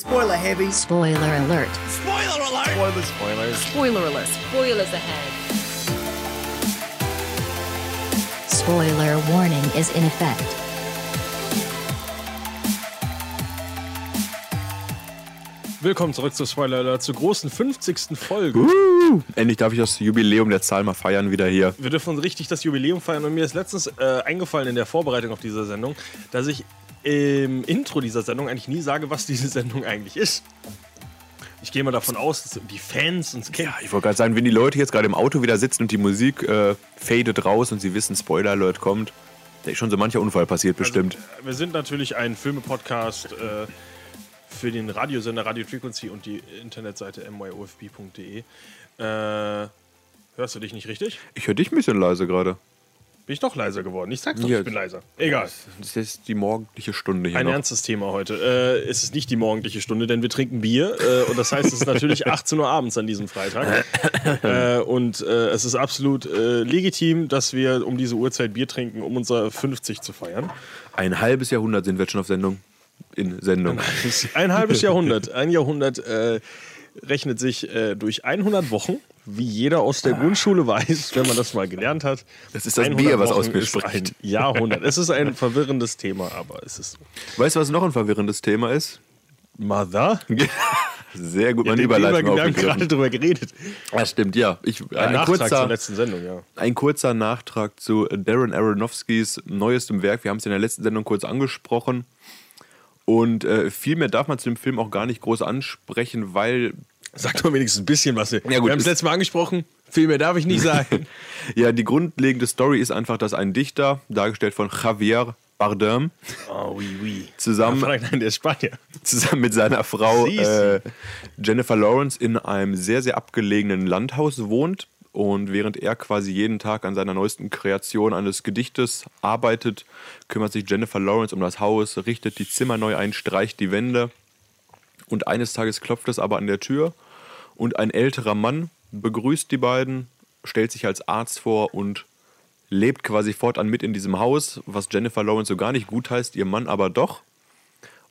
Spoiler heavy. Spoiler alert. Spoiler alert! Spoilers, spoilers. Spoiler alert. Spoilers ahead. Spoiler warning is in effect. Willkommen zurück zu Spoiler Alert, zur großen 50. Folge. Uh, endlich darf ich das Jubiläum der Zahl mal feiern wieder hier. Wir dürfen richtig das Jubiläum feiern und mir ist letztens äh, eingefallen in der Vorbereitung auf diese Sendung, dass ich im Intro dieser Sendung eigentlich nie sage, was diese Sendung eigentlich ist. Ich gehe mal davon aus, dass die Fans uns kennen. Ja, ich wollte gerade sagen, wenn die Leute jetzt gerade im Auto wieder sitzen und die Musik äh, fadet raus und sie wissen, Spoiler Alert kommt, da ist schon so mancher Unfall passiert bestimmt. Also, wir sind natürlich ein Filme-Podcast äh, für den Radiosender Radio Frequency und die Internetseite myofb.de. Äh, hörst du dich nicht richtig? ich höre dich ein bisschen leise gerade. Bin ich doch leiser geworden. Ich sag's doch, Ja. ich bin leiser. Egal. Das ist die morgendliche Stunde hier Ein noch. ernstes Thema heute. Äh, es ist nicht die morgendliche Stunde, denn wir trinken Bier. Äh, und das heißt, es ist natürlich 18 Uhr abends an diesem Freitag. äh, und äh, es ist absolut äh, legitim, dass wir um diese Uhrzeit Bier trinken, um unser 50 zu feiern. Ein halbes Jahrhundert sind wir jetzt schon auf Sendung. In Sendung. Das ist ein halbes Jahrhundert. Ein Jahrhundert äh, rechnet sich äh, durch 100 Wochen, wie jeder aus der Grundschule weiß, wenn man das mal gelernt hat. Das ist das 100 Bier, was aus mir spricht. Jahrhundert. Es ist ein verwirrendes Thema, aber es ist so. Weißt du, was noch ein verwirrendes Thema ist? Mother? Sehr gut, Ja, meine Überleitung wir haben gerade drüber geredet. Das stimmt, ja. Ich, Ein ein, Nachtrag zur kurzer, letzten Sendung, ja. ein kurzer Nachtrag zu Darren Aronofskis neuestem Werk. Wir haben es in der letzten Sendung kurz angesprochen. Und äh, viel mehr darf man zu dem Film auch gar nicht groß ansprechen, weil Sag doch wenigstens ein bisschen was. Ja, gut, wir haben es letztes Mal angesprochen. Viel mehr darf ich nicht sagen. ja, die grundlegende Story ist einfach, dass ein Dichter, dargestellt von Javier Bardem, oh, oui, oui. zusammen, Ah, nein, der ist Spanier. zusammen mit seiner Frau äh, Jennifer Lawrence in einem sehr, sehr abgelegenen Landhaus wohnt. Und während er quasi jeden Tag an seiner neuesten Kreation eines Gedichtes arbeitet, kümmert sich Jennifer Lawrence um das Haus, richtet die Zimmer neu ein, streicht die Wände. Und eines Tages klopft es aber an der Tür und ein älterer Mann begrüßt die beiden, stellt sich als Arzt vor und lebt quasi fortan mit in diesem Haus, was Jennifer Lawrence so gar nicht gut heißt, ihr Mann aber doch.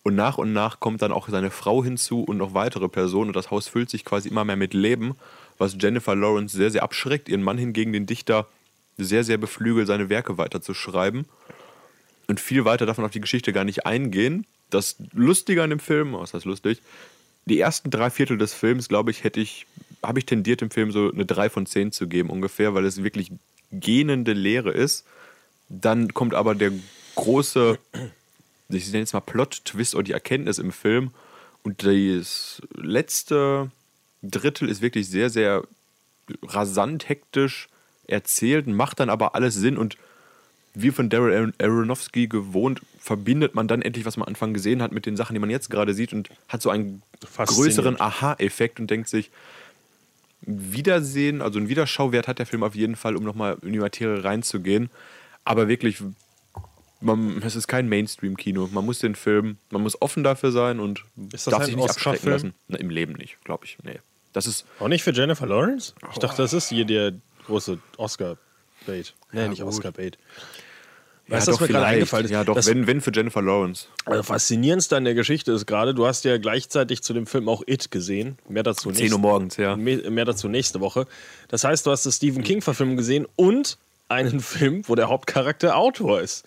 Und nach und nach kommt dann auch seine Frau hinzu und noch weitere Personen und das Haus füllt sich quasi immer mehr mit Leben, was Jennifer Lawrence sehr, sehr abschreckt, ihren Mann hingegen den Dichter sehr, sehr beflügelt, seine Werke weiterzuschreiben. Und viel weiter man auf die Geschichte gar nicht eingehen. Das Lustige an dem Film, was heißt lustig, die ersten drei Viertel des Films, glaube ich, hätte ich, habe ich tendiert, dem Film so eine 3 von 10 zu geben ungefähr, weil es wirklich gähnende Leere ist. Dann kommt aber der große, ich nenne jetzt mal Plot-Twist oder die Erkenntnis im Film. Und das letzte Drittel ist wirklich sehr, sehr rasant, hektisch erzählt, macht dann aber alles Sinn und wie von Daryl Aron- Aronofsky gewohnt, verbindet man dann endlich, was man am Anfang gesehen hat, mit den Sachen, die man jetzt gerade sieht und hat so einen größeren Aha-Effekt und denkt sich, Wiedersehen, also einen Wiederschauwert hat der Film auf jeden Fall, um nochmal in die Materie reinzugehen. Aber wirklich, man, es ist kein Mainstream-Kino. Man muss den Film, man muss offen dafür sein und das darf sich nicht abschrecken lassen. Na, Im Leben nicht, glaube ich. Nee. Das ist, Auch nicht für Jennifer Lawrence? Ich dachte, das ist hier der große Oscar-Bait. Nee, Ja, nicht. Oscar-Bait. ja, Weißt du, was doch mir gerade eingefallen ist? Ja, doch, Das- wenn, wenn für Jennifer Lawrence. Also faszinierendste an der Geschichte ist gerade, du hast ja gleichzeitig zu dem Film auch It gesehen. Mehr dazu 10 Uhr morgens, ja. Me- Mehr dazu nächste Woche. Das heißt, du hast die Stephen King-Verfilmung gesehen und einen Film, wo der Hauptcharakter Autor ist.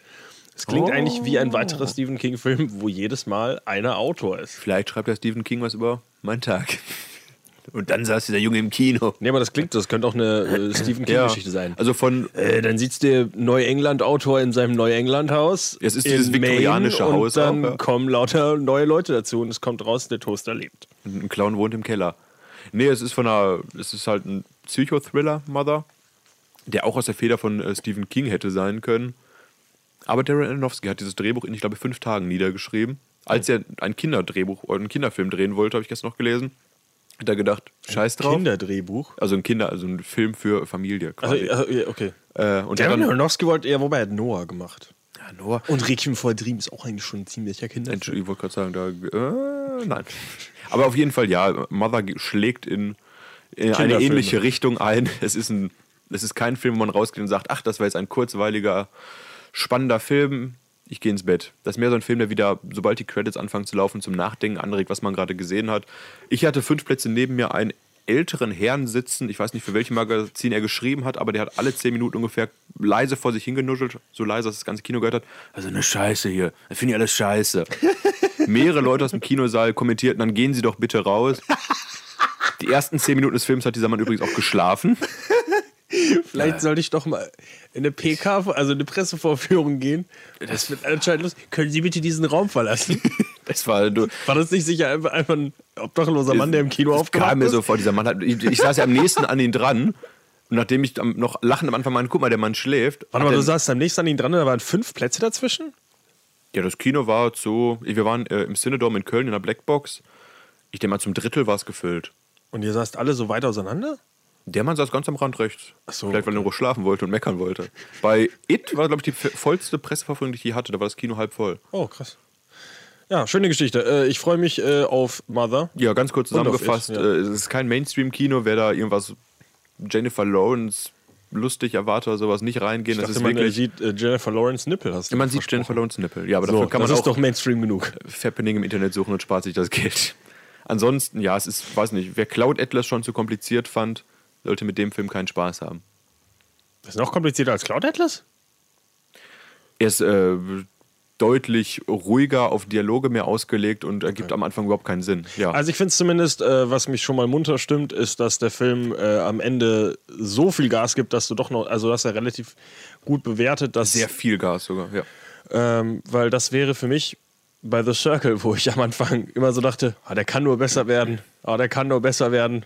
Es klingt Oh. eigentlich wie ein weiterer Stephen King-Film, wo jedes Mal einer Autor ist. Vielleicht schreibt der Stephen King was über meinen Tag. Und dann saß dieser Junge im Kino. Nee, aber das klingt, das könnte auch eine äh, Stephen King-Geschichte sein. Also von Äh, dann sitzt der Neuengland-Autor in seinem Neuengland-Haus. Es ist dieses viktorianische Maine Haus Und dann auch, ja. kommen lauter neue Leute dazu und es kommt raus, der Toaster lebt. ein Clown wohnt im Keller. Nee, es ist von einer, es ist halt ein Psychothriller, Mother, der auch aus der Feder von äh, Stephen King hätte sein können. Aber Darren Aronofsky hat dieses Drehbuch in, ich glaube, fünf Tagen niedergeschrieben. Als er ein Kinderdrehbuch oder einen Kinderfilm drehen wollte, habe ich gestern noch gelesen, hat er gedacht, scheiß drauf. Kinderdrehbuch. Also ein Kinder, also ein Film für Familie Also, quasi. also, ja, okay. äh, und Darren Aronofsky wollte eher, wobei er hat Noah gemacht. ja, Noah, Und Requiem for a Dream ist auch eigentlich schon ein ziemlicher Kinderfilm. Entschuldigung, ich wollte gerade sagen, da, äh, nein. Aber auf jeden Fall, ja, Mother schlägt in, in eine ähnliche Richtung ein. Es ist, ein, es ist kein Film, wo man rausgeht und sagt, ach, das war jetzt ein kurzweiliger, spannender Film. ich gehe ins Bett. Das ist mehr so ein Film, der wieder, sobald die Credits anfangen zu laufen, zum Nachdenken anregt, was man gerade gesehen hat. Ich hatte fünf Plätze neben mir einen älteren Herrn sitzen. Ich weiß nicht, für welches Magazin er geschrieben hat, aber der hat alle zehn Minuten ungefähr leise vor sich hingenuschelt, so leise, dass das ganze Kino gehört hat. Also eine Scheiße hier. Das finde ich alles scheiße. Mehrere Leute aus dem Kinosaal kommentierten, dann gehen Sie doch bitte raus. Die ersten zehn Minuten des Films hat dieser Mann übrigens auch geschlafen. Vielleicht sollte ich doch mal in eine PK, also eine Pressevorführung gehen. Das wird anscheinend lustig. Können Sie bitte diesen Raum verlassen? Das war, du, War das nicht sicher einfach, einfach ein obdachloser Mann, der im Kino aufgewacht kam mir ist? so vor, dieser Mann hat, ich, ich saß ja am nächsten an ihn dran. Und nachdem ich noch lachend am Anfang meinte, guck mal, der Mann schläft. Warte mal, du saßt am nächsten an ihn dran, da waren fünf Plätze dazwischen? Ja, das Kino war so, wir waren äh, im Cinedome in Köln in der Blackbox. Ich denke mal, zum Drittel war es gefüllt. Und ihr saßt alle so weit auseinander? Der Mann saß ganz am Rand rechts. Ach so, Vielleicht, weil er Ruhe schlafen wollte und meckern wollte. Bei It war, glaube ich, die vollste Presseverführung, die ich je hatte. Da war das Kino halb voll. Oh, krass. Ja, schöne Geschichte. Äh, ich freue mich äh, auf Mother. Ja, ganz kurz zusammengefasst. It, ja. äh, Es ist kein Mainstream-Kino. Wer da irgendwas Jennifer Lawrence lustig erwartet oder sowas, nicht reingehen. Ich Das dachte, ist man wirklich. sieht äh, Jennifer Lawrence Nippel. Hast du man sieht. Jennifer Lawrence Nippel. Ja, aber So, dafür kann das man ist auch doch Mainstream genug. Fappening im Internet suchen und spart sich das Geld. Ansonsten, ja, es ist, weiß nicht, wer Cloud Atlas schon zu kompliziert fand, sollte mit dem Film keinen Spaß haben. Das ist noch komplizierter als Cloud Atlas? Er ist äh, deutlich ruhiger, auf Dialoge mehr ausgelegt und ergibt am Anfang überhaupt keinen Sinn. Ja. Also ich finde es zumindest, äh, was mich schon mal munter stimmt, ist, dass der Film äh, am Ende so viel Gas gibt, dass du doch noch, also dass er relativ gut bewertet, dass sehr viel Gas sogar, ja. ähm, weil das wäre für mich bei The Circle, wo ich am Anfang immer so dachte, ah, der kann nur besser werden, ah, der kann nur besser werden.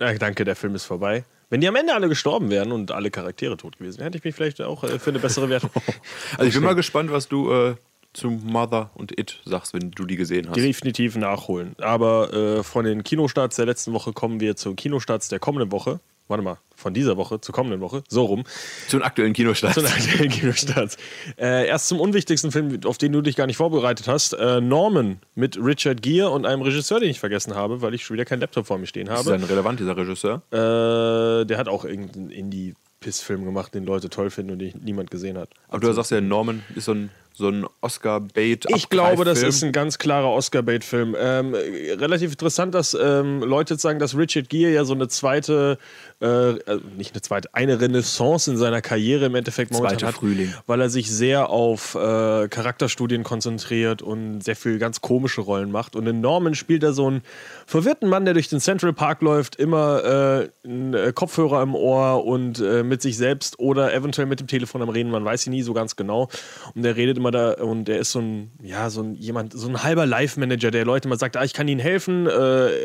Ja, danke, der Film ist vorbei. Wenn die am Ende alle gestorben wären und alle Charaktere tot gewesen wären, hätte ich mich vielleicht auch äh, für eine bessere Wertung. Also ich bin mal gespannt, was du äh, zu Mother und It sagst, wenn du die gesehen hast. definitiv nachholen. Aber äh, von den Kinostarts der letzten Woche kommen wir zu Kinostarts der kommenden Woche. Warte mal, von dieser Woche zur kommenden Woche, so rum. Zu den aktuellen Kinostarts. Zu den aktuellen Kinostarts. Äh, erst zum unwichtigsten Film, auf den du dich gar nicht vorbereitet hast. Äh, Norman mit Richard Gere und einem Regisseur, den ich vergessen habe, weil ich schon wieder keinen Laptop vor mir stehen Ist habe. ein relevant, dieser Regisseur? Äh, der hat auch irgendeinen Indie-Piss-Film gemacht, den Leute toll finden und den niemand gesehen hat. Aber du sagst ja, Norman ist so ein, so ein Oscar-Bait. Ich glaube, das ist ein ganz klarer Oscar-Bait-Film. Ähm, äh, relativ interessant, dass ähm, Leute sagen, dass Richard Gere ja so eine zweite, äh, äh, nicht eine zweite, eine Renaissance in seiner Karriere im Endeffekt momentan Zweiter hat, Frühling. weil er sich sehr auf äh, Charakterstudien konzentriert und sehr viel ganz komische Rollen macht. Und in Norman spielt er so einen verwirrten Mann, der durch den Central Park läuft, immer äh, einen äh, Kopfhörer im Ohr und äh, mit sich selbst oder eventuell mit dem Telefon am Reden, man weiß sie nie so ganz genau. Und der redet immer da und der ist so ein, ja, so ein jemand, so ein halber Live-Manager, der Leute mal sagt, ah, ich kann ihnen helfen, äh,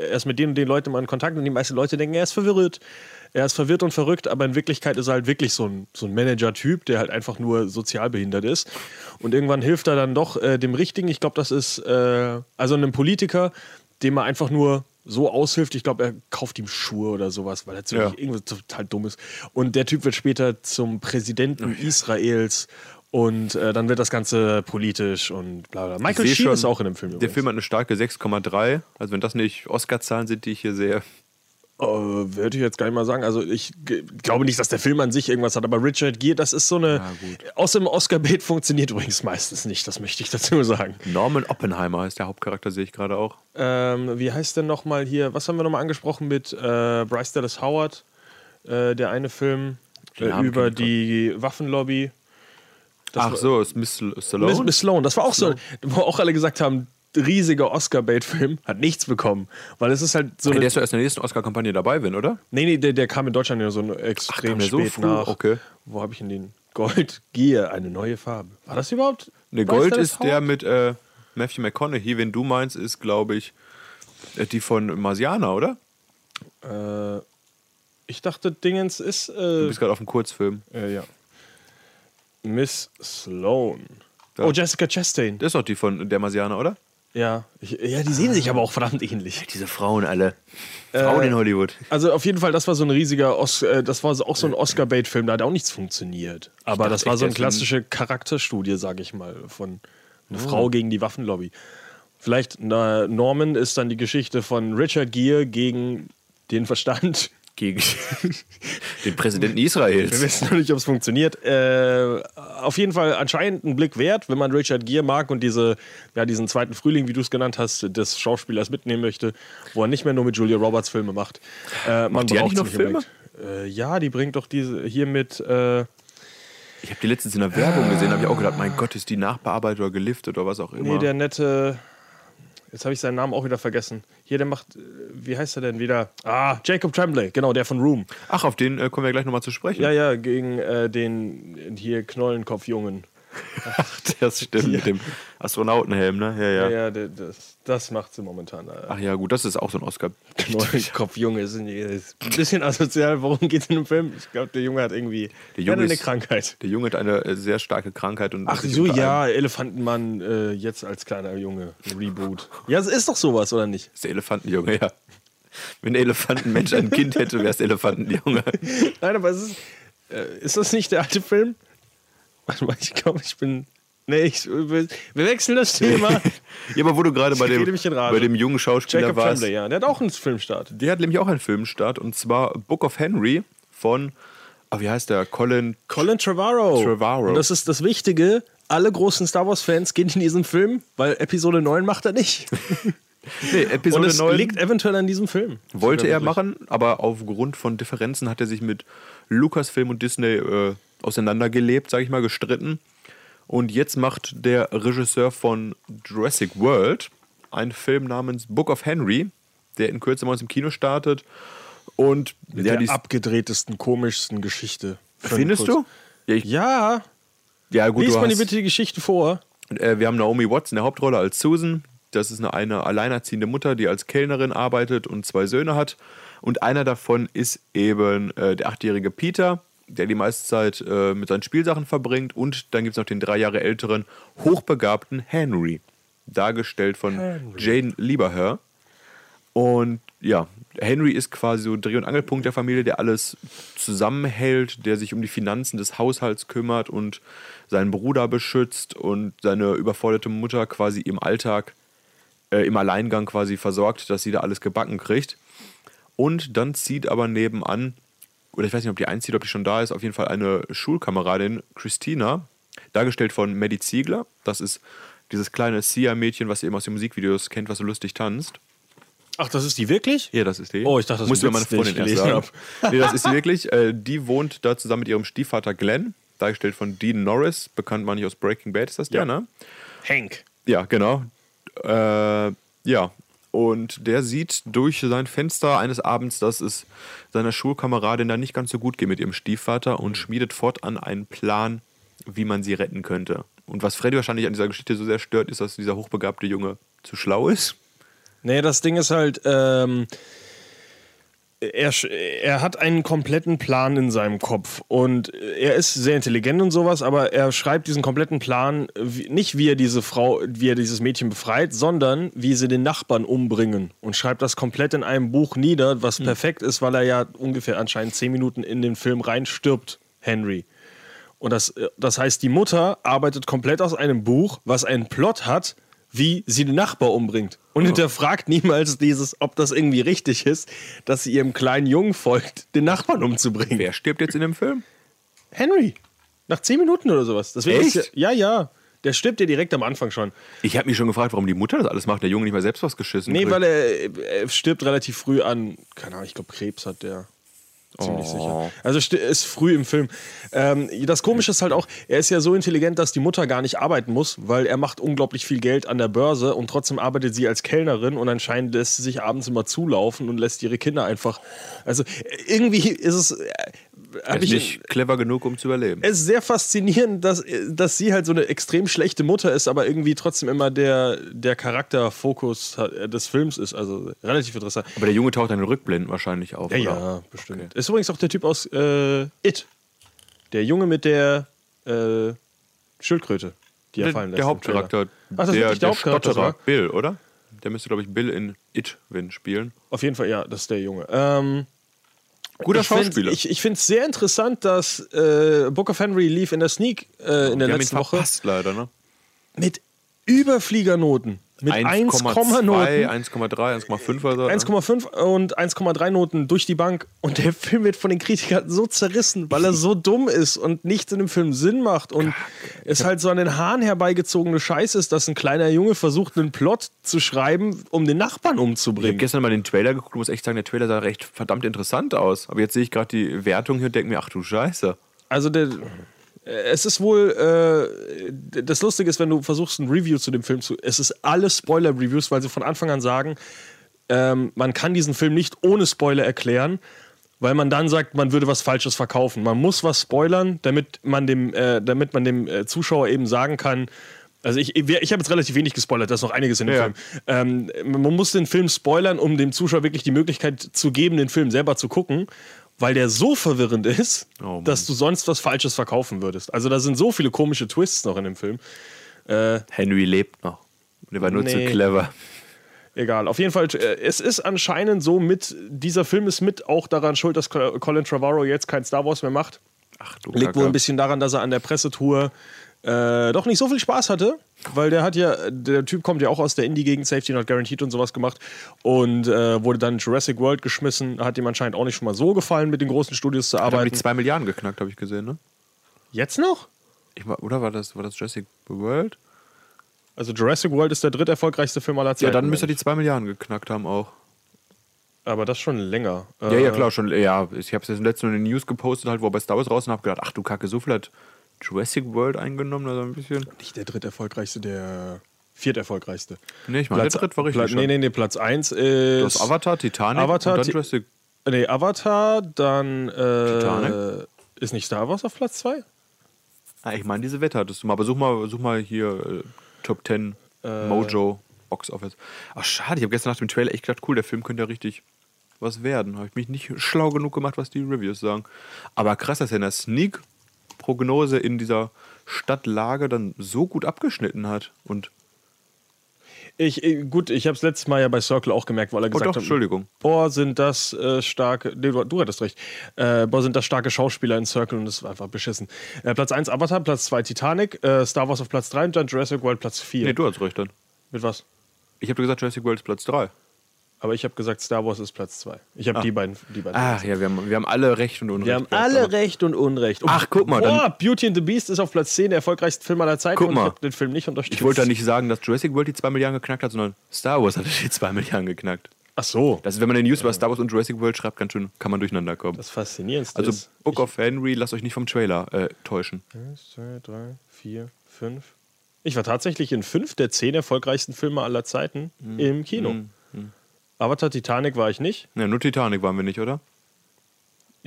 er ist mit denen und den Leuten mal in Kontakt und die meisten Leute denken, er ist verwirrt. Er ist verwirrt und verrückt, aber in Wirklichkeit ist er halt wirklich so ein, so ein Manager-Typ, der halt einfach nur sozial behindert ist. Und irgendwann hilft er dann doch äh, dem Richtigen. Ich glaube, das ist äh, also einem Politiker, dem er einfach nur so aushilft. Ich glaube, er kauft ihm Schuhe oder sowas, weil er ziemlich Ja. irgendwas total dumm ist. Und der Typ wird später zum Präsidenten Israels. Und äh, dann wird das Ganze politisch und bla bla. Michael Sheen schon, ist auch in dem Film. Der übrigens. Film hat eine starke 6,3. Also wenn das nicht Oscar-Zahlen sind, die ich hier sehe. Äh, würde ich jetzt gar nicht mal sagen. Also ich glaube nicht, dass der Film an sich irgendwas hat, aber Richard Gere, das ist so eine. Aus dem Oscar-Bait funktioniert übrigens meistens nicht, das möchte ich dazu sagen. Norman Oppenheimer ist der Hauptcharakter, sehe ich gerade auch. Ähm, wie heißt denn nochmal hier, was haben wir nochmal angesprochen mit äh, Bryce Dallas Howard? Äh, der eine Film äh, über die Waffenlobby. Das Ach so, ist Miss Stallone? Miss, Miss Sloan, das war auch so, wo auch alle gesagt haben, riesiger Oscar-Bait-Film, hat nichts bekommen. Weil es ist halt so Hey, der ist doch erst in der nächsten Oscar-Kampagne dabei, wenn, oder? Nee, nee, der, der kam in Deutschland ja so extrem der so spät früh? nach. Okay. Wo habe ich denn den? Gold, Gier, eine neue Farbe. War das überhaupt? Ne, Gold ist der Howard? mit äh, Matthew McConaughey. Wen du meinst, ist, glaube ich, äh, die von Marsiana, oder? Äh, ich dachte, Dingens ist. Du Äh, bist gerade auf dem Kurzfilm. äh, ja. Miss Sloan. Ja. Oh, Jessica Chastain. Das ist doch die von der Marsiana, oder? Ja. Ich, ja, die sehen sich aber auch verdammt ähnlich. Diese Frauen alle. Frauen in Hollywood. Also auf jeden Fall, das war so ein riesiger, Os äh, das war auch so ein Oscar-Bait-Film, da hat auch nichts funktioniert. Aber dachte das war so eine klassische Charakterstudie, sage ich mal, von einer Oh. Frau gegen die Waffenlobby. Vielleicht na, Norman ist dann die Geschichte von Richard Gere gegen den Verstand. Gegen den Präsidenten Wir Israels. wissen noch nicht, ob es funktioniert. Äh, auf jeden Fall anscheinend ein Blick wert, wenn man Richard Gere mag und diese, ja, diesen zweiten Frühling, wie du es genannt hast, des Schauspielers mitnehmen möchte, wo er nicht mehr nur mit Julia Roberts Filme macht. Äh, man die eigentlich noch Filme? Äh, ja, die bringt doch diese hier mit. Äh, Ich habe die letztens in der Werbung gesehen, habe ich auch gedacht, mein Gott, ist die nachbearbeitet oder geliftet oder was auch immer. nee, der nette. Jetzt habe ich seinen Namen auch wieder vergessen. Hier, der macht. äh, Wie heißt er denn wieder? Ah, Jacob Tremblay, genau, der von Room. Ach, auf den äh, kommen wir gleich nochmal zu sprechen. Ja, ja, gegen äh, den hier Knollenkopfjungen. das stimmt mit dem Astronautenhelm, ne? Ja, ja. Ja, ja, das, das macht sie momentan. Äh, Ach ja, gut, das ist auch so ein Oscar. Knollenkopfjunge ist ein, ist ein bisschen asozial. Worum geht es in dem Film? Ich glaube, der Junge hat irgendwie Der Junge ja, eine ist- Krankheit. Der Junge hat eine äh, sehr starke Krankheit und Ach so, ja, Elefantenmann äh, jetzt als kleiner Junge. Reboot. Ja, es ist doch sowas, oder nicht? ist der Elefantenjunge, ja. Wenn der Elefantenmensch ein Kind hätte, wäre es Elefantenjunge. Nein, aber es ist. Äh, ist das nicht der alte Film? Warte mal, ich glaube, ich bin. Nee, ich, wir wechseln das Thema. Ja, aber wo du gerade bei dem, bei dem jungen Schauspieler Jacob warst, Tremblay, ja. Der hat auch einen Filmstart. der hat nämlich auch einen Filmstart und zwar Book of Henry von, ah, wie heißt der? Colin. Colin Trevorrow. Trevorrow. Und das ist das Wichtige. Alle großen Star Wars-Fans gehen in diesen Film, weil Episode 9 macht er nicht. Nee, Und Episode es 9 liegt eventuell an diesem Film. wollte er machen, aber aufgrund von Differenzen hat er sich mit Lucasfilm und Disney äh, auseinandergelebt, sage ich mal, gestritten. Und jetzt macht der Regisseur von Jurassic World einen Film namens Book of Henry, der in Kürze bei uns im Kino startet. Und Mit ja, der die, abgedrehtesten, komischsten Geschichte. Findest kurz- du? Ja, Ja, ja gut, lies mal die bitte die Geschichte vor. Äh, wir haben Naomi Watts in der Hauptrolle als Susan. Das ist eine, eine alleinerziehende Mutter, die als Kellnerin arbeitet und zwei Söhne hat. Und einer davon ist eben äh, der achtjährige Peter, der die meiste Zeit äh, mit seinen Spielsachen verbringt. Und dann gibt es noch den drei Jahre älteren, hochbegabten Henry, dargestellt von Jane Lieberher. Und ja, Henry ist quasi so Dreh- und Angelpunkt der Familie, der alles zusammenhält, der sich um die Finanzen des Haushalts kümmert und seinen Bruder beschützt und seine überforderte Mutter quasi im Alltag, äh, im Alleingang quasi versorgt, dass sie da alles gebacken kriegt. Und dann zieht aber nebenan, oder ich weiß nicht, ob die einzieht, ob die schon da ist, auf jeden Fall eine Schulkameradin, Christina, dargestellt von Maddie Ziegler. Das ist dieses kleine Sia-Mädchen, was ihr eben aus den Musikvideos kennt, was so lustig tanzt. Ach, das ist die wirklich? Ja, das ist die. Oh, ich dachte, das Musste ist meine Freundin erst sagen. Nee, das ist sie wirklich. Äh, die wohnt da zusammen mit ihrem Stiefvater Glenn, dargestellt von Dean Norris, bekannt man nicht aus Breaking Bad, ist das der, Ja. ne? Hank. Ja, genau. Äh, ja. Und der sieht durch sein Fenster eines Abends, dass es seiner Schulkameradin da nicht ganz so gut geht mit ihrem Stiefvater und schmiedet fortan einen Plan, wie man sie retten könnte. Und was Freddy wahrscheinlich an dieser Geschichte so sehr stört, ist, dass dieser hochbegabte Junge zu schlau ist. Nee, das Ding ist halt, ähm, er, er hat einen kompletten Plan in seinem Kopf. Und er ist sehr intelligent und sowas, aber er schreibt diesen kompletten Plan wie, nicht, wie er diese Frau, wie er dieses Mädchen befreit, sondern wie sie den Nachbarn umbringen. Und schreibt das komplett in einem Buch nieder, was perfekt ist, weil er ja ungefähr anscheinend zehn Minuten in den Film rein stirbt, Henry. Und das, äh, das heißt, die Mutter arbeitet komplett aus einem Buch, was einen Plot hat, wie sie den Nachbar umbringt. Und hinterfragt niemals dieses, ob das irgendwie richtig ist, dass sie ihrem kleinen Jungen folgt, den Nachbarn umzubringen. Wer stirbt jetzt in dem Film? Henry. Nach zehn Minuten oder sowas. Deswegen ist Echt? ja, ja, ja. Der stirbt ja direkt am Anfang schon. Ich habe mich schon gefragt, warum die Mutter das alles macht. Der Junge nicht mal selbst was geschissen. Nee, kriegt. weil er, er stirbt relativ früh an, keine Ahnung, ich glaube Krebs hat der. Ziemlich Oh. sicher. Also ist früh im Film. Ähm, das Komische ist halt auch, er ist ja so intelligent, dass die Mutter gar nicht arbeiten muss, weil er macht unglaublich viel Geld an der Börse und trotzdem arbeitet sie als Kellnerin und anscheinend lässt sie sich abends immer zulaufen und lässt ihre Kinder einfach. Also äh, irgendwie ist es. Äh, ist ich nicht clever genug, um zu überleben. es ist sehr faszinierend, dass, dass sie halt so eine extrem schlechte Mutter ist, aber irgendwie trotzdem immer der, der Charakterfokus hat- des Films ist. Also relativ interessant. Aber der Junge taucht dann Rückblenden wahrscheinlich auf. Ja, ja, bestimmt. Ist übrigens auch der Typ aus äh, It. Der Junge mit der äh, Schildkröte, die er Der, fallen lässt. der Hauptcharakter. Ach, das ist der, wirklich der der Hauptcharakter Stotterer? Bill, oder? Der müsste, glaube ich, Bill in It Win spielen. Auf jeden Fall, ja, das ist der Junge. Ähm, Guter ich find- Schauspieler. Ich, ich finde es sehr interessant, dass äh, Book of Henry lief in der Sneak äh, in der letzten Woche verpasst, leider, ne? mit Überfliegernoten. Mit 1,0 1,2, Noten. 1,3, 1,5 oder so. 1,5 und 1,3 Noten durch die Bank. Und der Film wird von den Kritikern so zerrissen, weil er so dumm ist und nichts in dem Film Sinn macht. Und es halt so an den Haaren herbeigezogene Scheiße ist, dass ein kleiner Junge versucht, einen Plot zu schreiben, um den Nachbarn Ich habe umzubringen. gestern mal den Trailer geguckt und muss echt sagen, der Trailer sah recht verdammt interessant aus. Aber jetzt sehe ich gerade die Wertung hier und denke mir, ach du Scheiße. Also der, es ist wohl, äh, das Lustige ist, wenn du versuchst, ein Review zu dem Film zu, es ist alles Spoiler-Reviews, weil sie von Anfang an sagen, ähm, man kann diesen Film nicht ohne Spoiler erklären, weil man dann sagt, man würde was Falsches verkaufen. Man muss was spoilern, damit man dem, äh, damit man dem äh, Zuschauer eben sagen kann, also ich, ich, ich habe jetzt relativ wenig gespoilert, da ist noch einiges in dem Ja. Film. Ähm, man muss den Film spoilern, um dem Zuschauer wirklich die Möglichkeit zu geben, den Film selber zu gucken, weil der so verwirrend ist, Oh dass du sonst was Falsches verkaufen würdest. Also da sind so viele komische Twists noch in dem Film. Äh, Henry lebt noch. Der war nur zu Nee. clever. egal. Auf jeden Fall, äh, es ist anscheinend so mit, dieser Film ist mit auch daran schuld, dass Colin Trevorrow jetzt kein Star Wars mehr macht. Ach du Liegt wohl ein bisschen daran, dass er an der Pressetour äh, doch nicht so viel Spaß hatte, weil der hat ja, der Typ kommt ja auch aus der Indie-Gegend, Safety Not Guaranteed und sowas gemacht und äh, wurde dann in Jurassic World geschmissen, hat ihm anscheinend auch nicht schon mal so gefallen, mit den großen Studios zu Hat arbeiten. die 2 Milliarden geknackt, habe ich gesehen, ne? Jetzt noch? Ich, oder war das, war das Jurassic World? Also Jurassic World ist der dritt erfolgreichste Film aller Zeiten. Ja, dann müsste er die 2 Milliarden geknackt haben auch. Aber das schon länger. Ja, ja, klar, schon. Ja, ich habe es jetzt letztens in den News gepostet, halt, wo er bei Star Wars raus und habe gedacht, ach du Kacke, so viel hat Jurassic World eingenommen, also ein bisschen. Nicht der dritt erfolgreichste, der viert erfolgreichste. Nee, ich meine, der dritt war richtig. Platz, nee, nee, nee, Platz 1 Du ist. hast Avatar, Titanic Avatar, und dann Jurassic. Nee, Avatar, dann. Äh, Titanic? Ist nicht Star Wars auf Platz 2? Ah, ich meine, diese Wette hattest du mal. Aber such mal, such mal hier äh, Top 10 Mojo Box Office. Ach, schade, ich habe gestern nach dem Trailer echt gedacht, cool, der Film könnte ja richtig was werden. Habe ich mich nicht schlau genug gemacht, was die Reviews sagen. Aber krass, dass er in der Sneak-Prognose in dieser Stadtlage dann so gut abgeschnitten hat. Und Ich, äh, gut, ich habe es letztes Mal ja bei Circle auch gemerkt, weil er gesagt Oh, doch, hat: Entschuldigung. Boah, sind das äh, starke. Nee, du, du hattest recht. Äh, boah, sind das starke Schauspieler in Circle und das war einfach beschissen. Äh, Platz 1 Avatar, Platz 2 Titanic, äh, Star Wars auf Platz 3 und dann Jurassic World Platz 4. nee, du hast recht dann. Mit was? Ich habe gesagt, Jurassic World ist Platz 3. Aber ich habe gesagt, Star Wars ist Platz 2. Ich habe die beiden. Die beiden Ach ja, wir haben, wir haben alle Recht und Unrecht. Wir haben alle aber- Recht und Unrecht. Ach, guck mal, Boah, Beauty and the Beast ist auf Platz 10, der erfolgreichste Film aller Zeiten. Guck und mal. ich den Film nicht unterstützt. Ich wollte da nicht sagen, dass Jurassic World die 2 Milliarden geknackt hat, sondern Star Wars hat die 2 Milliarden geknackt. Ach so. Das ist, wenn man in den News über Star Wars und Jurassic World schreibt, ganz schön, kann man durcheinander kommen. Das Faszinierendste Also. Book of Henry, lasst euch nicht vom Trailer äh, täuschen. Eins, zwei, drei, vier, fünf. Ich war tatsächlich in fünf der zehn erfolgreichsten Filme aller Zeiten Mhm. im Kino. Avatar Titanic war ich nicht. Ja, nur Titanic waren wir nicht, oder?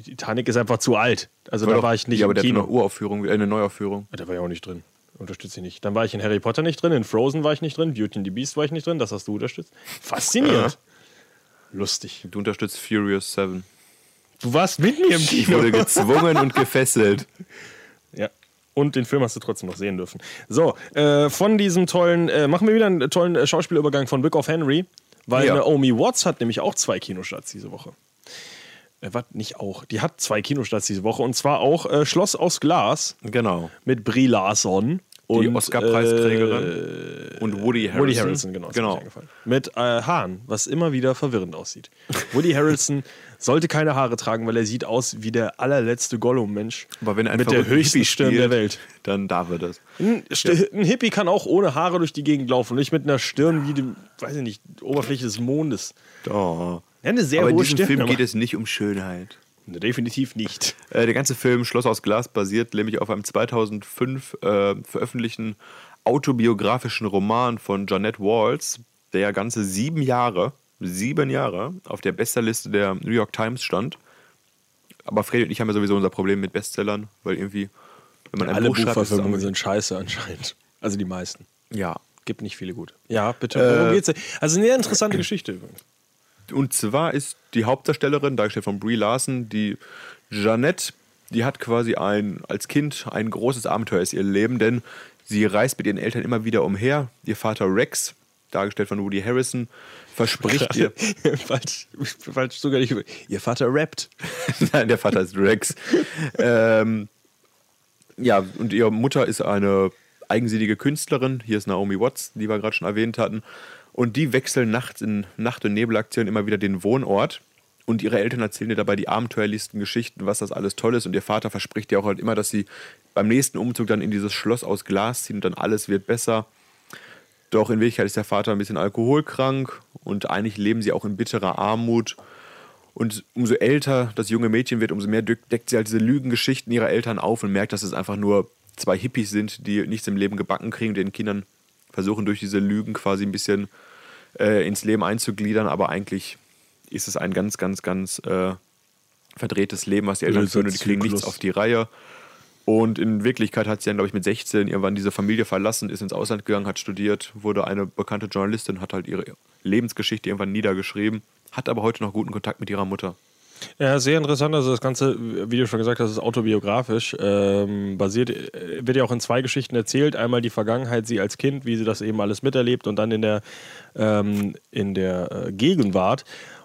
Titanic ist einfach zu alt. Also da doch- war ich nicht ja, aber im der Kino. hat eine Uraufführung, äh, eine Neuaufführung. Da war ich auch nicht drin. Unterstütze ich nicht. Dann war ich in Harry Potter nicht drin, in Frozen war ich nicht drin, Beauty and the Beast war ich nicht drin, das hast du unterstützt. Faszinierend. Lustig. Du unterstützt Furious 7. Du warst mit mir im Ich Kino. wurde gezwungen und gefesselt. Ja. Und den Film hast du trotzdem noch sehen dürfen. So, äh, von diesem tollen, äh, machen wir wieder einen tollen äh, Schauspielübergang von Book of Henry, weil Ja. Naomi Watts hat nämlich auch zwei Kinostarts diese Woche. Äh, was? Nicht auch. Die hat zwei Kinostarts diese Woche und zwar auch äh, Schloss aus Glas Genau. mit Brie Larson. Die Oscar-Preisträgerin und Woody Harrelson. Woody Harrelson, genau. genau. Mit äh, Haaren, was immer wieder verwirrend aussieht. Woody Harrelson sollte keine Haare tragen, weil er sieht aus wie der allerletzte Gollum-Mensch. Aber wenn er mit der höchsten Stirn der Welt. Dann darf er das. Ein, St- ein Hippie kann auch ohne Haare durch die Gegend laufen nicht mit einer Stirn wie dem, weiß ich nicht, Oberfläche des Mondes. Oh. Ja, eine sehr Aber in hohe diesem Stirn. Film geht es nicht um Schönheit. Ne, Definitiv nicht. Äh, der ganze Film Schloss aus Glas basiert nämlich auf einem 2005 äh, veröffentlichten autobiografischen Roman von Jeanette Walls, der ja ganze sieben Jahre, sieben Jahre auf der Bestsellerliste der New York Times stand. Aber Freddy und ich haben ja sowieso unser Problem mit Bestsellern, weil irgendwie, wenn man ein Alle Buch schreibt, Buchverfilmungen sind scheiße anscheinend. Also die meisten. Ja. Gibt nicht viele gut. Ja, bitte. Worum Äh, geht's? Also eine interessante Geschichte übrigens. Und zwar ist die Hauptdarstellerin, dargestellt von Brie Larson, die Jeanette, die hat quasi ein, als Kind ein großes Abenteuer ist ihr Leben, denn sie reist mit ihren Eltern immer wieder umher. Ihr Vater Rex, dargestellt von Woody Harrison, verspricht ihr. falsch, falsch sogar nicht. Ihr Vater rappt. Nein, der Vater ist Rex. ähm, ja, und ihre Mutter ist eine eigensinnige Künstlerin. Hier ist Naomi Watts, die wir gerade schon erwähnt hatten. Und die wechseln nachts in Nacht- und Nebelaktionen immer wieder den Wohnort. Und ihre Eltern erzählen ihr dabei die abenteuerlichsten Geschichten, was das alles toll ist. Und ihr Vater verspricht ihr auch halt immer, dass sie beim nächsten Umzug dann in dieses Schloss aus Glas ziehen und dann alles wird besser. Doch in Wirklichkeit ist der Vater ein bisschen alkoholkrank und eigentlich leben sie auch in bitterer Armut. Und umso älter das junge Mädchen wird, umso mehr deckt sie halt diese Lügengeschichten ihrer Eltern auf und merkt, dass es einfach nur zwei Hippies sind, die nichts im Leben gebacken kriegen und den Kindern versuchen durch diese Lügen quasi ein bisschen äh, ins Leben einzugliedern. Aber eigentlich ist es ein ganz, ganz, ganz äh, verdrehtes Leben, was die Eltern führen und die kriegen nichts auf die Reihe. Und in Wirklichkeit hat sie dann, glaube ich, mit 16 irgendwann diese Familie verlassen, ist ins Ausland gegangen, hat studiert, wurde eine bekannte Journalistin, hat halt ihre Lebensgeschichte irgendwann niedergeschrieben, hat aber heute noch guten Kontakt mit ihrer Mutter. Ja, sehr interessant. Also das Ganze, wie du schon gesagt hast, ist autobiografisch. Ähm, basiert, äh, wird ja auch in zwei Geschichten erzählt. Einmal die Vergangenheit, sie als Kind, wie sie das eben alles miterlebt und dann in der, ähm, in der äh, Gegenwart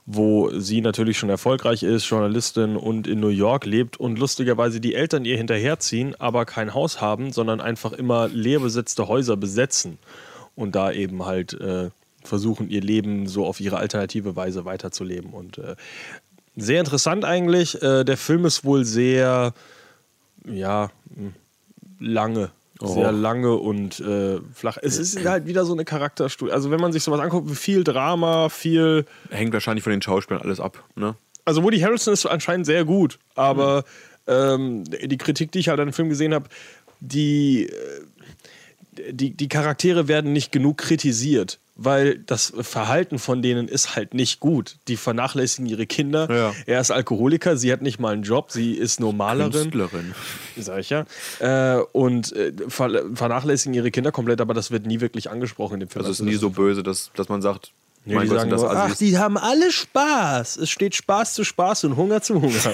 wo sie natürlich schon erfolgreich ist, Journalistin und in New York lebt und lustigerweise die Eltern ihr hinterherziehen, aber kein Haus haben, sondern einfach immer leer besetzte Häuser besetzen und da eben halt äh, versuchen, ihr Leben so auf ihre alternative Weise weiterzuleben. Und äh, sehr interessant eigentlich. Äh, der Film ist wohl sehr, ja, lange Oh. Sehr lange und äh, flach. Es ist halt wieder so eine Charakterstudie. Also, wenn man sich sowas anguckt, viel Drama, viel. Hängt wahrscheinlich von den Schauspielern alles ab, ne? Also, Woody Harrelson ist anscheinend sehr gut, aber mhm. ähm, die Kritik, die ich halt an dem Film gesehen habe, die, äh, die, die Charaktere werden nicht genug kritisiert weil das Verhalten von denen ist halt nicht gut. Die vernachlässigen ihre Kinder. Ja. Er ist Alkoholiker, sie hat nicht mal einen Job, sie ist Normalerin. Künstlerin. Sag ich ja. Äh, und äh, vernachlässigen ihre Kinder komplett, aber das wird nie wirklich angesprochen in dem Film. Also es ist nie so böse, dass, dass man sagt, Nee, mein die Gott, sagen nur, ach, die haben alle Spaß. Es steht Spaß zu Spaß und Hunger zu Hunger.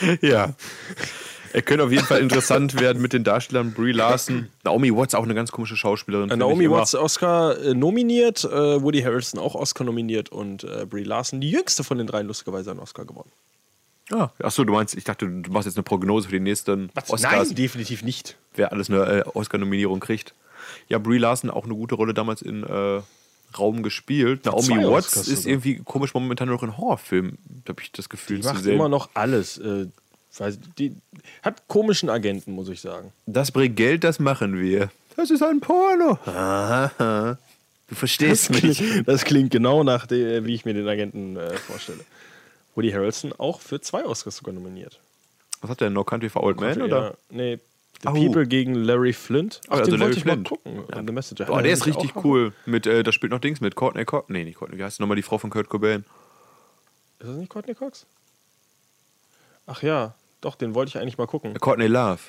ja. Er könnte auf jeden Fall interessant werden mit den Darstellern Brie Larson. Naomi Watts, auch eine ganz komische Schauspielerin. Äh, Naomi Watts Oscar äh, nominiert, äh, Woody Harrelson auch Oscar nominiert und äh, Brie Larson, die jüngste von den dreien, lustigerweise einen Oscar gewonnen. Ah, achso, du meinst, ich dachte, du machst jetzt eine Prognose für die nächsten Was? Oscars. Nein, definitiv nicht. Wer alles eine äh, Oscar-Nominierung kriegt. Ja, Brie Larson auch eine gute Rolle damals in äh, Raum gespielt. Naomi Watts ist sogar. irgendwie komisch momentan noch in Horrorfilmen, habe ich das Gefühl die zu macht sehen. immer noch alles. Äh, weiß, die hat komischen Agenten, muss ich sagen. Das bringt Geld, das machen wir. Das ist ein Porno. Aha. Du verstehst das mich. Klingt, das klingt genau nach, dem, wie ich mir den Agenten äh, vorstelle. Woody Harrelson auch für zwei Oscars sogar nominiert. Was hat der No Country for Old Men? Oder? Ja, nee, The oh. People gegen Larry Flint. Ach, also den Larry Flint. gucken. Ja. The Messenger. Boah, der ist richtig cool. Mit, äh, da spielt noch Dings mit Courtney Cox. Nee, nicht Courtney. Wie heißt nochmal die Frau von Kurt Cobain? Ist das nicht Courtney Cox? Ach ja. Doch, den wollte ich eigentlich mal gucken. Courtney Love.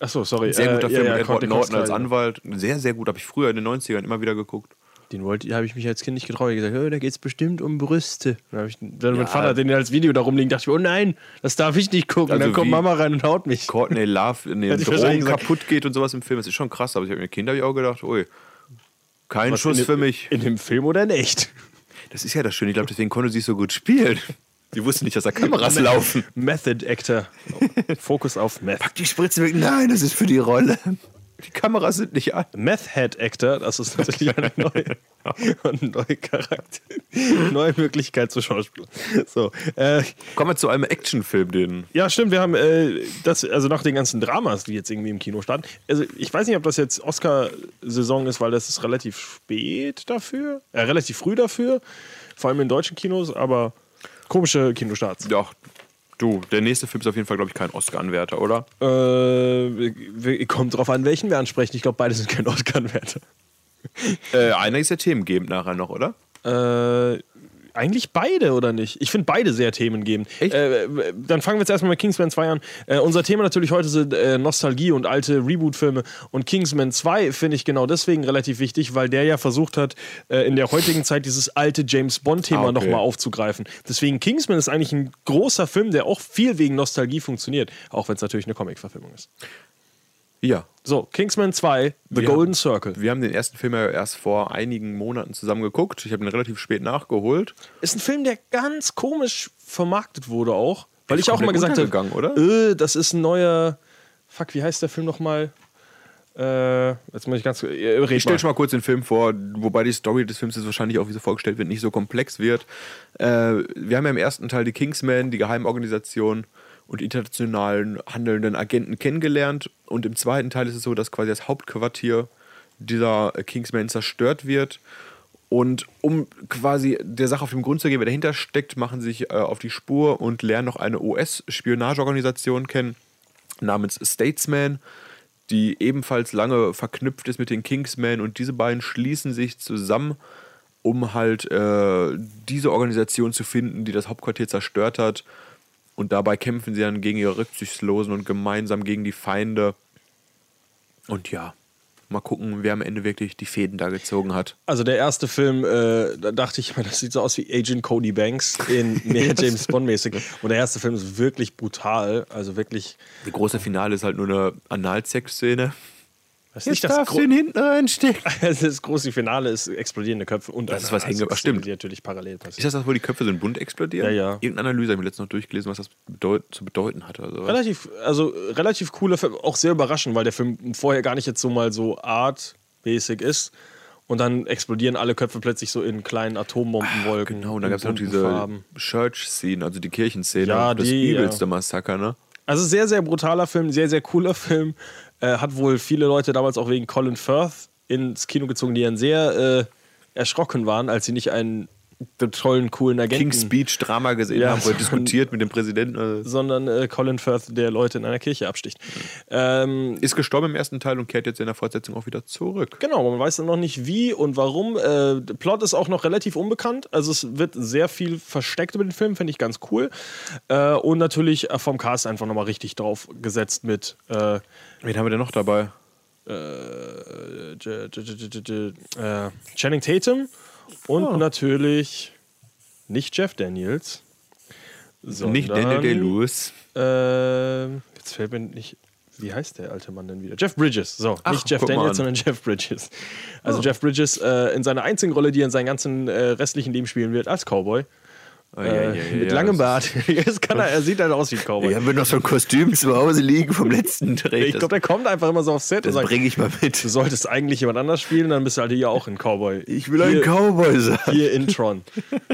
Achso, sorry. Sehr guter äh, Film ja, ja, mit Edward Norton als Anwalt. Sehr, sehr gut. Habe ich früher in den 90ern immer wieder geguckt. Den wollte, habe ich mich als Kind nicht getraut. Ich gesagt, oh, da geht es bestimmt um Brüste. Dann habe ich dann ja. mein Vater den als Video da rumliegen, dachte ich, oh nein, das darf ich nicht gucken. Also dann kommt Mama rein und haut mich. Courtney Love in den Drogen kaputt geht und sowas im Film. Das ist schon krass. Aber ich habe mir Kind habe ich auch gedacht, ui, kein Was Schuss dem, für mich. In dem Film oder in echt? Das ist ja das Schöne. Ich glaube, deswegen konnte sie so gut spielen. Die wussten nicht, dass da Kameras laufen. Method Actor. Fokus auf Meth. Pack die Spritze weg. Nein, das ist für die Rolle. Die Kameras sind nicht an. Meth Head Actor, das ist natürlich eine neue, eine neue Charakter, neue Möglichkeit zu Schauspielern. So, äh, Kommen wir zu einem Actionfilm, den. Ja, stimmt. Wir haben äh, das, also nach den ganzen Dramas, die jetzt irgendwie im Kino standen. Also ich weiß nicht, ob das jetzt Oscar-Saison ist, weil das ist relativ spät dafür, äh, relativ früh dafür, vor allem in deutschen Kinos, aber Komische Kinostarts. Ja, du, der nächste Film ist auf jeden Fall, glaube ich, kein Oscar-Anwärter, oder? Äh, kommt drauf an, welchen wir ansprechen. Ich glaube, beide sind kein Oscar-Anwärter. Äh, einer ist ja themengebend nachher noch, oder? Äh, eigentlich beide, oder nicht? Ich finde beide sehr themengebend. Äh, dann fangen wir jetzt erstmal mit Kingsman 2 an. Äh, unser Thema natürlich heute sind äh, Nostalgie und alte Reboot-Filme. Und Kingsman 2 finde ich genau deswegen relativ wichtig, weil der ja versucht hat, äh, in der heutigen Zeit dieses alte James Bond-Thema ah, okay. nochmal aufzugreifen. Deswegen Kingsman ist eigentlich ein großer Film, der auch viel wegen Nostalgie funktioniert, auch wenn es natürlich eine Comic-Verfilmung ist. Ja. So, Kingsman 2, The wir Golden Circle. Wir haben den ersten Film ja erst vor einigen Monaten zusammen geguckt. Ich habe ihn relativ spät nachgeholt. Ist ein Film, der ganz komisch vermarktet wurde auch. Weil ich auch mal gesagt habe, oder? Äh, das ist ein neuer. Fuck, wie heißt der Film nochmal? Äh, jetzt muss ich ganz. Äh, Ich stelle schon mal kurz den Film vor, wobei die Story des Films jetzt wahrscheinlich auch, wie sie vorgestellt wird, nicht so komplex wird. Äh, wir haben ja im ersten Teil die Kingsmen, die Geheimorganisation und internationalen handelnden Agenten kennengelernt. Und im zweiten Teil ist es so, dass quasi das Hauptquartier dieser äh, Kingsmen zerstört wird. Und um quasi der Sache auf den Grund zu gehen, wer dahinter steckt, machen sie sich äh, auf die Spur und lernen noch eine US-Spionageorganisation kennen namens Statesman, die ebenfalls lange verknüpft ist mit den Kingsmen und diese beiden schließen sich zusammen, um halt äh, diese Organisation zu finden, die das Hauptquartier zerstört hat. Und dabei kämpfen sie dann gegen ihre Rücksichtslosen und gemeinsam gegen die Feinde. Und ja, mal gucken, wer am Ende wirklich die Fäden da gezogen hat. Also der erste Film, äh, da dachte ich mir, das sieht so aus wie Agent Cody Banks in mehr James Bond mäßig. Und der erste Film ist wirklich brutal, also wirklich. Das große Finale ist halt nur eine Analsex-Szene. Das ist nicht das, Gro hinten reinstecken. das große Finale ist explodierende Köpfe und Das ist was hängen- ach, stimmt. die natürlich parallel passiert. Ist das das, wo die Köpfe so in bunt explodieren? Ja, ja. Irgendeine Analyse habe ich letztens noch durchgelesen, was das bedeut zu bedeuten hatte. Also, Relativ, also relativ cooler Film, auch sehr überraschend, weil der Film vorher gar nicht jetzt so mal so artmäßig ist. Und dann explodieren alle Köpfe plötzlich so in kleinen Atombombenwolken. genau, und da gab es noch diese Farben. Church-Scene, also die Kirchenszene, Ja, das die, übelste ja. Massaker, ne? Also sehr, sehr brutaler Film, sehr, sehr cooler Film. Äh, hat wohl viele Leute damals auch wegen Colin Firth ins Kino gezogen, die dann sehr äh, erschrocken waren, als sie nicht einen tollen, coolen Agenten, King's Speech Drama gesehen Ja, haben, wo er diskutiert mit dem Präsidenten. Also, sondern äh, Colin Firth, der Leute in einer Kirche absticht. Ähm, ist gestorben im ersten Teil und kehrt jetzt in der Fortsetzung auch wieder zurück. Genau, man weiß dann noch nicht wie und warum. Äh, der Plot ist auch noch relativ unbekannt. Also es wird sehr viel versteckt über den Film, finde ich ganz cool. Äh, und natürlich äh, vom Cast einfach nochmal richtig drauf gesetzt mit äh, Wen haben wir denn noch dabei? Äh, Channing Tatum und natürlich nicht Jeff Daniels. Sondern, Nicht Daniel Day-Lewis. Äh, jetzt fällt mir nicht. Wie heißt der alte Mann denn wieder? Jeff Bridges. So, Ach, nicht Jeff Daniels, an. sondern Jeff Bridges. Also Jeff Bridges äh, in seiner einzigen Rolle, die er in seinem ganzen äh, restlichen Leben spielen wird, als Cowboy. Oh, ja, ja, ja, mit langem Bart. Jetzt kann er, er sieht halt aus wie ein Cowboy. Ich habe noch so ein Kostüm zu Hause liegen vom letzten Dreh. ich glaube, der kommt einfach immer so aufs Set und das sagt, bringe ich mal mit. du solltest eigentlich jemand anders spielen, dann bist du halt hier auch ein Cowboy. Ich will ein Hier- Cowboy sein. Hier in Tron.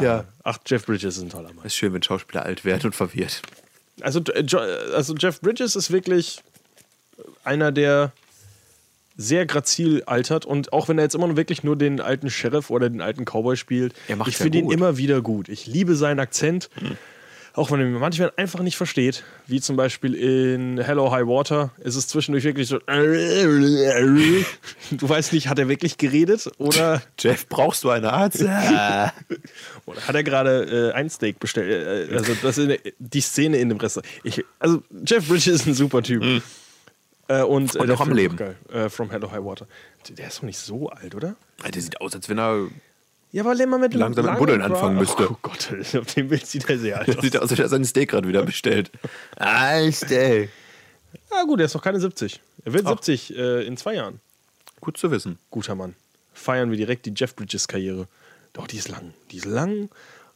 Ja. Ach, Jeff Bridges ist ein toller Mann. Es ist schön, wenn Schauspieler alt werden und verwirrt. Also, äh, also Jeff Bridges ist wirklich einer, der sehr grazil altert und auch wenn er jetzt immer noch wirklich nur den alten Sheriff oder den alten Cowboy spielt, Er ich finde ihn immer wieder gut. Ich liebe seinen Akzent, auch wenn er mir manchmal einfach nicht versteht, wie zum Beispiel in Hello High Water ist es zwischendurch wirklich so du weißt nicht, hat er wirklich geredet oder, Jeff, brauchst du einen Arzt? Oder hat er gerade äh, ein Steak bestellt? Äh, also das ist die Szene in dem Restaurant. Ich, also Jeff Bridges ist ein super Typ. Äh, und äh, Und der auch am Leben. Geil. Äh, From Hello High Water. Der ist doch nicht so alt, oder? Der sieht aus, als wenn er. Ja, aber mal mit Langsam mit Buddeln anfangen müsste. Oh Gott, auf dem Bild sieht er sehr alt Der aus. sieht aus, als hätte er seinen Steak gerade wieder bestellt. Alter. Ah, gut, er ist noch keine 70. Er wird 70 äh, in zwei Jahren. Gut zu wissen. Guter Mann. Feiern wir direkt die Jeff Bridges-Karriere. Doch, die ist lang. Die ist lang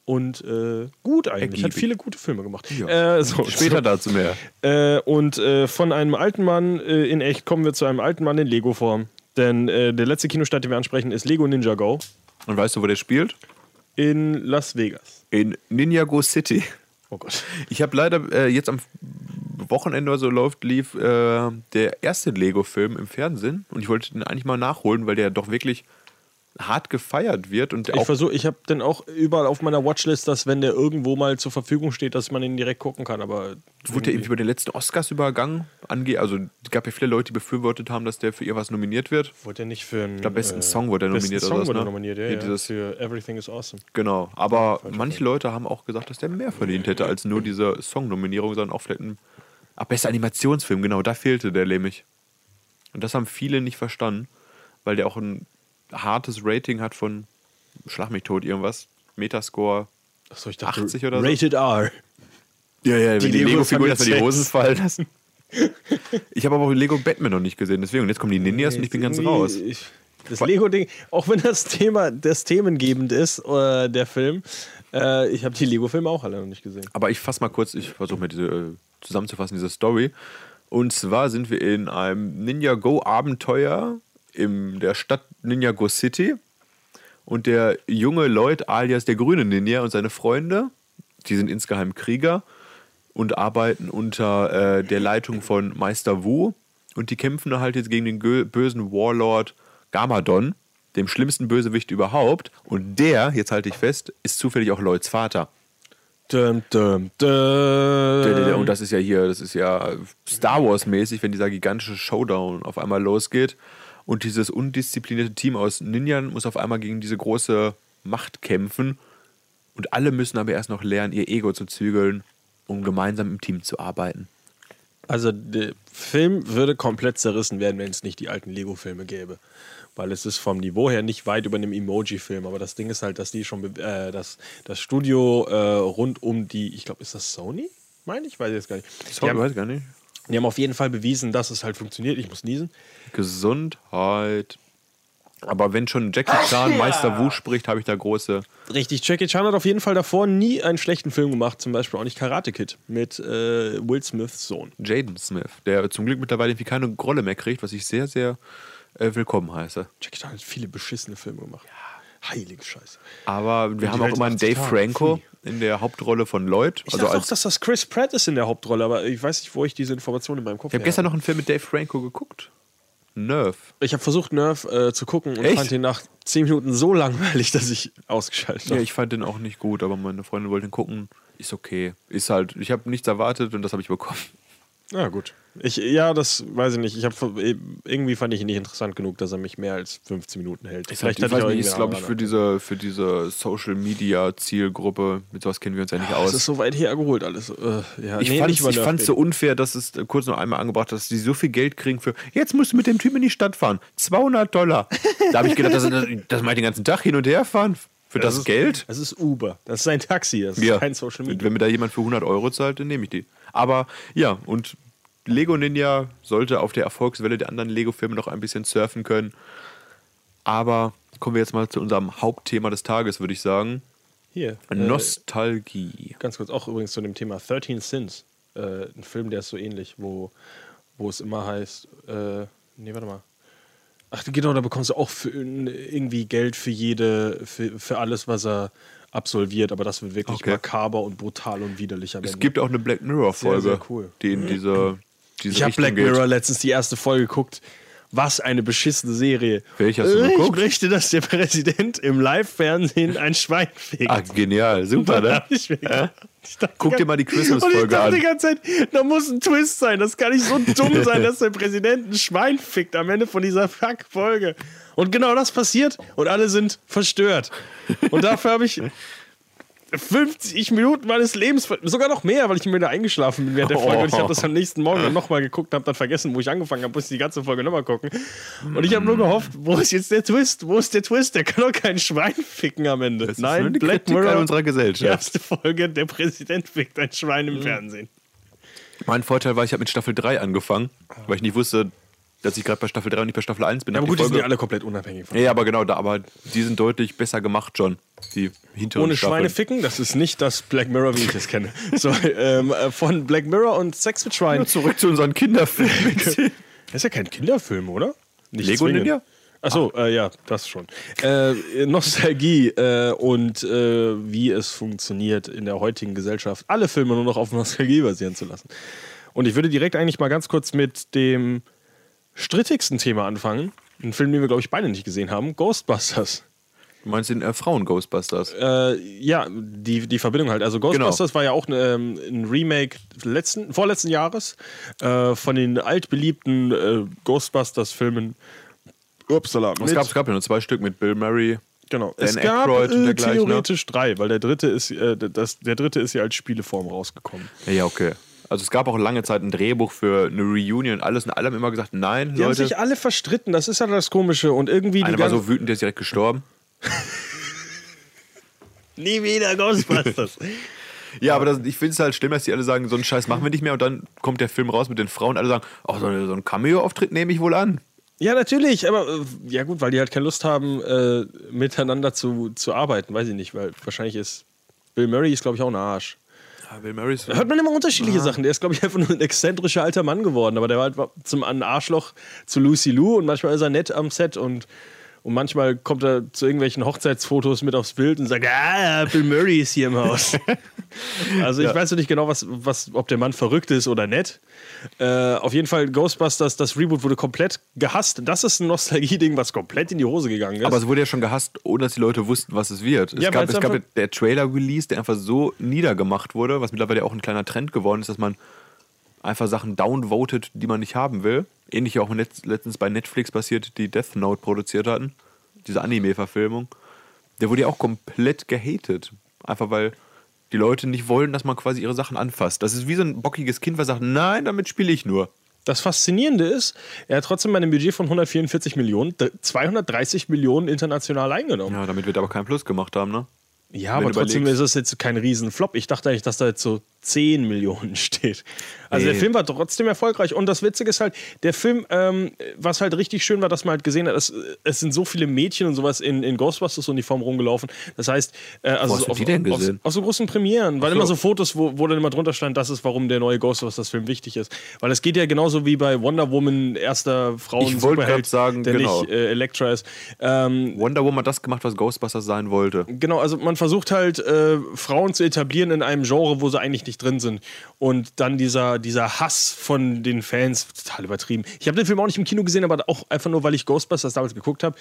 und äh, gut eigentlich. Hat Ergiebig. viele gute Filme gemacht. Ja. Äh, so, Später so. dazu mehr. Äh, und äh, von einem alten Mann äh, in echt kommen wir zu einem alten Mann in Lego-Form. Denn äh, der letzte Kinostart, den wir ansprechen, ist Lego Ninja Go Und weißt du, wo der spielt? in Las Vegas. In Ninjago City. Oh Gott. Ich habe leider jetzt am Wochenende oder so läuft, lief der erste Lego-Film im Fernsehen und ich wollte den eigentlich mal nachholen, weil der doch wirklich hart gefeiert wird und Ich auch versuche, ich habe dann auch überall auf meiner Watchlist, dass wenn der irgendwo mal zur Verfügung steht, dass man ihn direkt gucken kann. Aber wurde ja irgendwie bei den letzten Oscars übergangen angeht. Also es gab ja viele Leute, die befürwortet haben, dass der für irgendwas nominiert wird. wurde er nicht für einen. glaub, besten Song wurde er besten nominiert oder Song was, wurde ne? er nominiert, ja, Ja, ja. dieses- Für Everything is Awesome. Genau. Aber manche Leute haben auch gesagt, dass der mehr verdient hätte als nur diese Song-Nominierung, sondern auch vielleicht ein. Ach, bester Animationsfilm, genau, da fehlte der nämlich. Und das haben viele nicht verstanden, weil der auch ein hartes Rating hat von Schlag mich tot, irgendwas. Metascore. Achso, ich dachte, 80 oder so? Rated R. Ja, ja, Die wenn die Legos Lego-Figuren erstmal die Hosen fallen lassen. Ich habe aber auch Lego Batman noch nicht gesehen, deswegen. Und jetzt kommen die Ninjas und ich bin ganz raus. Ich, das Lego-Ding, auch wenn das Thema das themengebend ist, äh, der Film, äh, ich habe die Lego-Filme auch alle noch nicht gesehen. Aber ich fasse mal kurz, ich versuche mal diese äh, zusammenzufassen, diese Story. Und zwar sind wir in einem Ninja Go Abenteuer in der Stadt Ninja Go City. Und der junge Lloyd alias der grüne Ninja und seine Freunde, die sind insgeheim Krieger und arbeiten unter äh, der Leitung von Meister Wu. Und die kämpfen halt jetzt gegen den bösen Warlord Gamadon, dem schlimmsten Bösewicht überhaupt. Und der, jetzt halte ich fest, ist zufällig auch Lloyds Vater. Dum, dum, dum. Und das ist ja hier, das ist ja Star Wars-mäßig, wenn dieser gigantische Showdown auf einmal losgeht. Und dieses undisziplinierte Team aus Ninjan muss auf einmal gegen diese große Macht kämpfen. Und alle müssen aber erst noch lernen, ihr Ego zu zügeln, um gemeinsam im Team zu arbeiten. Also der Film würde komplett zerrissen werden, wenn es nicht die alten Lego-Filme gäbe. Weil es ist vom Niveau her nicht weit über einem Emoji-Film. Aber das Ding ist halt, dass die schon, äh, das, das Studio äh, rund um die, ich glaube, ist das Sony? Meine ich? Weiß ich jetzt gar nicht. Sorry, haben, weiß gar nicht. Die haben auf jeden Fall bewiesen, dass es halt funktioniert. Ich muss niesen. Gesundheit. Aber wenn schon Jackie Chan Meister Wu spricht, habe ich da große. Richtig, Jackie Chan hat auf jeden Fall davor nie einen schlechten Film gemacht. Zum Beispiel auch nicht Karate Kid mit äh, Will Smiths Sohn. Jaden Smith, der zum Glück mittlerweile irgendwie keine Rolle mehr kriegt, was ich sehr, sehr äh, willkommen heiße. Jackie Chan hat viele beschissene Filme gemacht. Heilige Scheiße. Aber wir die haben auch Welt immer einen 80 Dave Franco free. In der Hauptrolle von Lloyd. Ich Also dachte auch, als, dass das Chris Pratt ist in der Hauptrolle, aber ich weiß nicht, wo ich diese Information in meinem Kopf ich habe gestern noch einen Film mit Dave Franco geguckt. Nerve. Ich habe versucht, Nerf äh, zu gucken und Echt? fand ihn nach 10 Minuten so langweilig, dass ich ausgeschaltet Ja, habe. ich fand den auch nicht gut, aber meine Freundin wollte ihn gucken. Ist okay. Ist halt, ich habe nichts erwartet und das habe ich bekommen. Ja, gut. Ich, ja, das weiß ich nicht. Ich hab, irgendwie fand ich ihn nicht interessant genug, dass er mich mehr als 15 Minuten hält. Vielleicht hätte ich weiß nicht, ist glaube ich für diese, für diese Social Media Zielgruppe, mit sowas kennen wir uns ja nicht andere- aus. Es ist so weit hergeholt alles. Äh, ja, Ich nee, fand es so unfair, dass es äh, kurz noch einmal angebracht hat, dass die so viel Geld kriegen für, jetzt musst du mit dem Typ in die Stadt fahren, 200 Dollar. Da habe ich gedacht, das, das ich den ganzen Tag hin und her fahren. Für das, ist, Geld? Das ist Uber. Das ist ein Taxi. Das ist Ja. kein Social Media. Wenn mir da jemand für 100 Euro zahlt, dann nehme ich die. Aber ja, und Lego Ninja sollte auf der Erfolgswelle der anderen Lego-Filme noch ein bisschen surfen können. Aber kommen wir jetzt mal zu unserem Hauptthema des Tages, würde ich sagen. Hier. Äh, Nostalgie. ganz kurz auch übrigens zu dem Thema 13 Sins. Äh, ein Film, der ist so ähnlich, wo, wo es immer heißt, äh, nee, warte mal. Ach, genau, da bekommst du auch für, irgendwie Geld für jede, für, für alles, was er absolviert, aber das wird wirklich Okay. makaber und brutal und widerlich Es Ende. gibt auch eine Black Mirror-Folge, Sehr, sehr cool. die in diese, diese ich habe Black geht. Mirror letztens die erste Folge geguckt. Was eine beschissene Serie. Welche hast du Äh, geguckt? Ich möchte, dass der Präsident im Live-Fernsehen ein Schwein fegt. Ah, genial, super, ne? ich mir gedacht, ich dachte Guck dir mal die ganze- Und ich Christmas-Folge dachte an. die ganze Zeit, da muss ein Twist sein. Das kann nicht so dumm sein, dass der Präsident ein Schwein fickt am Ende von dieser Fuck-Folge. Und genau das passiert und alle sind verstört. Und dafür habe ich 50 Minuten meines Lebens, sogar noch mehr, weil ich mir da eingeschlafen bin während der Folge. Und ich habe das am nächsten Morgen dann nochmal geguckt, habe dann vergessen, wo ich angefangen habe, muss ich die ganze Folge nochmal gucken. Und ich habe nur gehofft, wo ist jetzt der Twist? Wo ist der Twist? Der kann doch kein Schwein ficken am Ende. Das ist Nein, die Black Mirror, unserer die Gesellschaft. erste Folge, der Präsident fickt ein Schwein im Fernsehen. Mein Vorteil war, ich habe mit Staffel 3 angefangen, weil ich nicht wusste, dass ich gerade bei Staffel 3 und nicht bei Staffel 1 bin. Ja, aber gut, die sind Folge- ja alle komplett unabhängig von Ja, aber genau, da, aber die sind deutlich besser gemacht schon. Die hinteren Ohne Staffeln. Schweine ficken, das ist nicht das Black Mirror, wie ich es kenne. So, ähm, äh, von Black Mirror und Sex mit Schweinen. Zurück zu unseren Kinderfilmen. Das ist ja kein Kinderfilm, oder? Nicht Lego zwingend. Ninja? Achso, äh, ja, das schon. Äh, Nostalgie äh, und äh, wie es funktioniert in der heutigen Gesellschaft, alle Filme nur noch auf Nostalgie basieren zu lassen. Und ich würde direkt eigentlich mal ganz kurz mit dem strittigsten Thema anfangen. Ein Film, den wir, glaube ich, beide nicht gesehen haben: Ghostbusters. Du meinst den äh, Frauen-Ghostbusters? Äh, ja, die, die Verbindung halt. Also Ghostbusters war ja auch ne, ähm, ein Remake letzten, vorletzten Jahres äh, von den altbeliebten äh, Ghostbusters-Filmen. Upsala. es, gab, es gab ja nur zwei Stück mit Bill Murray. genau. Dan es gab Aykroyd und äh, dergleichen, ne? theoretisch drei, weil der dritte ist, äh, das, der dritte ist ja als Spieleform rausgekommen. Ja, okay. Also es gab auch lange Zeit ein Drehbuch für eine Reunion und alles und alle haben immer gesagt, nein, Die haben Leute. sich alle verstritten, das ist ja das Komische. Und irgendwie Einer war so wütend, der ist direkt gestorben. Nie wieder Ghostbusters. Ja, aber das, ich finde es halt schlimm, dass die alle sagen, so einen Scheiß machen wir nicht mehr und dann kommt der Film raus mit den Frauen und alle sagen, oh, so, so einen Cameo-Auftritt nehme ich wohl an. Ja, natürlich, aber äh, ja gut, weil die halt keine Lust haben, äh, miteinander zu, zu arbeiten, weiß ich nicht, weil wahrscheinlich ist Bill Murray ist, glaube ich, auch ein Arsch. Ja, Bill Murray ist Hört man immer Ah. unterschiedliche Sachen. Der ist, glaube ich, einfach nur ein exzentrischer alter Mann geworden. Aber der war halt zum ein Arschloch zu Lucy Lou und manchmal ist er nett am Set und, und manchmal kommt er zu irgendwelchen Hochzeitsfotos mit aufs Bild und sagt, ah, Bill Murray ist hier im Haus. also ich Ja. weiß noch nicht genau, was, was, ob der Mann verrückt ist oder nett. Äh, auf jeden Fall, Ghostbusters, das Reboot wurde komplett gehasst. Das ist ein Nostalgie-Ding, was komplett in die Hose gegangen ist. Aber es wurde ja schon gehasst, ohne dass die Leute wussten, was es wird. Es Ja, gab, es gab der Trailer-Release, der einfach so niedergemacht wurde, was mittlerweile auch ein kleiner Trend geworden ist, dass man einfach Sachen downvotet, die man nicht haben will. Ähnlich auch letzt- letztens bei Netflix passiert, die Death Note produziert hatten. Diese Anime-Verfilmung. Der wurde ja auch komplett gehatet. Einfach weil die Leute nicht wollen, dass man quasi ihre Sachen anfasst. Das ist wie so ein bockiges Kind, was sagt, nein, damit spiele ich nur. Das Faszinierende ist, er hat trotzdem bei einem Budget von 144 Millionen d- 230 Millionen international eingenommen. Ja, damit wird aber keinen Plus gemacht haben, ne? Ja, Wenn aber trotzdem überlegst. ist es jetzt kein Riesenflop. Ich dachte eigentlich, dass da jetzt so 10 Millionen steht. Also Nee. der Film war trotzdem erfolgreich. Und das Witzige ist halt, der Film, ähm, was halt richtig schön war, dass man halt gesehen hat, es, es sind so viele Mädchen und sowas in, in Ghostbusters-Uniform rumgelaugen. Das heißt, äh, also so auf, auf, gesehen? auf so großen Premieren, weil so. immer so Fotos, wo, wo dann immer drunter stand, das ist, warum der neue Ghostbusters-Film wichtig ist. Weil es geht ja genauso wie bei Wonder Woman, erster Frauen Ich wollte Superheld, grad sagen, der genau. nicht äh, Elektra ist. Ähm, Wonder Woman hat das gemacht, was Ghostbusters sein wollte. Genau, also man versucht halt, äh, Frauen zu etablieren in einem Genre, wo sie eigentlich nicht drin sind. Und dann dieser, dieser Hass von den Fans, total übertrieben. Ich habe den Film auch nicht im Kino gesehen, aber auch einfach nur, weil ich Ghostbusters damals geguckt habe.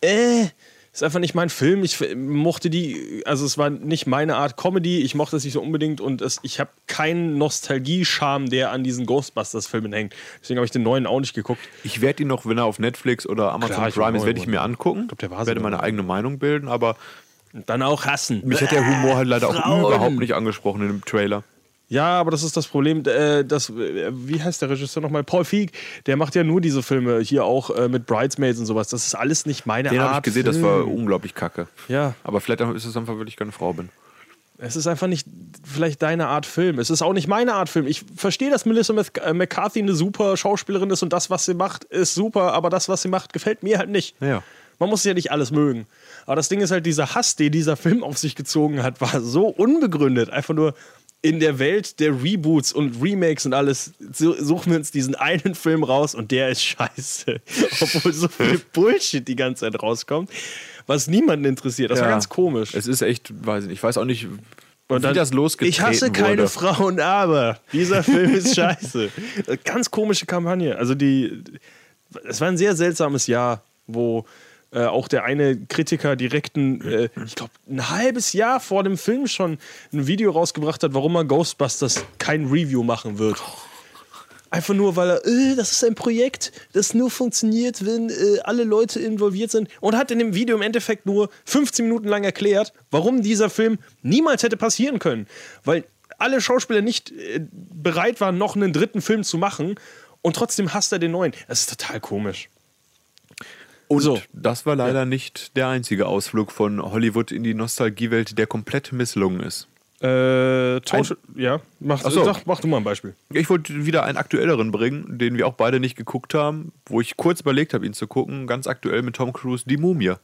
Äh, ist einfach nicht mein Film. Ich f- mochte die, also es war nicht meine Art Comedy. Ich mochte es nicht so unbedingt und es, ich habe keinen Nostalgie-Charme, der an diesen Ghostbusters-Filmen hängt. Deswegen habe ich den neuen auch nicht geguckt. Ich werde ihn noch, wenn er auf Netflix oder Amazon Klar, Prime ist, werde ich mir angucken. glaub, der war Ich werde meine eigene Meinung bilden, aber Dann auch hassen. mich hat der Humor halt leider auch Frauen. überhaupt nicht angesprochen in dem Trailer. Ja, aber das ist das Problem. Äh, das, äh, wie heißt der Regisseur nochmal? Paul Feig, der macht ja nur diese Filme hier auch äh, mit Bridesmaids und sowas. Das ist alles nicht meine Den Art. habe ich gesehen, das Film. war unglaublich kacke. Ja, Aber vielleicht ist es einfach, weil ich keine Frau bin. es ist einfach nicht vielleicht deine Art Film. Es ist auch nicht meine Art Film. Ich verstehe, dass Melissa äh, McCarthy eine super Schauspielerin ist und das, was sie macht, ist super, aber das, was sie macht, gefällt mir halt nicht. Ja. Man muss ja nicht alles mögen. Aber das Ding ist halt, dieser Hass, den dieser Film auf sich gezogen hat, war so unbegründet. Einfach nur in der Welt der Reboots und Remakes und alles suchen wir uns diesen einen Film raus und der ist scheiße. Obwohl so viel Bullshit die ganze Zeit rauskommt, was niemanden interessiert. Das war Ja. ganz komisch. Es ist echt, weiß ich nicht, ich weiß auch nicht, wie Und dann, das losgetreten Ich hasse keine wurde. Frauen, aber dieser Film ist scheiße. Ganz komische Kampagne. Also die, es war ein sehr seltsames Jahr, wo äh, auch der eine Kritiker direkt ein, äh, ich glaube, ein halbes Jahr vor dem Film schon ein Video rausgebracht hat, warum man Ghostbusters kein Review machen wird. Einfach nur, weil er, äh, das ist ein Projekt, das nur funktioniert, wenn äh, alle Leute involviert sind. Und hat in dem Video im Endeffekt nur 15 Minuten lang erklärt, warum dieser Film niemals hätte passieren können. Weil alle Schauspieler nicht äh, bereit waren, noch einen dritten Film zu machen. Und trotzdem hasst er den neuen. Das ist total komisch. Und So. das war leider nicht der einzige Ausflug von Hollywood in die Nostalgiewelt, der komplett misslungen ist. Äh, Tausche, ja, mach, Ach so. sag, mach du mal ein Beispiel. Ich wollte wieder einen aktuelleren bringen, den wir auch beide nicht geguckt haben, wo ich kurz überlegt habe, ihn zu gucken. Ganz aktuell mit Tom Cruise, Die Mumie.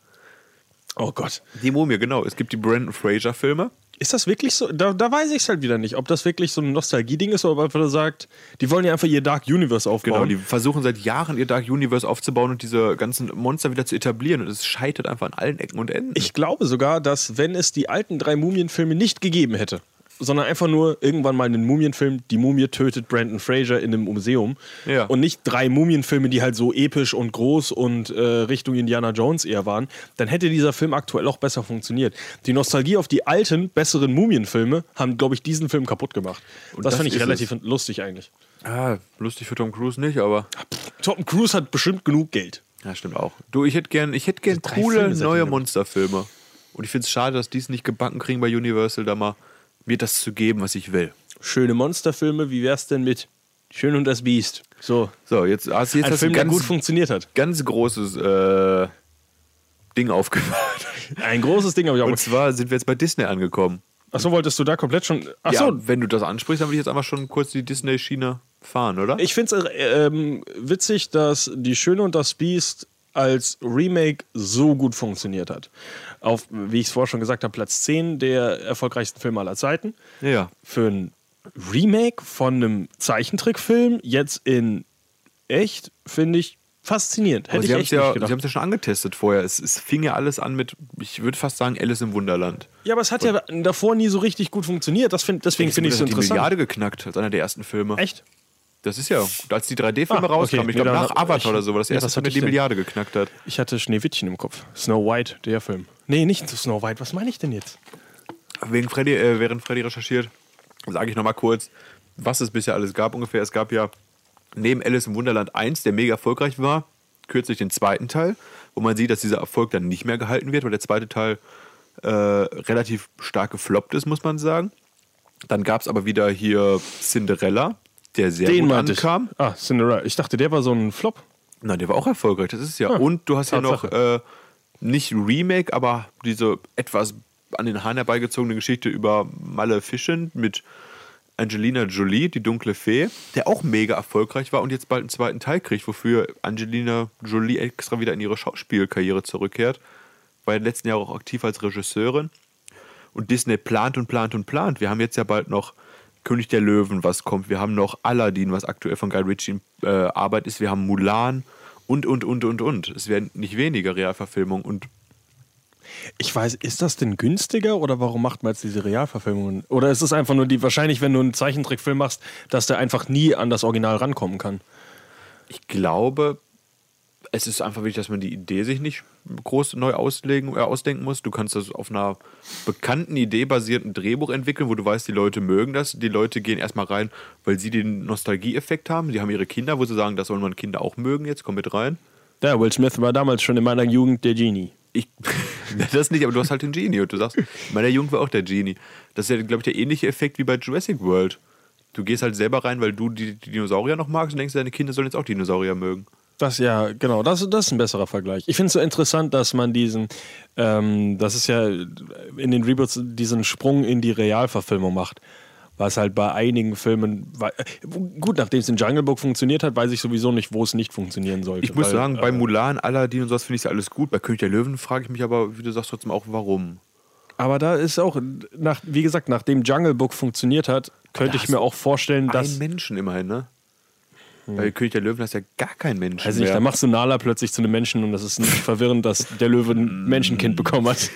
Oh Gott. Die Mumie, genau. Es gibt die Brandon Fraser-Filme. Ist das wirklich so? Da, da weiß ich es halt wieder nicht, ob das wirklich so ein Nostalgie-Ding ist oder ob er sagt, die wollen ja einfach ihr Dark Universe aufbauen. Genau, die versuchen seit Jahren ihr Dark Universe aufzubauen und diese ganzen Monster wieder zu etablieren. Und es scheitert einfach an allen Ecken und Enden. Ich glaube sogar, dass wenn es die alten drei Mumienfilme nicht gegeben hätte, sondern einfach nur irgendwann mal einen Mumienfilm, die Mumie tötet Brandon Fraser in einem Museum Ja. und nicht drei Mumienfilme, die halt so episch und groß und äh, Richtung Indiana Jones eher waren, dann hätte dieser Film aktuell auch besser funktioniert. Die Nostalgie auf die alten, besseren Mumienfilme haben, glaube ich, diesen Film kaputt gemacht. das das fand ich relativ lustig eigentlich. ah, lustig für Tom Cruise nicht, aber. Tom Cruise hat bestimmt genug Geld. Ja, stimmt auch. Du, ich hätte gern, ich hätte gern coole Filme neue. Monsterfilme. Und ich finde es schade, dass die es nicht gebacken kriegen bei Universal, da mal mir das zu geben, was ich will. Schöne Monsterfilme, wie wär's denn mit Schön und das Biest? So. So, jetzt, hast, jetzt Ein hast Film, du der ganz, gut funktioniert hat. ganz großes äh, Ding aufgemacht. Ein großes Ding habe ich auch. Und zwar sind wir jetzt bei Disney angekommen. Achso, wolltest du da komplett schon. Achso, Ja, wenn du das ansprichst, dann würde ich jetzt einfach schon kurz die Disney-Schiene fahren, oder? ich finde es äh, ähm, witzig, dass Die Schöne und das Biest als Remake so gut funktioniert hat. Auf, wie ich es vorher schon gesagt habe, Platz 10 der erfolgreichsten Filme aller Zeiten. Ja. Für ein Remake von einem Zeichentrickfilm jetzt in echt, finde ich faszinierend. Aber Hätte sie ich haben es ja, sie gedacht. haben's ja schon angetestet vorher. Es, es fing ja alles an mit, ich würde fast sagen, Alice im Wunderland. Ja, aber es hat ja davor nie so richtig gut funktioniert. Das find, deswegen finde ich es so Das hat die interessant. Milliarde geknackt als einer der ersten Filme. Echt? Das ist ja, als die 3D-Filme Ah, okay. rauskamen, ich Nee, glaube nach Avatar ich- oder so, war das ja, erste was hatte der die ich denn? Milliarde geknackt hat. Ich hatte Schneewittchen im Kopf. Snow White, der Film. Nee, nicht Snow White. Was meine ich denn jetzt? Wegen Freddy, äh, während Freddy recherchiert, sage ich nochmal kurz, was es bisher alles gab ungefähr. Es gab ja neben Alice im Wunderland 1, der mega erfolgreich war, kürzlich den zweiten Teil, wo man sieht, dass dieser Erfolg dann nicht mehr gehalten wird, weil der zweite Teil äh, relativ stark gefloppt ist, muss man sagen. Dann gab es aber wieder hier Cinderella, der sehr Den gut meinte ich. ankam. Ah, Cinderella. Ich dachte, der war so ein Flop. Nein, der war auch erfolgreich, das ist es ja. Ah, Und du hast ja noch äh, nicht Remake, aber diese etwas an den Haaren herbeigezogene Geschichte über Maleficent mit Angelina Jolie, die dunkle Fee, der auch mega erfolgreich war und jetzt bald einen zweiten Teil kriegt, wofür Angelina Jolie extra wieder in ihre Schauspielkarriere zurückkehrt. War ja letzten Jahren auch aktiv als Regisseurin. Und Disney plant und plant und plant. Wir haben jetzt ja bald noch König der Löwen, was kommt. Wir haben noch Aladdin, was aktuell von Guy Ritchie in äh, Arbeit ist. Wir haben Mulan und, und, und, und, und. Es werden nicht weniger Realverfilmungen. Und Ich weiß, ist das denn günstiger oder warum macht man jetzt diese Realverfilmungen? Oder ist es einfach nur die, wahrscheinlich, wenn du einen Zeichentrickfilm machst, dass der einfach nie an das Original rankommen kann? ich glaube, es ist einfach wichtig, dass man die Idee sich nicht groß neu auslegen, äh, ausdenken muss. Du kannst das auf einer bekannten Idee basierten Drehbuch entwickeln, wo du weißt, die Leute mögen das. Die Leute gehen erstmal rein, weil sie den Nostalgieeffekt haben. Sie haben ihre Kinder, wo sie sagen, das sollen meine Kinder auch mögen. Jetzt komm mit rein. Ja, Will Smith war damals schon in meiner Jugend der Genie. Ich, das nicht, aber du hast halt den Genie und du sagst, meiner Jugend war auch der Genie. Das ist ja, glaube ich, der ähnliche Effekt wie bei Jurassic World. Du gehst halt selber rein, weil du die, die Dinosaurier noch magst und denkst, deine Kinder sollen jetzt auch Dinosaurier mögen. Das ja, genau, das, das ist ein besserer Vergleich. Ich finde es so interessant, dass man diesen, ähm, das ist ja in den Reboots diesen Sprung in die Realverfilmung macht. Was halt bei einigen Filmen, gut, nachdem es in Jungle Book funktioniert hat, weiß ich sowieso nicht, wo es nicht funktionieren sollte. Ich muss weil, sagen, bei äh, Mulan, Aladdin und sowas finde ich ja alles gut. Bei König der Löwen frage ich mich aber, wie du sagst, trotzdem auch, warum. Aber da ist auch, nach, wie gesagt, nachdem Jungle Book funktioniert hat, könnte ich mir auch vorstellen, dass. Ein Menschen immerhin, ne? Bei König der Löwen hast du ja gar keinen Menschen Weiß nicht, da machst du Nala plötzlich zu einem Menschen und das ist nicht verwirrend, dass der Löwe ein Menschenkind bekommen hat.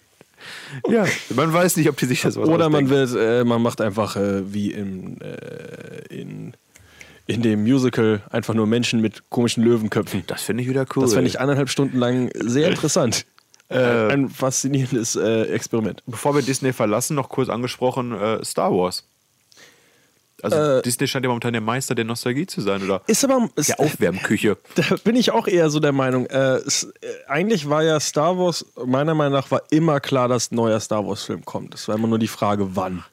ja, man weiß nicht, ob die sich das was Oder man wird, äh, man macht einfach äh, wie im, äh, in, in dem Musical einfach nur Menschen mit komischen Löwenköpfen. Das finde ich wieder cool. Das fände ich eineinhalb Stunden lang sehr interessant. Äh, Ein faszinierendes äh, Experiment. Bevor wir Disney verlassen, noch kurz angesprochen, äh, Star Wars. Also Äh, Disney scheint ja momentan der Meister der Nostalgie zu sein, oder? Ist aber. Ist, Der Aufwärmküche. Da bin ich auch eher so der Meinung. Äh, es, äh, eigentlich war ja Star Wars, meiner Meinung nach, war immer klar, dass ein neuer Star Wars-Film kommt. Es war immer nur die Frage, wann.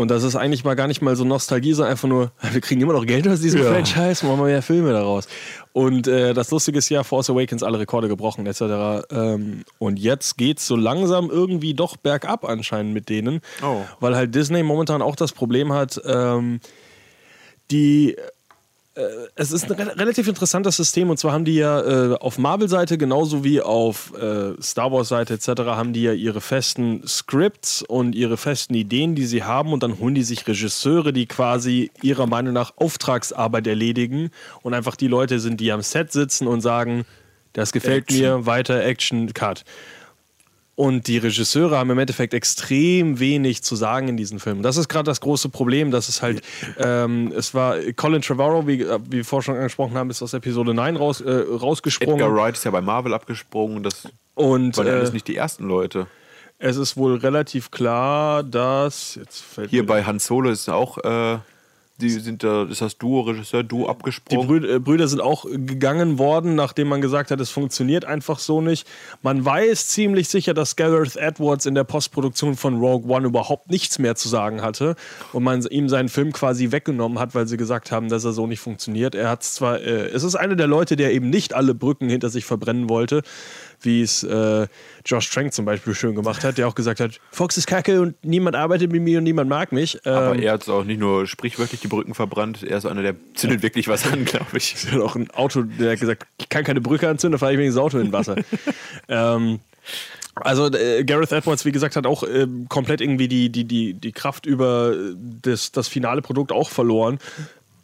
Und das ist eigentlich mal gar nicht mal so Nostalgie, sondern einfach nur, wir kriegen immer noch Geld aus diesem Ja. Franchise, machen wir mehr Filme daraus. Und äh, das Lustige ist ja, Force Awakens alle Rekorde gebrochen, etc. Ähm, und jetzt geht's so langsam irgendwie doch bergab anscheinend mit denen. Oh. Weil halt Disney momentan auch das Problem hat, ähm, die es ist ein re relativ interessantes System und zwar haben die ja äh, auf Marvel-Seite genauso wie auf äh, Star Wars-Seite etc. haben die ja ihre festen Scripts und ihre festen Ideen, die sie haben und dann holen die sich Regisseure, die quasi ihrer Meinung nach Auftragsarbeit erledigen und einfach die Leute sind, die am Set sitzen und sagen, das gefällt Action. mir, weiter Action, Cut. Und die Regisseure haben im Endeffekt extrem wenig zu sagen in diesen Filmen. Das ist gerade das große Problem, dass es halt, ähm, es war Colin Trevorrow, wie, äh, wie wir vorher schon angesprochen haben, ist aus Episode 9 raus, äh, rausgesprungen. Edgar Wright ist ja bei Marvel abgesprungen. Das Und waren ja äh, alles nicht die ersten Leute. es ist wohl relativ klar, dass, jetzt fällt Hier bei Han Solo ist auch, äh, die sind da, ist das Duo, Regisseur, Duo Die abgesprungen. Brü äh, Brüder sind auch gegangen worden, nachdem man gesagt hat, es funktioniert einfach so nicht. Man weiß ziemlich sicher, dass Gareth Edwards in der Postproduktion von Rogue One überhaupt nichts mehr zu sagen hatte und man ihm seinen Film quasi weggenommen hat, weil sie gesagt haben, dass er so nicht funktioniert. Er hat zwar, äh, es ist einer der Leute, der eben nicht alle Brücken hinter sich verbrennen wollte. Wie es äh, Josh Trank zum Beispiel schön gemacht hat, der auch gesagt hat, Fox ist kacke und niemand arbeitet mit mir und niemand mag mich. Aber Ähm, er hat auch nicht nur sprichwörtlich die Brücken verbrannt, er ist einer, der zündet wirklich was an, glaube ich. Er hat auch ein Auto, der hat gesagt, ich kann keine Brücke anzünden, da fahre ich wenigstens das Auto in Wasser. ähm, also äh, Gareth Edwards, wie gesagt, hat auch äh, komplett irgendwie die, die, die, die Kraft über das, das finale Produkt auch verloren.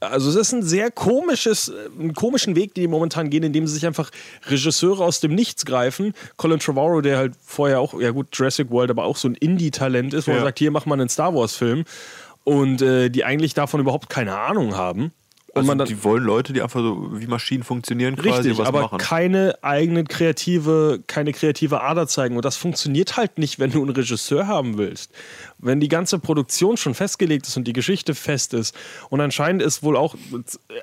Also es ist ein sehr komisches, äh, einen komischen Weg, den die momentan gehen, indem sie sich einfach Regisseure aus dem Nichts greifen. Colin Trevorrow, der halt vorher auch, ja gut, Jurassic World, aber auch so ein Indie-Talent ist, wo Ja. er sagt, hier mach mal einen Star Wars-Film. Und äh, die eigentlich davon überhaupt keine Ahnung haben. Und Also man dann, die wollen Leute, die einfach so wie Maschinen funktionieren, quasi Richtig, was aber machen. keine eigene kreative, keine kreative Ader zeigen. Und das funktioniert halt nicht, wenn du einen Regisseur haben willst. Wenn die ganze Produktion schon festgelegt ist und die Geschichte fest ist. Und anscheinend ist wohl auch,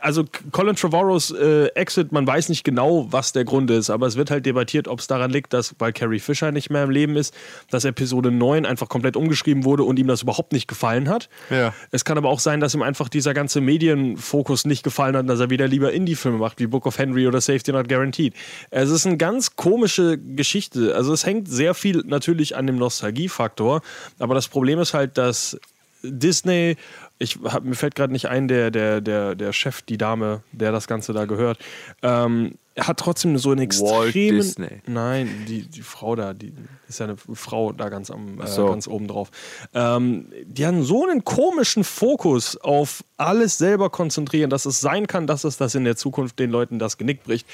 also Colin Trevorrows äh, Exit, man weiß nicht genau, was der Grund ist, aber es wird halt debattiert, ob es daran liegt, dass, weil Carrie Fisher nicht mehr im Leben ist, dass Episode 9 einfach komplett umgeschrieben wurde und ihm das überhaupt nicht gefallen hat. Ja. Es kann aber auch sein, dass ihm einfach dieser ganze Medienfokus nicht gefallen hat, und dass er wieder lieber Indie-Filme macht, wie Book of Henry oder Safety Not Guaranteed. Es ist eine ganz komische Geschichte. Also es hängt sehr viel natürlich an dem Nostalgiefaktor, aber das Problem ist halt, dass Disney, ich hab, mir fällt gerade nicht ein, der, der, der, der Chef, die Dame, der das Ganze da gehört, ähm, hat trotzdem so einen extremen. Disney. Nein, die, die Frau da, die ist ja eine Frau da ganz am äh, so. ganz oben drauf. Ähm, die haben so einen komischen Fokus auf alles selber konzentrieren, dass es sein kann, dass es das in der Zukunft den Leuten das Genick bricht.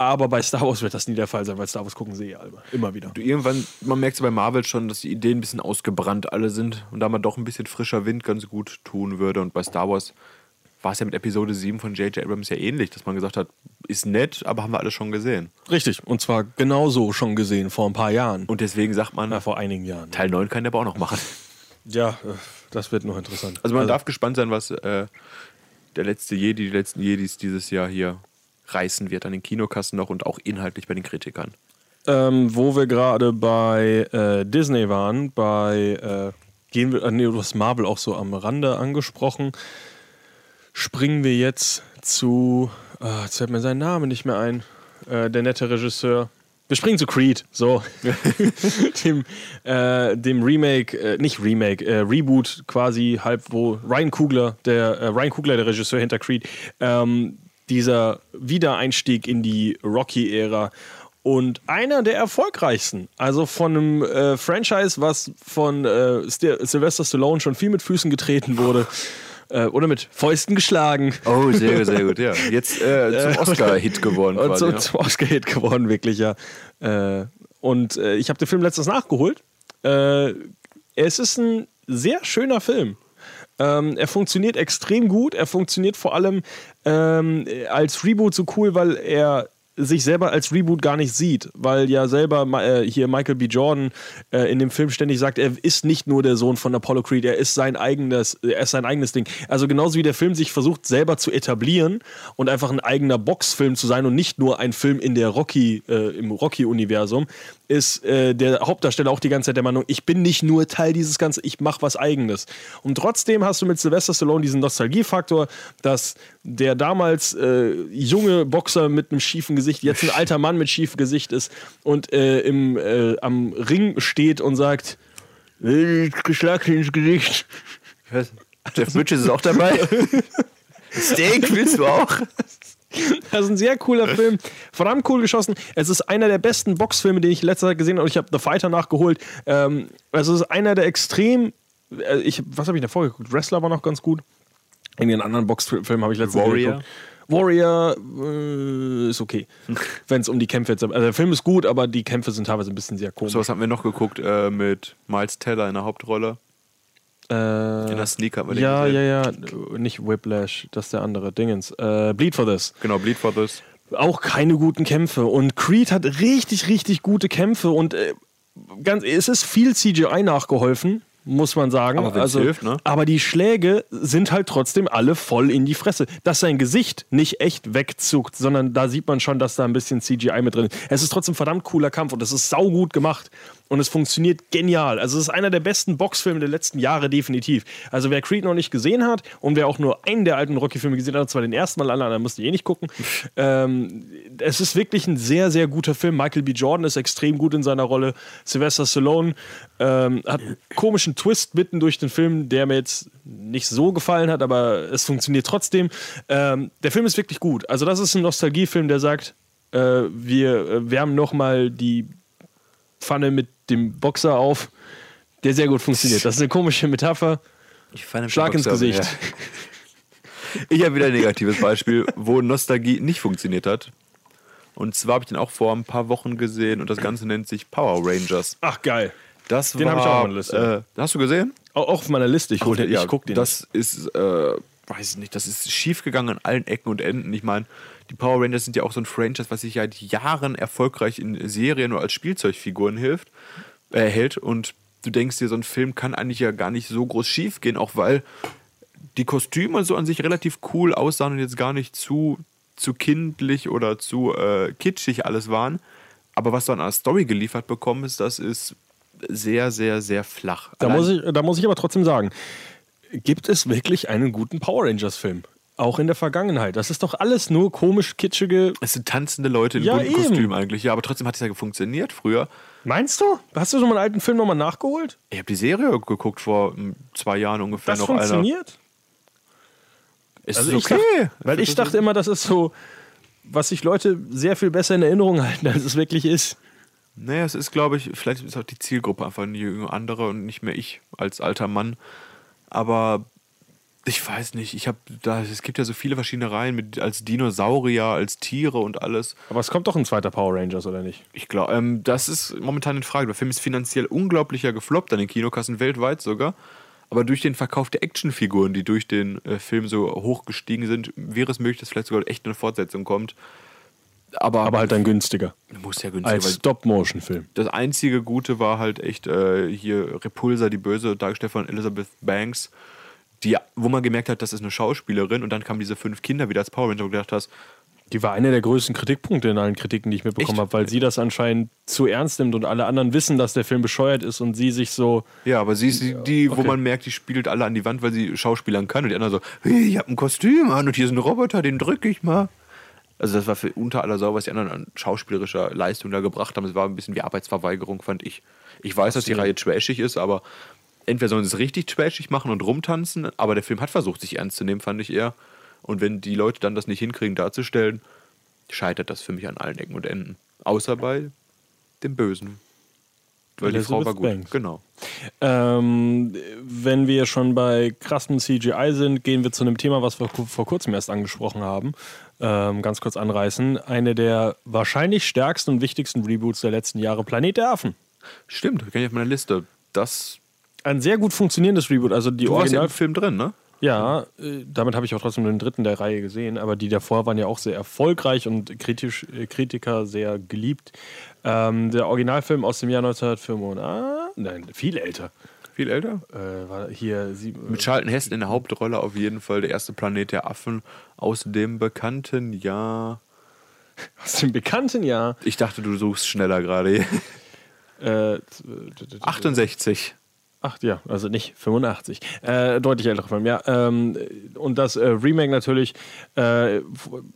Aber bei Star Wars wird das nie der Fall sein, weil Star Wars gucken sie eh alle. Immer wieder. Du, irgendwann, man merkt es bei Marvel schon, dass die Ideen ein bisschen ausgebrannt alle sind und da man doch ein bisschen frischer Wind ganz gut tun würde. Und bei Star Wars war es ja mit Episode 7 von J.J. Abrams ja ähnlich, dass man gesagt hat, ist nett, aber haben wir alle schon gesehen. Richtig. Und zwar genauso schon gesehen vor ein paar Jahren. Und deswegen sagt man, Na, vor einigen Jahren. Teil 9 kann der aber auch noch machen. Ja, äh, das wird noch interessant. Also man darf gespannt sein, was äh, der letzte Jedi, die letzten Jedis dieses Jahr hier reißen wird an den Kinokassen noch und auch inhaltlich bei den Kritikern. ähm, wo wir gerade bei äh, Disney waren, bei äh, gehen wir, äh, nee, du hast Marvel auch so am Rande angesprochen. Springen wir jetzt zu, äh, jetzt fällt mir sein Name nicht mehr ein, äh, der nette Regisseur. Wir springen zu Creed, so. dem, äh, dem Remake, äh, nicht Remake, äh, Reboot quasi, halb wo Ryan Kugler, der äh, Ryan Kugler, der Regisseur hinter Creed, ähm, dieser Wiedereinstieg in die Rocky-Ära und einer der erfolgreichsten. Also von einem äh, Franchise, was von äh, St Sylvester Stallone schon viel mit Füßen getreten wurde. Äh, oder mit Fäusten geschlagen. Oh, sehr gut, sehr gut, ja. Jetzt äh, zum Oscar-Hit geworden Und quasi. so ja. zum Oscar-Hit geworden, wirklich, ja. Äh, und äh, ich habe den Film letztens nachgeholt. Es ist ein sehr schöner Film. Ähm, er funktioniert extrem gut. Er funktioniert vor allem ähm, als Reboot so cool, weil er sich selber als Reboot gar nicht sieht, weil ja selber äh, hier Michael B. Jordan äh, in dem Film ständig sagt, er ist nicht nur der Sohn von Apollo Creed, er ist sein eigenes, er ist sein eigenes Ding. Also genauso wie der Film sich versucht selber zu etablieren und einfach ein eigener Boxfilm zu sein und nicht nur ein Film in der Rocky äh, im Rocky-Universum, ist äh, der Hauptdarsteller auch die ganze Zeit der Meinung, ich bin nicht nur Teil dieses Ganzen, ich mache was Eigenes. Und trotzdem hast du mit Sylvester Stallone diesen Nostalgiefaktor, dass der damals äh, junge Boxer mit einem schiefen Gesicht jetzt ein alter Mann mit schiefem Gesicht ist und äh, im, äh, am Ring steht und sagt, "Äh, Schlag ins Gesicht. Jeff Bridges ist auch dabei. Steak willst du auch? Das ist ein sehr cooler Film. Verdammt cool geschossen. Es ist einer der besten Boxfilme, den ich in letzter Zeit gesehen habe. Und ich habe The Fighter nachgeholt. Ähm, also es ist einer der extrem. Äh, ich, was habe ich davor geguckt? Wrestler war noch ganz gut. Irgendwie einen anderen Boxfilm habe ich letztens Warrior? geguckt. Warrior äh, ist okay. Wenn es um die Kämpfe jetzt. Also der Film ist gut, aber die Kämpfe sind teilweise ein bisschen sehr komisch. So was haben wir noch geguckt äh, mit Miles Teller in der Hauptrolle. äh, In der Sneak haben wir den ja, gesehen. ja, ja. Nicht Whiplash, das ist der andere. Dingens. Äh, Bleed for This. Genau, Bleed for This. auch keine guten Kämpfe. Und Creed hat richtig, richtig gute Kämpfe und äh, ganz, es ist viel CGI nachgeholfen, muss man sagen. Aber wenn's hilft, ne? aber die Schläge sind halt trotzdem alle voll in die Fresse. Dass sein Gesicht nicht echt wegzuckt, sondern da sieht man schon, dass da ein bisschen CGI mit drin ist. Es ist trotzdem ein verdammt cooler Kampf und es ist saugut gemacht. Und es funktioniert genial. Also es ist einer der besten Boxfilme der letzten Jahre definitiv. Also wer Creed noch nicht gesehen hat und wer auch nur einen der alten Rocky-Filme gesehen hat, und zwar den ersten Mal, alle anderen musste eh nicht gucken. Ähm, es ist wirklich ein sehr, sehr guter Film. Michael B. Jordan ist extrem gut in seiner Rolle. Sylvester Stallone ähm, hat einen komischen Twist mitten durch den Film, der mir jetzt nicht so gefallen hat, aber es funktioniert trotzdem. Ähm, der Film ist wirklich gut. Also das ist ein Nostalgiefilm, der sagt, äh, wir äh, wärmen nochmal die Pfanne mit dem Boxer auf, der sehr gut funktioniert. Das ist eine komische Metapher. Schlag ins Gesicht. ja. Ich habe wieder ein negatives Beispiel, wo Nostalgie nicht funktioniert hat. Und zwar habe ich den auch vor ein paar Wochen gesehen und das Ganze nennt sich Power Rangers. Ach, geil. Das Den habe ich auch auf meiner Liste. Äh, hast du gesehen? Auch auf meiner Liste. Ich, den, ich guck den. Das ist, äh, weiß ich nicht, das ist schiefgegangen an allen Ecken und Enden. Ich meine, die Power Rangers sind ja auch so ein Franchise, was sich seit Jahren erfolgreich in Serien oder als Spielzeugfiguren hilft, äh, hält. Und du denkst dir, so ein Film kann eigentlich ja gar nicht so groß schief gehen, auch weil die Kostüme so an sich relativ cool aussahen und jetzt gar nicht zu, zu kindlich oder zu äh, kitschig alles waren. Aber was du an einer Story geliefert bekommst, das ist sehr, sehr, sehr flach. Da Allein- muss, ich, da muss ich aber trotzdem sagen, gibt es wirklich einen guten Power Rangers-Film? Auch in der Vergangenheit. Das ist doch alles nur komisch kitschige. Es sind tanzende Leute in Ja, bunten eben. Kostümen eigentlich, ja, aber trotzdem hat es ja funktioniert früher. Meinst du? Hast du so einen alten Film nochmal nachgeholt? Ich habe die Serie geguckt vor mm, zwei Jahren ungefähr Das noch einer. funktioniert? Also ist ich okay. dachte, weil ich dachte immer, das ist so, was sich Leute sehr viel besser in Erinnerung halten, als es wirklich ist. Naja, es ist, glaube ich, vielleicht ist auch die Zielgruppe einfach eine andere und nicht mehr ich als alter Mann. Aber ich weiß nicht, ich habe da, es gibt ja so viele verschiedene Reihen mit als Dinosaurier, als Tiere und alles. Aber es kommt doch ein zweiter Power Rangers, oder nicht? Ich glaube, ähm, das ist momentan in Frage. Der Film ist finanziell unglaublicher gefloppt an den Kinokassen weltweit sogar. Aber durch den Verkauf der Actionfiguren, die durch den äh, Film so hoch gestiegen sind, wäre es möglich, dass vielleicht sogar echt eine Fortsetzung kommt. Aber, Aber halt dann günstiger. muss ja günstiger, Als Stop-Motion-Film. das einzige Gute war halt echt äh, hier Repulsa, die Böse, dargestellt von Elizabeth Banks, die, wo man gemerkt hat, das ist eine Schauspielerin und dann kamen diese fünf Kinder wieder als Power Ranger und gedacht hast, Die war einer der größten Kritikpunkte in allen Kritiken, die ich mitbekommen habe, weil sie das anscheinend zu ernst nimmt und alle anderen wissen, dass der Film bescheuert ist und sie sich so. ja, aber sie ist die, die wo okay. man merkt, die spielt alle an die Wand, weil sie Schauspielern kann und die anderen so, hey, ich hab ein Kostüm an und hier ist ein Roboter, den drücke ich mal. Also das war für unter aller Sau, was die anderen an schauspielerischer Leistung da gebracht haben. Es war ein bisschen wie Arbeitsverweigerung, fand ich. Ich weiß, dass die Reihe trashig ist, aber entweder sollen sie es richtig trashig machen und rumtanzen, aber der Film hat versucht, sich ernst zu nehmen, fand ich eher. Und wenn die Leute dann das nicht hinkriegen darzustellen, scheitert das für mich an allen Ecken und Enden. Außer bei dem Bösen. Weil die Frau war Elizabeth gut. Banks. Genau. Ähm, wenn wir schon bei krassem CGI sind, gehen wir zu einem Thema, was wir vor kurzem erst angesprochen haben. Ähm, ganz kurz anreißen. Eine der wahrscheinlich stärksten und wichtigsten Reboots der letzten Jahre, Planet der Affen. Stimmt, kenne ich auf meiner Liste. Das. Ein sehr gut funktionierendes Reboot. Also die Du warst ja Original im Film drin, ne? Ja, äh, damit habe ich auch trotzdem den dritten der Reihe gesehen, aber die davor waren ja auch sehr erfolgreich und kritisch, äh, Kritiker sehr geliebt. Ähm, der Originalfilm aus dem Jahr 1985, nein, viel älter, Viel älter? äh, war hier sie, Mit Charlton Heston in der Hauptrolle auf jeden Fall der erste Planet der Affen aus dem bekannten Jahr. aus dem bekannten Jahr. Ich dachte, du suchst schneller gerade. Äh, 68. Ach ja, also nicht 85. Äh, deutlich älterer Film, ja. Ähm, und das äh, Remake natürlich, äh,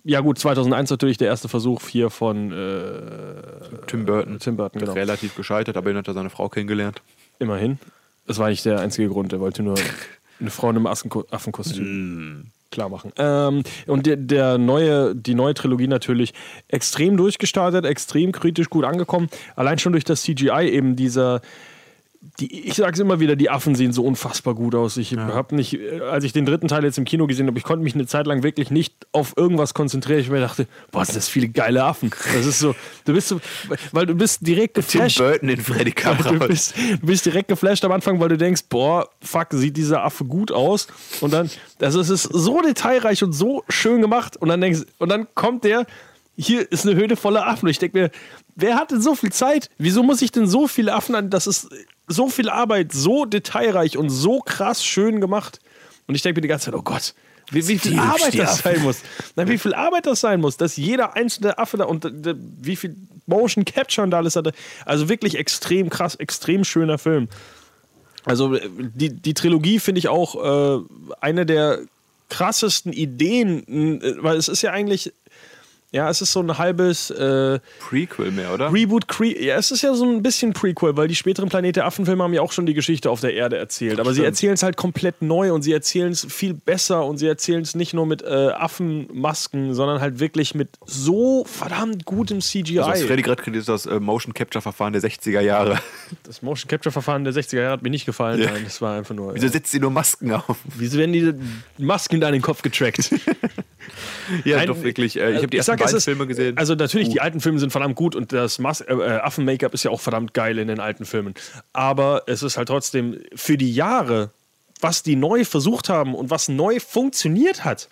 ja gut, 2001 natürlich der erste Versuch hier von äh, Tim Burton. Tim Burton, genau. Relativ gescheitert, aber dann hat er seine Frau kennengelernt. Immerhin. Das war nicht der einzige Grund. Er wollte nur eine Frau in einem Affenkostüm klar machen. Ähm, und der, der neue, die neue Trilogie natürlich extrem durchgestartet, extrem kritisch gut angekommen. Allein schon durch das CGI eben dieser. Die, ich sage es immer wieder, die Affen sehen so unfassbar gut aus. Ich habe nicht, als ich den dritten Teil jetzt im Kino gesehen habe, ich konnte mich eine Zeit lang wirklich nicht auf irgendwas konzentrieren. Ich mir dachte, boah, sind das viele geile Affen. Das ist so, du bist so, weil du bist direkt Tim geflasht. Burton in Freddy Du bist, du bist direkt geflasht am Anfang, weil du denkst, boah, fuck, sieht dieser Affe gut aus. Und dann, also es ist so detailreich und so schön gemacht. Und dann denkst und dann kommt der, hier ist eine Höhle voller Affen. Und ich denke mir, wer hat denn so viel Zeit? Wieso muss ich denn so viele Affen an? Das ist so viel Arbeit, so detailreich und so krass schön gemacht. Und ich denke mir die ganze Zeit, oh Gott, Wie, wie viel Arbeit das sein muss. Na, wie viel Arbeit das sein muss, dass jeder einzelne Affe da und äh, wie viel Motion Capture und da alles hatte. Also wirklich extrem krass, extrem schöner Film. Also äh, die, die Trilogie finde ich auch äh, eine der krassesten Ideen, äh, weil es ist ja eigentlich, ja, es ist so ein halbes äh, Prequel mehr, oder? Reboot, Cre ja, es ist ja so ein bisschen Prequel, weil die späteren Planet der Affen-Filme haben ja auch schon die Geschichte auf der Erde erzählt. Aber sie Stimmt. erzählen es halt komplett neu und sie erzählen es viel besser und sie erzählen es nicht nur mit äh, Affenmasken, sondern halt wirklich mit so verdammt gutem CGI. Also, was Freddy gerade kritisiert, das äh, Motion Capture Verfahren der 60er Jahre. das Motion Capture Verfahren der 60er Jahre hat mir nicht gefallen. Ja. Nein, das war einfach nur. Wieso setzt sie nur Masken auf? Wieso werden diese Masken da in den Kopf getrackt? Ja, Nein, doch wirklich. Äh, ich habe die ersten beiden ist- Filme gesehen. Also natürlich, die alten Filme sind verdammt gut und das Mas äh, äh, Affen-Make-up ist ja auch verdammt geil in den alten Filmen. Aber es ist halt trotzdem für die Jahre, was die neu versucht haben und was neu funktioniert hat,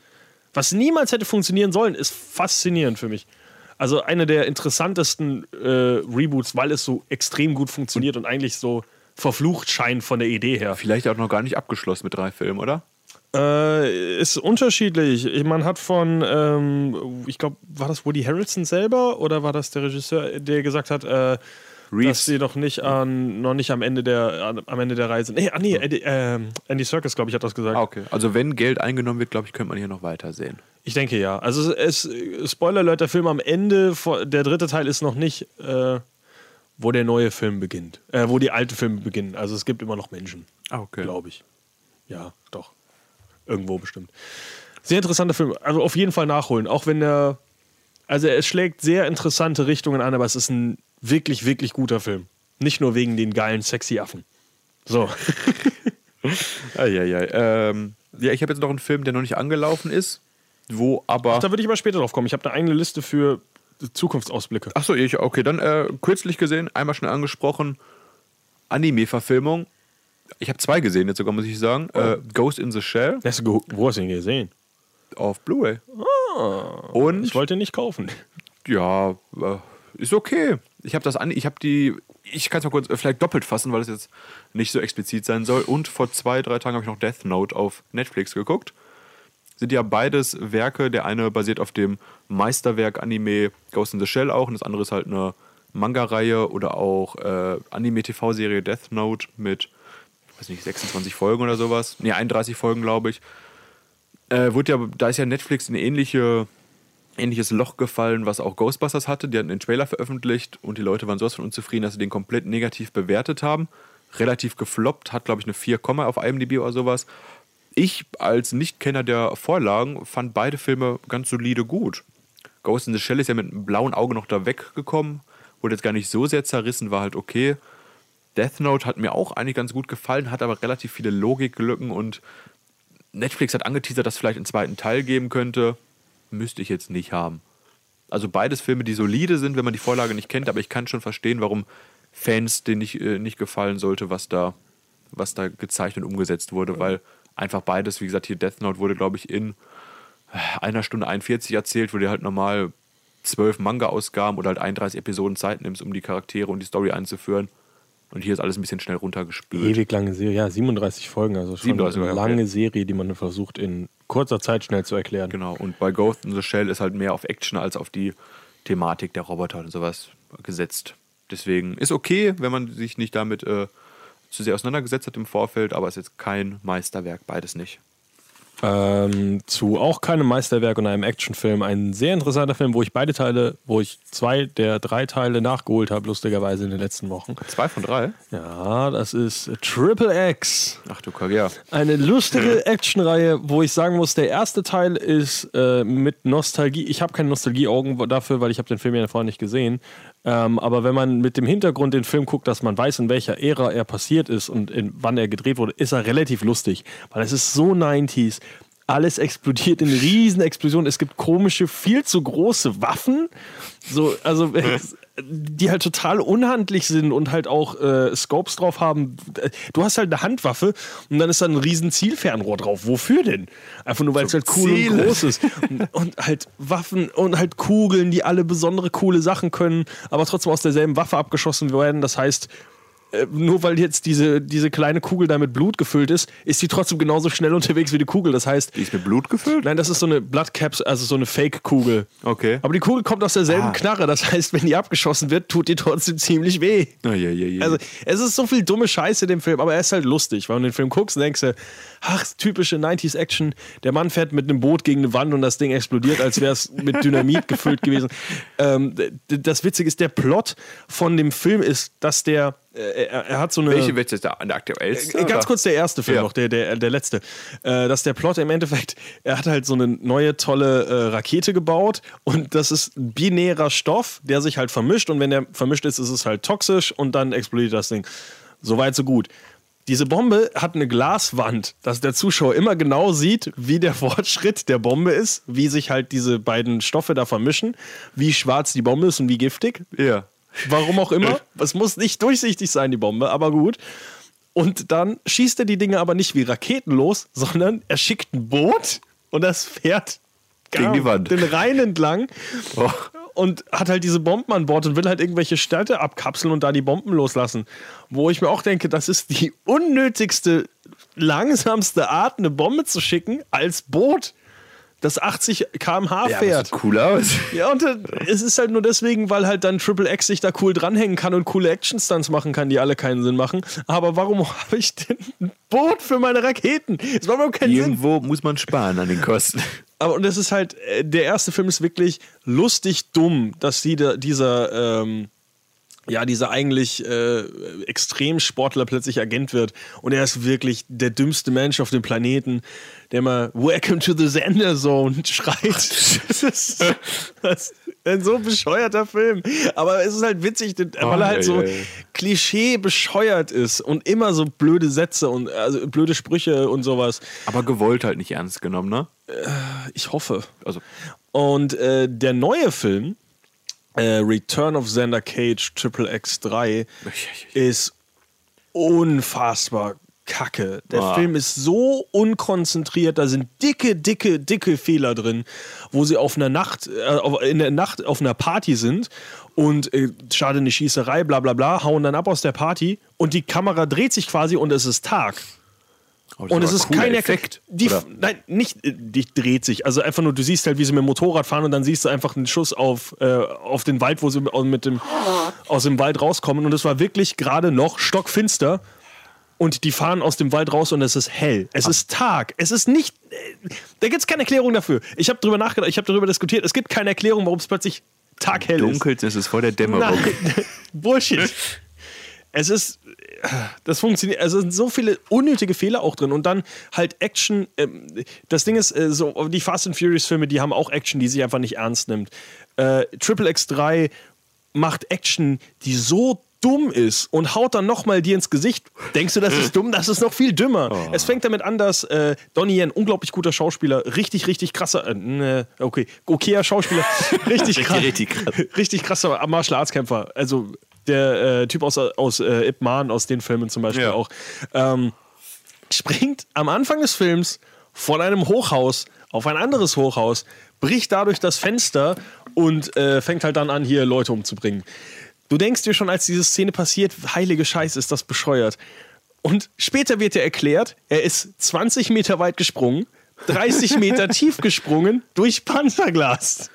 was niemals hätte funktionieren sollen, ist faszinierend für mich. Also eine der interessantesten äh, Reboots, weil es so extrem gut funktioniert und eigentlich so verflucht scheint von der Idee her. Vielleicht auch noch gar nicht abgeschlossen mit drei Filmen, oder? Äh, ist unterschiedlich. Man hat von, ähm, ich glaube, war das Woody Harrelson selber oder war das der Regisseur, der gesagt hat, äh, dass sie noch nicht an, noch nicht am Ende der, an, am Ende der Reise. Nee, ah, nee, Andy, ähm, Andy Serkis, glaube ich, hat das gesagt. Ah, okay. Also wenn Geld eingenommen wird, glaube ich, könnte man hier noch weitersehen. Ich denke ja. Also es, Spoiler Alert, der Film am Ende, der dritte Teil ist noch nicht, äh, wo der neue Film beginnt. Äh, wo die alten Filme beginnen. Also es gibt immer noch Menschen. Ah, okay. Glaube ich. Ja, doch. Irgendwo bestimmt. Sehr interessanter Film. Also auf jeden Fall nachholen. Auch wenn er. Also es schlägt sehr interessante Richtungen an, aber es ist ein wirklich, wirklich guter Film. Nicht nur wegen den geilen, sexy Affen. So. Eieiei. Ähm, ja, ich habe jetzt noch einen Film, der noch nicht angelaufen ist, wo aber. Da würde ich aber später drauf kommen. Ich habe eine eigene Liste für Zukunftsausblicke. Achso, ich, okay, dann äh, kürzlich gesehen, einmal schon angesprochen, Anime-Verfilmung. Ich habe zwei gesehen jetzt sogar, muss ich sagen. Äh, Ghost in the Shell ge- Wo hast du ihn gesehen? auf Blu-ray. Und Ich wollte ihn nicht kaufen. ja, äh, ist okay. Ich habe das an, ich habe die, ich kann es mal kurz äh, vielleicht doppelt fassen, weil es jetzt nicht so explizit sein soll. Und vor zwei, drei Tagen habe ich noch Death Note auf Netflix geguckt. Sind ja beides Werke. Der eine basiert auf dem Meisterwerk Anime Ghost in the Shell auch und das andere ist halt eine Manga-Reihe oder auch äh, Anime-TV-Serie Death Note mit, weiß nicht, 26 Folgen oder sowas. Ne, 31 Folgen, glaube ich. Äh, wurde ja, da ist ja Netflix in eine ähnliche ähnliches Loch gefallen, was auch Ghostbusters hatte. Die hatten den Trailer veröffentlicht und die Leute waren sowas von unzufrieden, dass sie den komplett negativ bewertet haben. Relativ gefloppt, hat glaube ich eine 4, auf IMDb oder sowas. Ich als Nichtkenner der Vorlagen fand beide Filme ganz solide gut. Ghost in the Shell ist ja mit einem blauen Auge noch da weggekommen, wurde jetzt gar nicht so sehr zerrissen, war halt okay. Death Note hat mir auch eigentlich ganz gut gefallen, hat aber relativ viele Logiklücken und Netflix hat angeteasert, dass es vielleicht einen zweiten Teil geben könnte. Müsste ich jetzt nicht haben. Also beides Filme, die solide sind, wenn man die Vorlage nicht kennt, aber ich kann schon verstehen, warum Fans denen nicht, äh, nicht gefallen sollte, was da, was da gezeichnet und umgesetzt wurde, weil einfach beides, wie gesagt, hier Death Note wurde, glaube ich, in einer Stunde 41 erzählt, wo du halt normal zwölf Manga-Ausgaben oder halt 31 Episoden Zeit nimmst, um die Charaktere und die Story einzuführen. Und hier ist alles ein bisschen schnell runtergespült. Ewig lange Serie, ja, 37 Folgen, also schon 37, eine okay. lange Serie, die man versucht in kurzer Zeit schnell zu erklären. Genau, und bei Ghost in the Shell ist halt mehr auf Action als auf die Thematik der Roboter und sowas gesetzt. Deswegen ist okay, wenn man sich nicht damit äh, zu sehr auseinandergesetzt hat im Vorfeld, aber ist jetzt kein Meisterwerk, beides nicht. Ähm, zu auch keinem Meisterwerk und einem Actionfilm. Ein sehr interessanter Film, wo ich beide Teile, wo ich zwei der drei Teile nachgeholt habe, lustigerweise in den letzten Wochen. Zwei von drei? Ja, das ist Triple X. Ach du Kacke, ja. Eine lustige Actionreihe, wo ich sagen muss, der erste Teil ist äh, mit Nostalgie. Ich habe keine Nostalgieaugen dafür, weil ich habe den Film ja vorher nicht gesehen. Ähm, aber wenn man mit dem Hintergrund den Film guckt, dass man weiß, in welcher Ära er passiert ist und in, wann er gedreht wurde, ist er relativ lustig. Weil es ist so 90s. Alles explodiert in riesen Explosionen. Es gibt komische, viel zu große Waffen. So, also, die halt total unhandlich sind und halt auch äh, Scopes drauf haben. Du hast halt eine Handwaffe und dann ist da ein riesen Zielfernrohr drauf. Wofür denn? Einfach nur, weil es halt cool und Zielen. groß ist. Und, und halt Waffen und halt Kugeln, die alle besondere coole Sachen können, aber trotzdem aus derselben Waffe abgeschossen werden. Das heißt, äh, nur weil jetzt diese, diese kleine Kugel da mit Blut gefüllt ist, ist die trotzdem genauso schnell unterwegs wie die Kugel. Das heißt, Die ist mit Blut gefüllt? nein, das ist so eine Blood Caps, also so eine Fake-Kugel. Okay. Aber die Kugel kommt aus derselben Ah. Knarre. Das heißt, wenn die abgeschossen wird, tut die trotzdem ziemlich weh. Oh, je, je, je. Also, es ist so viel dumme Scheiße in dem Film, aber er ist halt lustig, weil du den Film guckst und denkst dir, ach, typische 90s Action. Der Mann fährt mit einem Boot gegen eine Wand und das Ding explodiert, als wäre es mit Dynamit gefüllt gewesen. Ähm, das Witzige ist, der Plot von dem Film ist, dass der, äh, er, er hat so eine. Welche wird jetzt der, der aktuellste? Äh, Ganz kurz der erste Film Ja. noch, der, der, der letzte. Äh, dass der Plot im Endeffekt, er hat halt so eine neue tolle äh, Rakete gebaut und das ist ein binärer Stoff, der sich halt vermischt und wenn der vermischt ist, ist es halt toxisch und dann explodiert das Ding. Soweit, so gut. Diese Bombe hat eine Glaswand, dass der Zuschauer immer genau sieht, wie der Fortschritt der Bombe ist, wie sich halt diese beiden Stoffe da vermischen, wie schwarz die Bombe ist und wie giftig. Ja. Warum auch immer. Es muss nicht durchsichtig sein, die Bombe, aber gut. Und dann schießt er die Dinge aber nicht wie Raketen los, sondern er schickt ein Boot und das fährt Gegen die Wand. den Rhein entlang Oh. und hat halt diese Bomben an Bord und will halt irgendwelche Städte abkapseln und da die Bomben loslassen. Wo ich mir auch denke, das ist die unnötigste, langsamste Art, eine Bombe zu schicken als Boot, das 80 km/h Ja, fährt. sieht cool aus. Ja, und äh, es ist halt nur deswegen, weil halt dann Triple X sich da cool dranhängen kann und coole Action-Stunts machen kann, die alle keinen Sinn machen. Aber warum habe ich denn ein Boot für meine Raketen? Das macht überhaupt keinen Sinn. Irgendwo muss man sparen an den Kosten. Aber und das ist halt, äh, der erste Film ist wirklich lustig dumm, dass die, dieser, ähm, ja, dieser eigentlich äh, Extremsportler plötzlich Agent wird. Und er ist wirklich der dümmste Mensch auf dem Planeten, der mal Welcome to the Sender Zone schreit. Das ist, das ein so bescheuerter Film. Aber es ist halt witzig, weil er halt so. Klischee bescheuert ist und immer so blöde Sätze und also blöde Sprüche und sowas. Aber gewollt halt nicht ernst genommen, ne? Ich hoffe. Also, Und äh, der neue Film, äh, Return of Xander Cage Triple X3, ist unfassbar kacke. Der Ah. Film ist so unkonzentriert, da sind dicke, dicke, dicke Fehler drin, wo sie auf einer Nacht, äh, in der Nacht auf einer Party sind und äh, schade eine Schießerei, bla bla bla, hauen dann ab aus der Party und die Kamera dreht sich quasi und es ist Tag. Und es ist kein Effekt. Die, oder? nein, nicht, äh, die dreht sich. Also einfach nur, du siehst halt, wie sie mit dem Motorrad fahren und dann siehst du einfach einen Schuss auf, äh, auf den Wald, wo sie mit- dem, aus dem Wald rauskommen. Und es war wirklich gerade noch stockfinster. Und die fahren aus dem Wald raus und es ist hell. Es ist Tag. Es ist nicht. Äh, da gibt es keine Erklärung dafür. Ich habe drüber nachgedacht, ich habe darüber diskutiert. Es gibt keine Erklärung, warum es plötzlich taghell ist. Dunkelt ist es vor der Dämmerung. Nein, Bullshit. Es ist, das funktioniert, also sind so viele unnötige Fehler auch drin und dann halt Action. Ähm, das Ding ist, äh, so die Fast and Furious Filme, die haben auch Action, die sich einfach nicht ernst nimmt. Äh, Triple X3 macht Action, die so dumm ist und haut dann nochmal dir ins Gesicht. Denkst du, das ist dumm? Das ist noch viel dümmer. Es fängt damit an, dass äh, Donnie Yen, unglaublich guter Schauspieler, richtig, richtig krasser, äh, ne, okay, okayer Schauspieler, richtig, krass, Richtig krass. richtig krasser Martial Arts Kämpfer. Also der äh, Typ aus, aus äh, Ip Man, aus den Filmen zum Beispiel Ja. auch, ähm, springt am Anfang des Films von einem Hochhaus auf ein anderes Hochhaus, bricht dadurch das Fenster und äh, fängt halt dann an, hier Leute umzubringen. Du denkst dir schon, als diese Szene passiert, heilige Scheiße, ist das bescheuert. Und später wird dir erklärt, er ist 20 Meter weit gesprungen, 30 Meter tief gesprungen durch Panzerglas.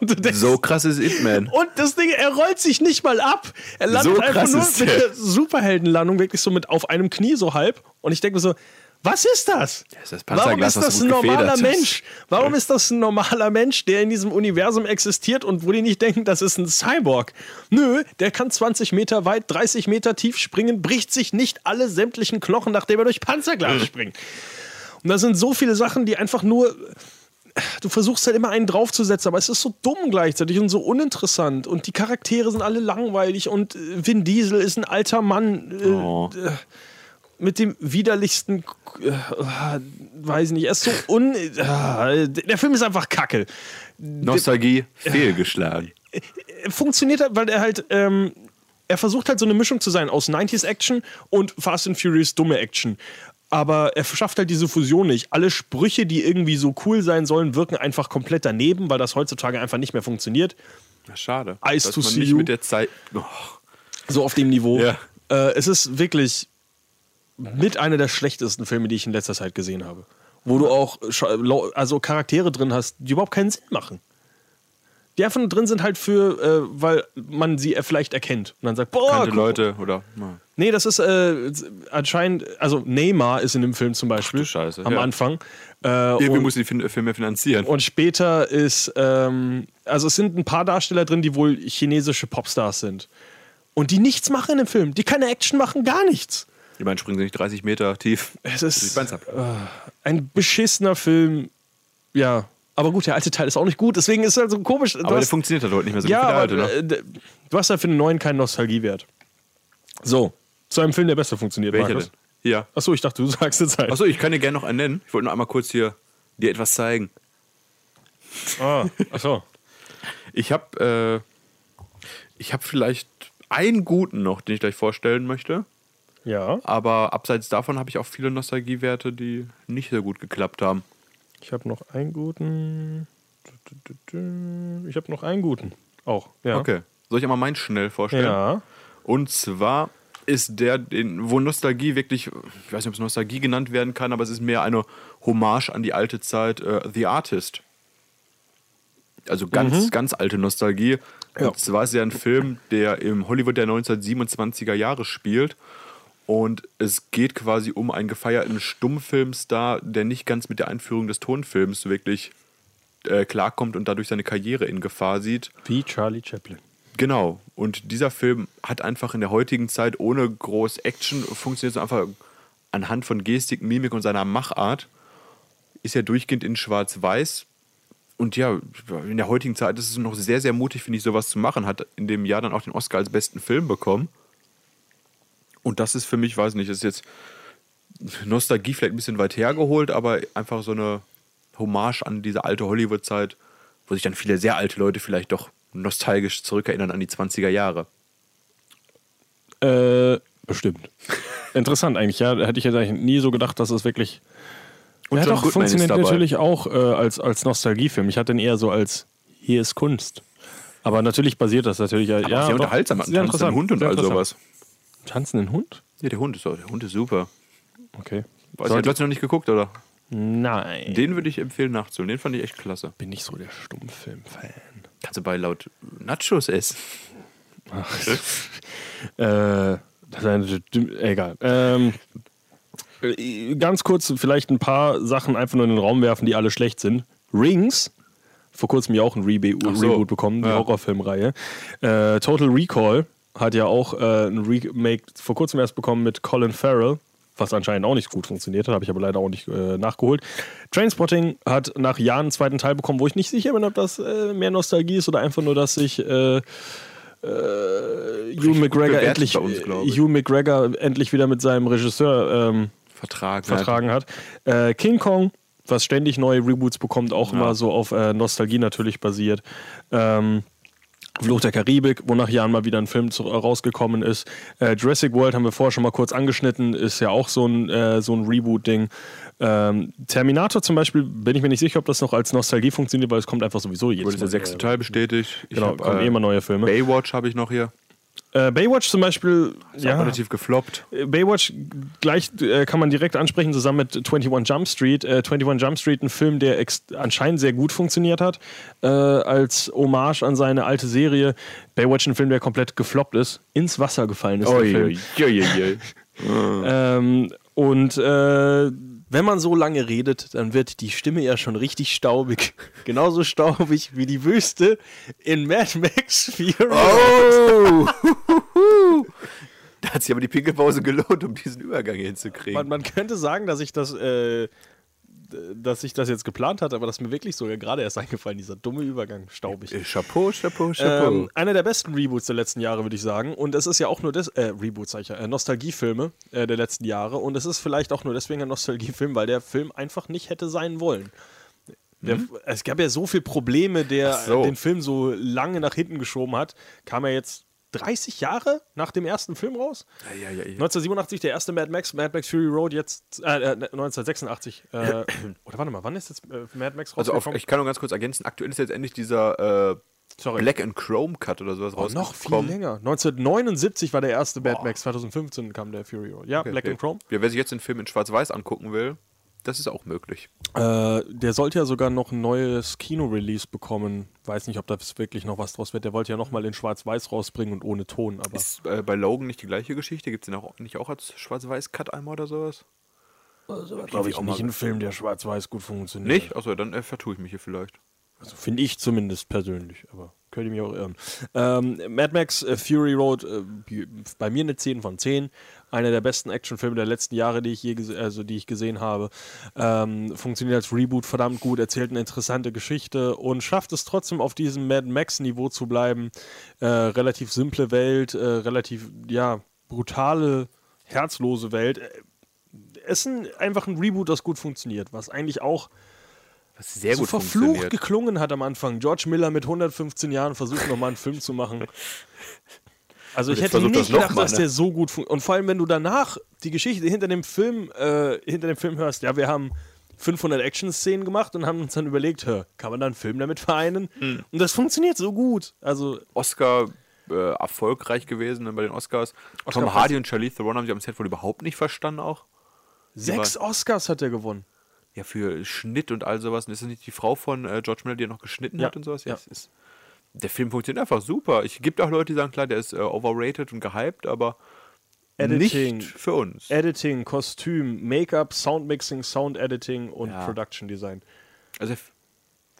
Denkst, So krass ist It Man. und das Ding, er rollt sich nicht mal ab. Er landet So einfach nur ist mit der. Superheldenlandung wirklich so mit auf einem Knie so halb. Und ich denke mir so, was ist das? ist das Warum Panzerglas, ist das ein normaler ist. Mensch? Warum ist das ein normaler Mensch, der in diesem Universum existiert und wo die nicht denken, das ist ein Cyborg? Nö, der kann 20 Meter weit, 30 Meter tief springen, bricht sich nicht alle sämtlichen Knochen, nachdem er durch Panzerglas springt. Und da sind so viele Sachen, die einfach nur du versuchst halt immer einen draufzusetzen, aber es ist so dumm gleichzeitig und so uninteressant und die Charaktere sind alle langweilig und äh, Vin Diesel ist ein alter Mann Oh. äh, mit dem widerlichsten, äh, weiß nicht, er ist so un... Äh, der Film ist einfach kacke. Nostalgie fehlgeschlagen. Er funktioniert halt, weil er halt... Ähm, er versucht halt so eine Mischung zu sein aus 90s Action und Fast and Furious dumme Action. Aber er schafft halt diese Fusion nicht. Alle Sprüche, die irgendwie so cool sein sollen, wirken einfach komplett daneben, weil das heutzutage einfach nicht mehr funktioniert. Na, schade. Eyes dass to see nicht you. mit der Zeit. Oh, So auf dem Niveau. Ja. Äh, es ist wirklich mit einer der schlechtesten Filme, die ich in letzter Zeit gesehen habe. Wo du auch also Charaktere drin hast, die überhaupt keinen Sinn machen. Die einfach nur drin sind halt für, äh, weil man sie vielleicht erkennt. Und dann sagt, boah, Kannte Leute oder. Ja. Nee, das ist äh, anscheinend, also Neymar ist in dem Film zum Beispiel Scheiße, am ja. Anfang. Äh, Irgendwie und, muss die Fin- Filme finanzieren. und später ist, ähm, also es sind ein paar Darsteller drin, die wohl chinesische Popstars sind. Und die nichts machen in dem Film. Die keine Action machen, gar nichts. Ich meine, springen sie nicht 30 Meter tief. Es ist ab. ein beschissener Film. Ja, aber gut, der alte Teil ist auch nicht gut, deswegen ist es halt so komisch. Aber der funktioniert halt heute nicht mehr so ja, wie der alte, ne? äh, du hast ja für den neuen keinen Nostalgiewert. So, zu einem Film, der besser funktioniert. Welcher Markus. denn? Hier. Achso, ich dachte, du sagst jetzt halt. Achso, ich kann dir gerne noch einen nennen. Ich wollte nur einmal kurz hier dir etwas zeigen. Ah, achso. Ich habe äh, ich habe vielleicht einen guten noch, den ich gleich vorstellen möchte. Ja, Aber abseits davon habe ich auch viele Nostalgiewerte, die nicht so gut geklappt haben. Ich habe noch einen guten. Ich habe noch einen guten. Auch, ja. Okay. Soll ich einmal meinen schnell vorstellen? Ja. Und zwar ist der, wo Nostalgie wirklich, ich weiß nicht, ob es Nostalgie genannt werden kann, aber es ist mehr eine Hommage an die alte Zeit, äh, The Artist. Also ganz, ganz alte Nostalgie. Ja. Und zwar ist ja ein Film, der im Hollywood der 1927er Jahre spielt. Und es geht quasi um einen gefeierten Stummfilmstar, der nicht ganz mit der Einführung des Tonfilms wirklich äh, klarkommt und dadurch seine Karriere in Gefahr sieht. Wie Charlie Chaplin. Genau. Und dieser Film hat einfach in der heutigen Zeit ohne groß Action funktioniert, sondern einfach anhand von Gestik, Mimik und seiner Machart. Ist ja durchgehend in Schwarz-Weiß. Und ja, in der heutigen Zeit ist es noch sehr, sehr mutig, finde ich, sowas zu machen. Hat in dem Jahr dann auch den Oscar als besten Film bekommen. Und das ist für mich, weiß nicht, ist jetzt Nostalgie vielleicht ein bisschen weit hergeholt, aber einfach so eine Hommage an diese alte Hollywood-Zeit, wo sich dann viele sehr alte Leute vielleicht doch nostalgisch zurückerinnern an die 20er Jahre. Äh, bestimmt. Interessant eigentlich, ja. Hätte ich jetzt eigentlich nie so gedacht, dass es wirklich. Und ja, John doch, Goodman funktioniert natürlich auch äh, als, als Nostalgiefilm. Ich hatte ihn eher so als hier ist Kunst. Aber natürlich basiert das natürlich ja. Aber ja sehr doch, unterhaltsam, sehr interessant, Hund und all sowas. Tanzenden Hund? Ja, der Hund ist, der Hund ist super. Okay. Weiß Sollte- du hast ihn noch nicht geguckt, oder? Nein. Den würde ich empfehlen nachzuholen. Den fand ich echt klasse. bin nicht so der Stummfilm-Fan. Kannst du bei laut Nachos essen. Äh, das ist eine, egal. Ähm, äh, ganz kurz vielleicht ein paar Sachen einfach nur in den Raum werfen, die alle schlecht sind. Rings, vor kurzem ja auch ein Rebe Ach so. Reboot bekommen, die Ja. Horrorfilmreihe. Äh, Total Recall hat ja auch äh, ein Remake vor kurzem erst bekommen mit Colin Farrell, was anscheinend auch nicht gut funktioniert hat, habe ich aber leider auch nicht äh, nachgeholt. Trainspotting hat nach Jahren einen zweiten Teil bekommen, wo ich nicht sicher bin, ob das äh, mehr Nostalgie ist oder einfach nur, dass sich äh, Hugh McGregor endlich, uns. Hugh McGregor endlich wieder mit seinem Regisseur ähm, Vertrag. vertragen hat. Äh, King Kong, was ständig neue Reboots bekommt, auch immer so auf äh, Nostalgie natürlich basiert. Ähm, Fluch der Karibik, wo nach Jahren mal wieder ein Film zu, rausgekommen ist. Äh, Jurassic World haben wir vorher schon mal kurz angeschnitten, ist ja auch so ein, äh, so ein Reboot-Ding. Ähm, Terminator zum Beispiel, bin ich mir nicht sicher, ob das noch als Nostalgie funktioniert, weil es kommt einfach sowieso jedes Wurde der Mal. sechste Teil bestätigt. Ich Genau, hab, kommen eh immer neue Filme. Baywatch habe ich noch hier. Äh, Baywatch zum Beispiel, Ist ja, relativ gefloppt. Baywatch gleich äh, kann man direkt ansprechen, zusammen mit 21 Jump Street. Äh, 21 Jump Street, ein Film, der anscheinend sehr gut funktioniert hat, äh, als Hommage an seine alte Serie. Baywatch, ein Film, der komplett gefloppt ist, ins Wasser gefallen ist. der Film. Uiuiui. Ähm, und äh, wenn man so lange redet, dann wird die Stimme ja schon richtig staubig. Genauso staubig wie die Wüste in Mad Max Fury. Oh! da hat sich aber die Pinkelpause gelohnt, um diesen Übergang hinzukriegen. Man, man könnte sagen, dass ich das, äh, dass ich das jetzt geplant hatte, aber das ist mir wirklich sogar gerade erst eingefallen, dieser dumme Übergang, staubig. Äh, Chapeau, Chapeau, Chapeau. Ähm, einer der besten Reboots der letzten Jahre, würde ich sagen. Und es ist ja auch nur das, äh, Reboots, sag ich ja, äh, Nostalgiefilme äh, der letzten Jahre. Und es ist vielleicht auch nur deswegen ein Nostalgiefilm, weil der Film einfach nicht hätte sein wollen. Der, Es gab ja so viele Probleme, der Mhm. So. den Film so lange nach hinten geschoben hat. Kam er jetzt 30 Jahre nach dem ersten Film raus? ja, ja, ja. 1987 der erste Mad Max, Mad Max Fury Road, jetzt äh, äh, 1986. Äh, oder warte mal, wann ist jetzt äh, Mad Max Also auf, rausgekommen? ich kann nur ganz kurz ergänzen, aktuell ist jetzt endlich dieser äh, Sorry. Black and Chrome Cut oder sowas Oh, noch viel rausgekommen. länger. 1979 war der erste Mad Max, 2015 kam der Fury Road. Ja, Black Okay. and Chrome. Ja, wer sich jetzt den Film in Schwarz-Weiß angucken will, das ist auch möglich. Äh, der sollte ja sogar noch ein neues Kino-Release bekommen. Weiß nicht, ob das wirklich noch was draus wird. Der wollte ja noch mal in Schwarz-Weiß rausbringen und ohne Ton, aber Ist äh, bei Logan nicht die gleiche Geschichte? Gibt es den auch nicht auch als Schwarz-Weiß-Cut einmal oder sowas? glaube ich auch nicht ein Film, der Schwarz-Weiß gut funktioniert. Nicht? Achso, dann äh, vertue ich mich hier vielleicht. Also finde ich zumindest persönlich, aber könnte mich auch irren. Ähm, Mad Max äh, Fury Road, äh, bei mir eine 10 von 10. Einer der besten Actionfilme der letzten Jahre, die ich je also die ich gesehen habe. Ähm, funktioniert als Reboot verdammt gut, erzählt eine interessante Geschichte und schafft es trotzdem auf diesem Mad Max-Niveau zu bleiben. Äh, relativ simple Welt, äh, relativ ja, brutale, herzlose Welt. Äh, Es ist ein, einfach ein Reboot, das gut funktioniert, was eigentlich auch Was sehr so gut verflucht geklungen hat am Anfang. George Miller mit 115 Jahren versucht nochmal einen Film zu machen. Also ich hätte nicht das gedacht, mal, dass ne? der so gut funktioniert. Und vor allem, wenn du danach die Geschichte hinter dem Film, äh, hinter dem Film hörst, ja, wir haben 500 Action-Szenen gemacht und haben uns dann überlegt, hör, kann man da einen Film damit vereinen? Hm. Und das funktioniert so gut. Also Oscar äh, erfolgreich gewesen ne, bei den Oscars. Oscar Tom? Hardy und Charlize Theron haben sich am Set wohl überhaupt nicht verstanden auch. sechs Oscars hat er gewonnen. Ja, für Schnitt und all sowas. Und ist das nicht die Frau von äh, George Miller, die er noch geschnitten Ja, hat und sowas? ja. es ist, der Film funktioniert einfach super. Es gibt auch Leute, die sagen, klar, der ist äh, overrated und gehypt, aber Editing. nicht für uns. Editing, Kostüm, Make-up, Soundmixing, Sound-Editing und Ja. Production Design. Also,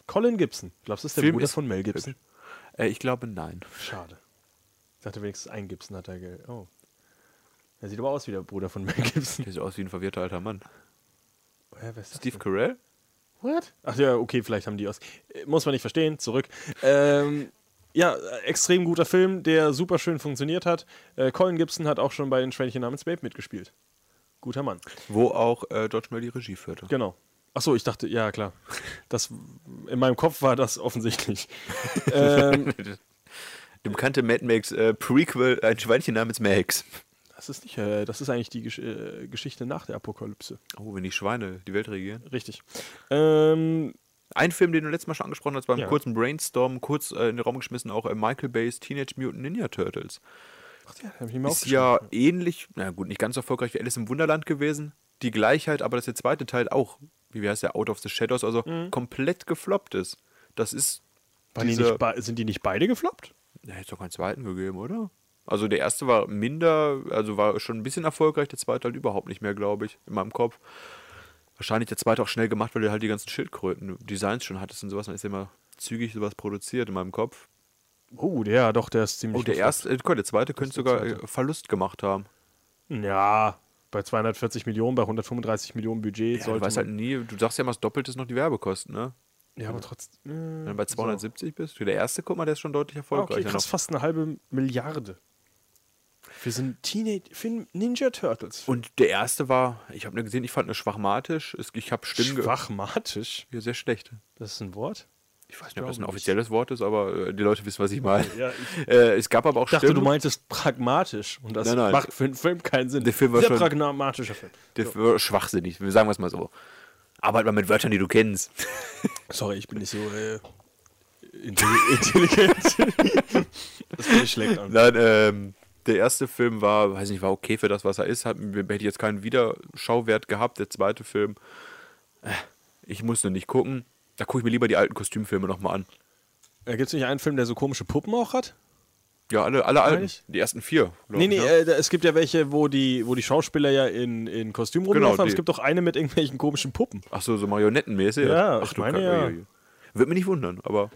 Colin Gibson. Glaubst du, ist der Film Bruder ist von Mel Gibson? äh, ich glaube, nein. Schade. Ich dachte wenigstens ein Gibson hat er Oh. Er sieht aber aus wie der Bruder von Mel Gibson. Der sieht aus wie ein verwirrter alter Mann. Steve? Carell? What? Ach ja, okay, vielleicht haben die aus. Muss man nicht verstehen, zurück. Ähm, ja, extrem guter Film, der super schön funktioniert hat. Äh, Colin Gibson hat auch schon bei den Schweinchen namens Babe mitgespielt. Guter Mann. Wo auch äh, George Miller die Regie führte. Genau. Achso, ich dachte, ja klar. Das, in meinem Kopf war das offensichtlich. ähm, Dem bekannte Mad Max äh, Prequel, ein Schweinchen namens Max. Das ist nicht, äh, das ist eigentlich die Gesch äh, Geschichte nach der Apokalypse. Oh, wenn die Schweine die Welt regieren. Richtig. Ähm, Ein Film, den du letztes Mal schon angesprochen hast, beim Ja. kurzen Brainstorm, kurz äh, in den Raum geschmissen, auch äh, Michael Bay's Teenage Mutant Ninja Turtles. ach ja, hab ich mir Ist ja ähnlich, na gut, nicht ganz so erfolgreich wie Alice im Wunderland gewesen. Die Gleichheit, aber dass der zweite Teil auch, wie heißt der, Out of the Shadows, also komplett gefloppt ist. Das ist. Waren die diese- be- sind die nicht beide gefloppt? Da hätte es doch keinen zweiten gegeben, oder? Also der erste war minder, also war schon ein bisschen erfolgreich, der zweite halt überhaupt nicht mehr, glaube ich, in meinem Kopf. Wahrscheinlich der zweite auch schnell gemacht, weil du halt die ganzen Schildkröten-Designs schon hattest und sowas. Dann ist ja immer zügig sowas produziert in meinem Kopf. Oh, der, doch, der ist ziemlich. Oh, der erste, äh, der zweite könnte sogar zweite. äh, Verlust gemacht haben. Ja, bei 240 Millionen, bei 135 Millionen Budget Ja, du sollte weißt halt nie, du sagst ja immer, das Doppelte ist noch die Werbekosten, ne? Ja, aber trotzdem. Wenn du bei 270 bist. Der erste, guck mal, der ist schon deutlich Okay, erfolgreicher krass, noch. fast eine halbe Milliarde. So einen Teenage, Ninja Turtles. Und der erste war, ich habe nur gesehen, ich fand nur schwachmatisch. Ich habe Stimmen. Schwachmatisch. Ja, sehr schlecht. Das ist ein Wort? Ich weiß nicht, ob das ein offizielles Wort ist, aber äh, die Leute wissen, was ich meine. Ja, ich Äh, es gab aber auch dachte, Stimmen. du meintest pragmatisch. Und das Nein, nein. macht für einen Film keinen Sinn. Der Film war Sehr schon- pragmatischer Film. Der war schwachsinnig, sagen wir es mal so. Arbeit mal mit Wörtern, die du kennst. Sorry, ich bin nicht so äh, intelli- intelligent. das finde ich schlecht an. Nein, ähm, der erste Film war, weiß nicht, war okay für das, was er ist. Hat, hätte jetzt keinen Wiederschauwert gehabt. Der zweite Film, äh, ich musste nicht gucken. Da gucke ich mir lieber die alten Kostümfilme nochmal an. Äh, Gibt es nicht einen Film, der so komische Puppen auch hat? Ja, alle, alle alten. Die ersten vier. glaub Nee, ich, nee, ne? äh, es gibt ja welche, wo die, wo die Schauspieler ja in, in Kostüm rumlaufen. Genau, es gibt doch eine mit irgendwelchen komischen Puppen. Ach so, so marionettenmäßig. Ja, Ach, ich du meine Kacke, ja. Würde mich nicht wundern, aber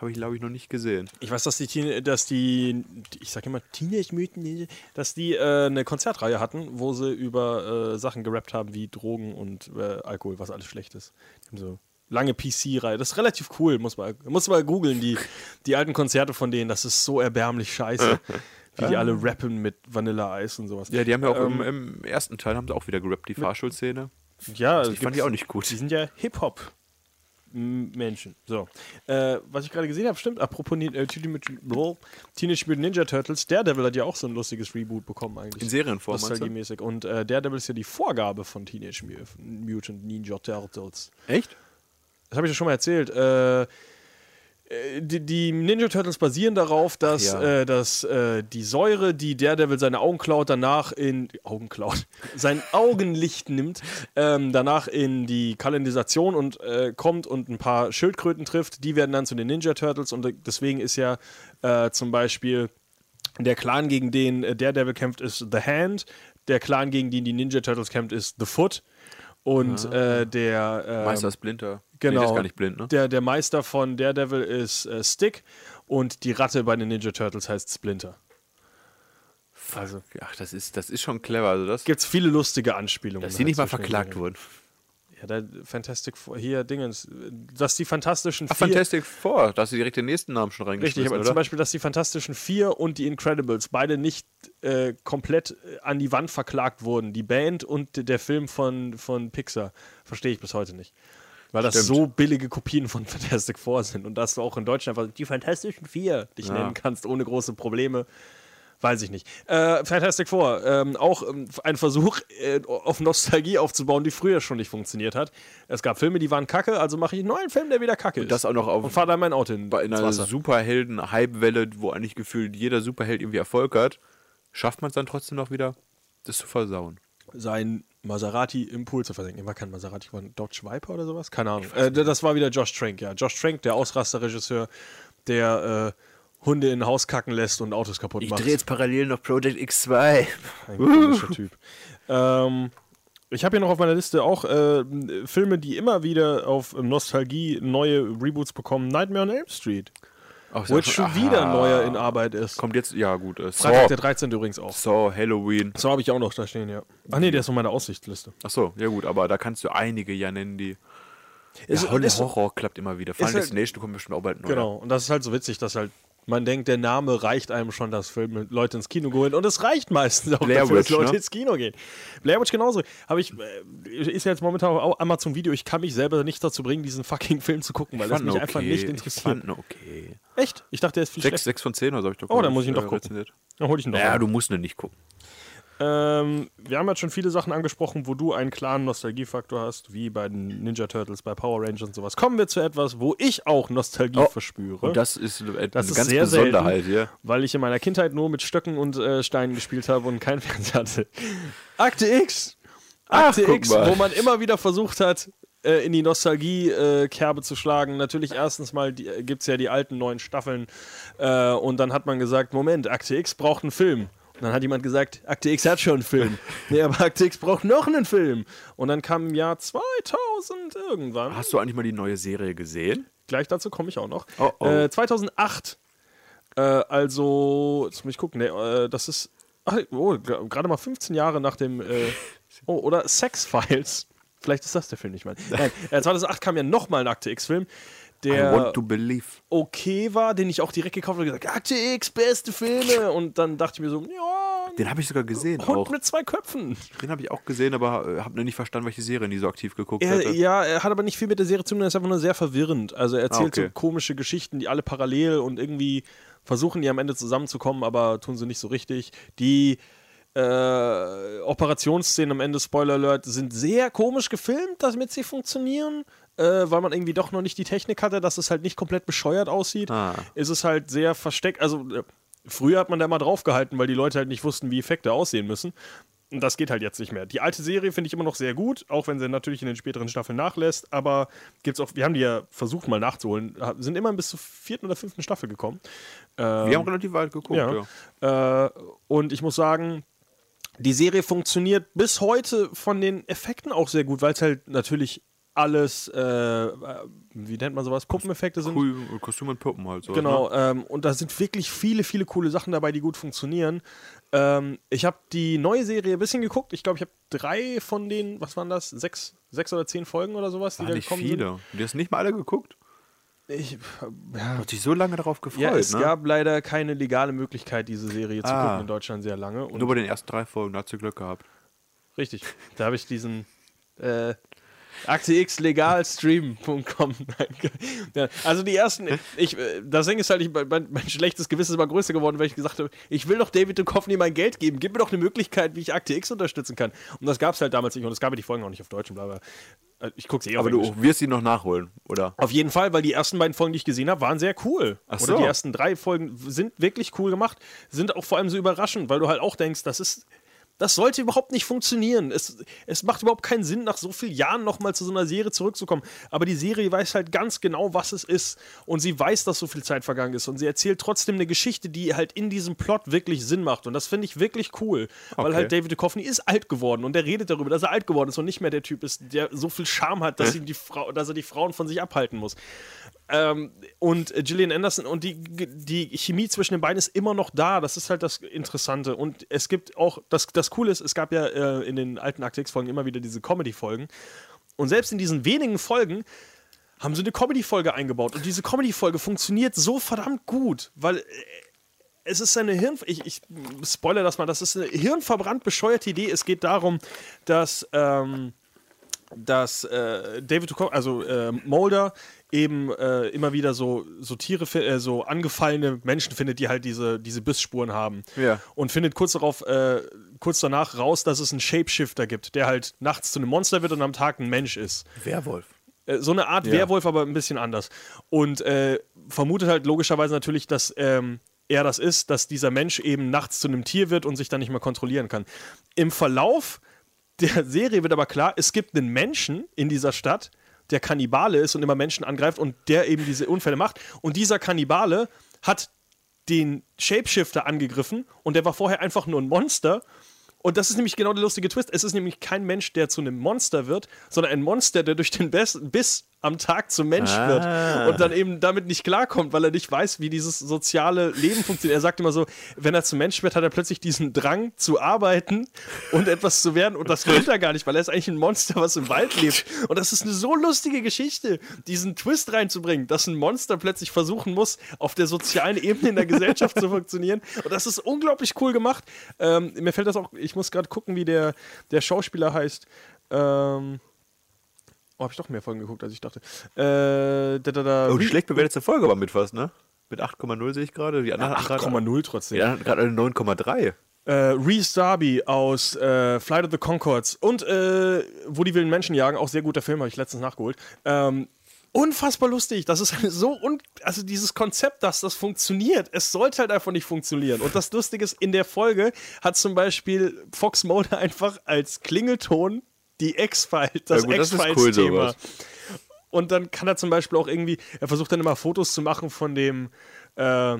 habe ich, glaube ich, noch nicht gesehen. Ich weiß, dass die, Teen- dass die, ich sag immer Teenage Mutant Ninja, dass die äh, eine Konzertreihe hatten, wo sie über äh, Sachen gerappt haben wie Drogen und äh, Alkohol, was alles schlecht ist. Die haben so lange PC-Reihe. Das ist relativ cool, muss man, muss man googeln, die, die alten Konzerte von denen. Das ist so erbärmlich scheiße. wie die alle rappen mit Vanilla Eis und sowas. Ja, die haben ja auch Ähm, im, im ersten Teil haben sie auch wieder gerappt, die Fahrschulszene. Ja, Die fand ich auch nicht gut. Die sind ja Hip-Hop-Menschen. So. Äh, was ich gerade gesehen habe, stimmt. Apropos äh, Teenage Mutant Ninja Turtles, Daredevil hat ja auch so ein lustiges Reboot bekommen eigentlich. In Serienform? Nostalgiemäßig. Und äh, Daredevil ist ja die Vorgabe von Teenage Mu- Mutant Ninja Turtles. Echt? Das habe ich ja schon mal erzählt. Äh, äh, die, die Ninja Turtles basieren darauf, dass, Ja. äh, dass äh, die Säure, die Daredevil seine Augen klaut, danach in Augen klaut, sein Augenlicht nimmt, ähm, danach in die Kanalisation und äh, kommt und ein paar Schildkröten trifft. Die werden dann zu den Ninja Turtles und äh, deswegen ist ja äh, zum Beispiel der Clan, gegen den äh, Daredevil kämpft, ist The Hand. Der Clan, gegen den die Ninja Turtles kämpft, ist The Foot. Und äh, der ähm, Meister Splinter. Genau. Nee, der ist gar nicht blind, ne? Der, der Meister von Daredevil ist äh, Stick und die Ratte bei den Ninja Turtles heißt Splinter. Also Ach, das ist, das ist schon clever. Also das, gibt es viele lustige Anspielungen. dass die nicht mal halt zwischen den verklagt wurden. Ja, da Fantastic Four, hier Dingens, dass die Fantastischen Ach, Vier. Fantastic Four. Da hast du direkt den nächsten Namen schon Richtig, reingeschmissen, aber oder? zum Beispiel, dass die Fantastischen Vier und die Incredibles beide nicht äh, komplett äh, an die Wand verklagt wurden. Die Band und der Film von, von Pixar. Verstehe ich bis heute nicht. Weil das Stimmt. so billige Kopien von Fantastic Four sind und dass du auch in Deutschland einfach die Fantastischen Vier dich Ja. nennen kannst, ohne große Probleme. Weiß ich nicht. Äh, Fantastic Four, ähm, auch ähm, ein Versuch, äh, auf Nostalgie aufzubauen, die früher schon nicht funktioniert hat. Es gab Filme, die waren kacke, also mache ich einen neuen Film, der wieder kacke ist. das auch noch auf- Und fahre dann mein Auto in, bei einer. Superhelden-Hype-Welle, wo eigentlich gefühlt jeder Superheld irgendwie Erfolg hat, schafft man es dann trotzdem noch wieder, das zu versauen. sein Maserati im Pool zu versenken. War kein Maserati, war ein Dodge Viper oder sowas? Keine Ahnung. Äh, das war wieder Josh Trank, ja. Josh Trank, der Ausrasterregisseur, der äh, Hunde in ein Haus kacken lässt und Autos kaputt macht. jetzt parallel noch Project X2. Ein komischer Typ. Ähm, ich habe hier noch auf meiner Liste auch äh, Filme, die immer wieder auf Nostalgie neue Reboots bekommen. Nightmare on Elm Street, Ach, wo jetzt schon aha. wieder neuer in Arbeit ist. Kommt jetzt, ja gut. Äh, Freitag Saw, der 13. übrigens auch. Saw, Halloween. So habe ich auch noch da stehen, ja. Ach nee, der ist auf meiner Aussichtsliste. Achso, ja gut, aber da kannst du einige ja nennen, die. Ist- ja, Horror, ist- Horror klappt immer wieder. Final halt- Destination kommt bestimmt auch bald neu. Genau, und das ist halt so witzig, dass halt man denkt, der Name reicht einem schon, dass Filme Leute ins Kino gehen. Und es reicht meistens auch Blair dafür, dass Witch, Leute ne? ins Kino gehen. Blair Witch genauso. Habe ich, äh, ist ja jetzt momentan auch Amazon Video. Ich kann mich selber nicht dazu bringen, diesen fucking Film zu gucken, weil Ich das fand mich ihn einfach okay. nicht Ich interessiert. fand ihn okay. Echt? Ich dachte, der ist viel 6, schlechter. 6 von 10 oder so habe ich doch Oh, dann muss ich ihn äh, doch gucken. rezensiert. Dann hol ich ihn doch. Ja, mal. du musst ihn nicht gucken. Ähm, wir haben jetzt schon viele Sachen angesprochen, wo du einen klaren Nostalgiefaktor hast, wie bei den Ninja Turtles, bei Power Rangers und sowas. Kommen wir zu etwas, wo ich auch Nostalgie Oh, verspüre. Und das ist eine Das ist ganz sehr Besonderheit selten, hier. weil ich in meiner Kindheit nur mit Stöcken und äh, Steinen gespielt habe und keinen Fernseher hatte. Akte X! Ach, Akte guck X, wo man immer wieder versucht hat, äh, in die Nostalgie-Kerbe zu schlagen. Natürlich erstens mal gibt es ja die alten neuen Staffeln äh, und dann hat man gesagt, Moment, Akte X braucht einen Film. Dann hat jemand gesagt, Akte X hat schon einen Film. nee, aber Akte X braucht noch einen Film. Und dann kam im Jahr 2000 irgendwann. Hast du eigentlich mal die neue Serie gesehen? Gleich dazu komme ich auch noch. Oh, oh. Äh, 2008, äh, also, jetzt muss ich gucken, nee, äh, das ist ach, oh, gerade mal 15 Jahre nach dem, äh, oh, oder Sex Files. Vielleicht ist das der Film nicht mal. Nein, äh, 2008 kam ja nochmal ein Akte X-Film, der okay war, den ich auch direkt gekauft habe und gesagt, Akte X, beste Filme. Und dann dachte ich mir so, ja, Den habe ich sogar gesehen Hund auch. mit zwei Köpfen. Den habe ich auch gesehen, aber äh, habe noch nicht verstanden, welche Serie die so aktiv geguckt Er, hatte. ja, er hat aber nicht viel mit der Serie zu tun, er ist einfach nur sehr verwirrend. Also er erzählt Ah, okay. so komische Geschichten, die alle parallel und irgendwie versuchen die am Ende zusammenzukommen, aber tun sie nicht so richtig. Die äh, Operationsszenen am Ende, Spoiler Alert, sind sehr komisch gefilmt, damit sie funktionieren. Äh, weil man irgendwie doch noch nicht die Technik hatte, dass es halt nicht komplett bescheuert aussieht, Ah. ist es halt sehr versteckt. Also äh, früher hat man da mal draufgehalten, weil die Leute halt nicht wussten, wie Effekte aussehen müssen. Und das geht halt jetzt nicht mehr. Die alte Serie finde ich immer noch sehr gut, auch wenn sie natürlich in den späteren Staffeln nachlässt. Aber gibt's auch, wir haben die ja versucht mal nachzuholen, sind immer bis zur vierten oder fünften Staffel gekommen. Wir haben relativ weit geguckt, ja. ja. Äh, und ich muss sagen, die Serie funktioniert bis heute von den Effekten auch sehr gut, weil es halt natürlich alles, äh, äh, wie nennt man sowas, Puppeneffekte sind. Cool, Kostüm und Puppen halt so. Genau, Ne? ähm, und da sind wirklich viele, viele coole Sachen dabei, die gut funktionieren. Ähm, ich habe die neue Serie ein bisschen geguckt. Ich glaube, ich habe drei von den, was waren das? Sechs, sechs oder zehn Folgen oder sowas, die War da nicht gekommen viele. Du hast nicht mal alle geguckt? sind. Ich, Du ja, hast dich so lange darauf gefreut, ja, es ne? gab leider keine legale Möglichkeit, diese Serie zu Ah. gucken in Deutschland sehr lange. Und Nur bei den ersten drei Folgen, da hast du Glück gehabt. Richtig. Da habe ich diesen äh, AkteXlegalstream.com. ja, also die ersten, ich, äh, das Ding ist halt, ich, mein, mein, schlechtes Gewissen ist immer größer geworden, weil ich gesagt habe, ich will doch David Duchovny mein Geld geben, gib mir doch eine Möglichkeit, wie ich Akte X unterstützen kann. Und das gab es halt damals nicht und es gab ja die Folgen auch nicht auf Deutsch und bla bla. Äh, ich gucke sie eh Aber du wirst sie noch nachholen, oder? Auf jeden Fall, weil die ersten beiden Folgen, die ich gesehen habe, waren sehr cool. Ach oder so. die ersten drei Folgen sind wirklich cool gemacht, sind auch vor allem so überraschend, weil du halt auch denkst, das ist das sollte überhaupt nicht funktionieren. Es, es macht überhaupt keinen Sinn, nach so vielen Jahren nochmal zu so einer Serie zurückzukommen. Aber die Serie weiß halt ganz genau, was es ist. Und sie weiß, dass so viel Zeit vergangen ist. Und sie erzählt trotzdem eine Geschichte, die halt in diesem Plot wirklich Sinn macht. Und das finde ich wirklich cool. Weil Okay. halt David Duchovny ist alt geworden. Und er redet darüber, dass er alt geworden ist und nicht mehr der Typ ist, der so viel Charme hat, dass, ihm die Frau, dass er die Frauen von sich abhalten muss. Ähm, und äh, Gillian Anderson und die, die Chemie zwischen den beiden ist immer noch da. Das ist halt das Interessante. Und es gibt auch, das, das Coole ist, es gab ja äh, in den alten Akte X-Folgen immer wieder diese Comedy-Folgen. Und selbst in diesen wenigen Folgen haben sie eine Comedy-Folge eingebaut. Und diese Comedy-Folge funktioniert so verdammt gut, weil äh, es ist eine Hirn... Ich, ich spoilere das mal. Das ist eine hirnverbrannt bescheuerte Idee. Es geht darum, dass... Ähm, dass äh, David also äh, Mulder eben äh, immer wieder so, so Tiere, äh, so angefallene Menschen findet, die halt diese, diese Bissspuren haben. Ja. Und findet kurz darauf, äh, kurz danach raus, dass es einen Shapeshifter gibt, der halt nachts zu einem Monster wird und am Tag ein Mensch ist. Werwolf. Äh, so eine Art Ja. Werwolf, aber ein bisschen anders. Und äh, vermutet halt logischerweise natürlich, dass ähm, er das ist, dass dieser Mensch eben nachts zu einem Tier wird und sich dann nicht mehr kontrollieren kann. Im Verlauf der Serie wird aber klar, es gibt einen Menschen in dieser Stadt, der Kannibale ist und immer Menschen angreift und der eben diese Unfälle macht. Und dieser Kannibale hat den Shapeshifter angegriffen und der war vorher einfach nur ein Monster. Und das ist nämlich genau der lustige Twist. Es ist nämlich kein Mensch, der zu einem Monster wird, sondern ein Monster, der durch den Biss, am Tag zum Mensch Ah. wird und dann eben damit nicht klarkommt, weil er nicht weiß, wie dieses soziale Leben funktioniert. Er sagt immer so, wenn er zum Mensch wird, hat er plötzlich diesen Drang zu arbeiten und etwas zu werden und das will er gar nicht, weil er ist eigentlich ein Monster, was im Wald lebt. Und das ist eine so lustige Geschichte, diesen Twist reinzubringen, dass ein Monster plötzlich versuchen muss, auf der sozialen Ebene in der Gesellschaft zu funktionieren. Und das ist unglaublich cool gemacht. Ähm, mir fällt das auch, ich muss gerade gucken, wie der, der Schauspieler heißt. Ähm, oh, habe ich doch mehr Folgen geguckt, als ich dachte. Äh, da, da, da, Oh, die schlecht bewertete Folge war mit was, ne? Mit 8,0 sehe ich gerade. Die anderen gerade- 8,0 trotzdem. Ja, gerade eine 9,3. Äh, Reese Darby aus äh, Flight of the Concords und äh, Wo die wilden Menschen jagen, auch sehr guter Film, habe ich letztens nachgeholt. Ähm, unfassbar lustig. Das ist so un also dieses Konzept, dass das funktioniert. Es sollte halt einfach nicht funktionieren. Und das Lustige ist, in der Folge hat zum Beispiel Fox Mulder einfach als Klingelton die X-Files, das Ja cool, X-Files-Thema. sowas. Und dann kann er zum Beispiel auch irgendwie, er versucht dann immer Fotos zu machen von dem, äh,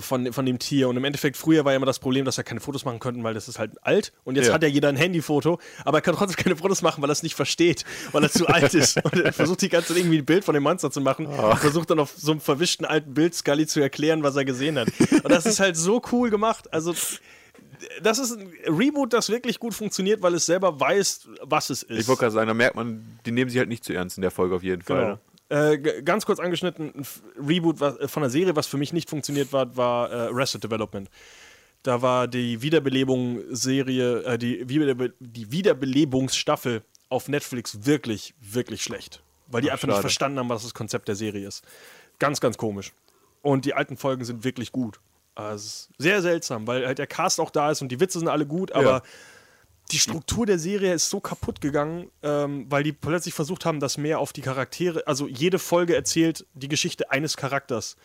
von, von dem Tier. Und im Endeffekt, früher war ja immer das Problem, dass er keine Fotos machen konnten, weil das ist halt alt. Und jetzt Ja. hat ja jeder ein Handyfoto, aber er kann trotzdem keine Fotos machen, weil er es nicht versteht, weil er zu alt ist. Und er versucht die ganze Zeit irgendwie ein Bild von dem Monster zu machen Ah. und versucht dann auf so einem verwischten alten Bild Scully zu erklären, was er gesehen hat. Und das ist halt so cool gemacht. Also das ist ein Reboot, das wirklich gut funktioniert, weil es selber weiß, was es ist. Ich wollte gerade sagen, da merkt man, die nehmen sich halt nicht zu ernst in der Folge auf jeden Fall. Genau. Äh, ganz kurz angeschnitten, ein Reboot äh, von der Serie, was für mich nicht funktioniert war, war äh, Arrested Development. Da war die Wiederbelebungsserie, äh, die, Wiederbe die Wiederbelebungsstaffel auf Netflix wirklich, wirklich schlecht. Weil die Ach, einfach nicht schade. verstanden haben, was das Konzept der Serie ist. Ganz, ganz komisch. Und die alten Folgen sind wirklich gut. Also, sehr seltsam, weil halt der Cast auch da ist und die Witze sind alle gut, aber Ja. die Struktur der Serie ist so kaputt gegangen, ähm, weil die plötzlich versucht haben, das mehr auf die Charaktere, also jede Folge erzählt die Geschichte eines Charakters.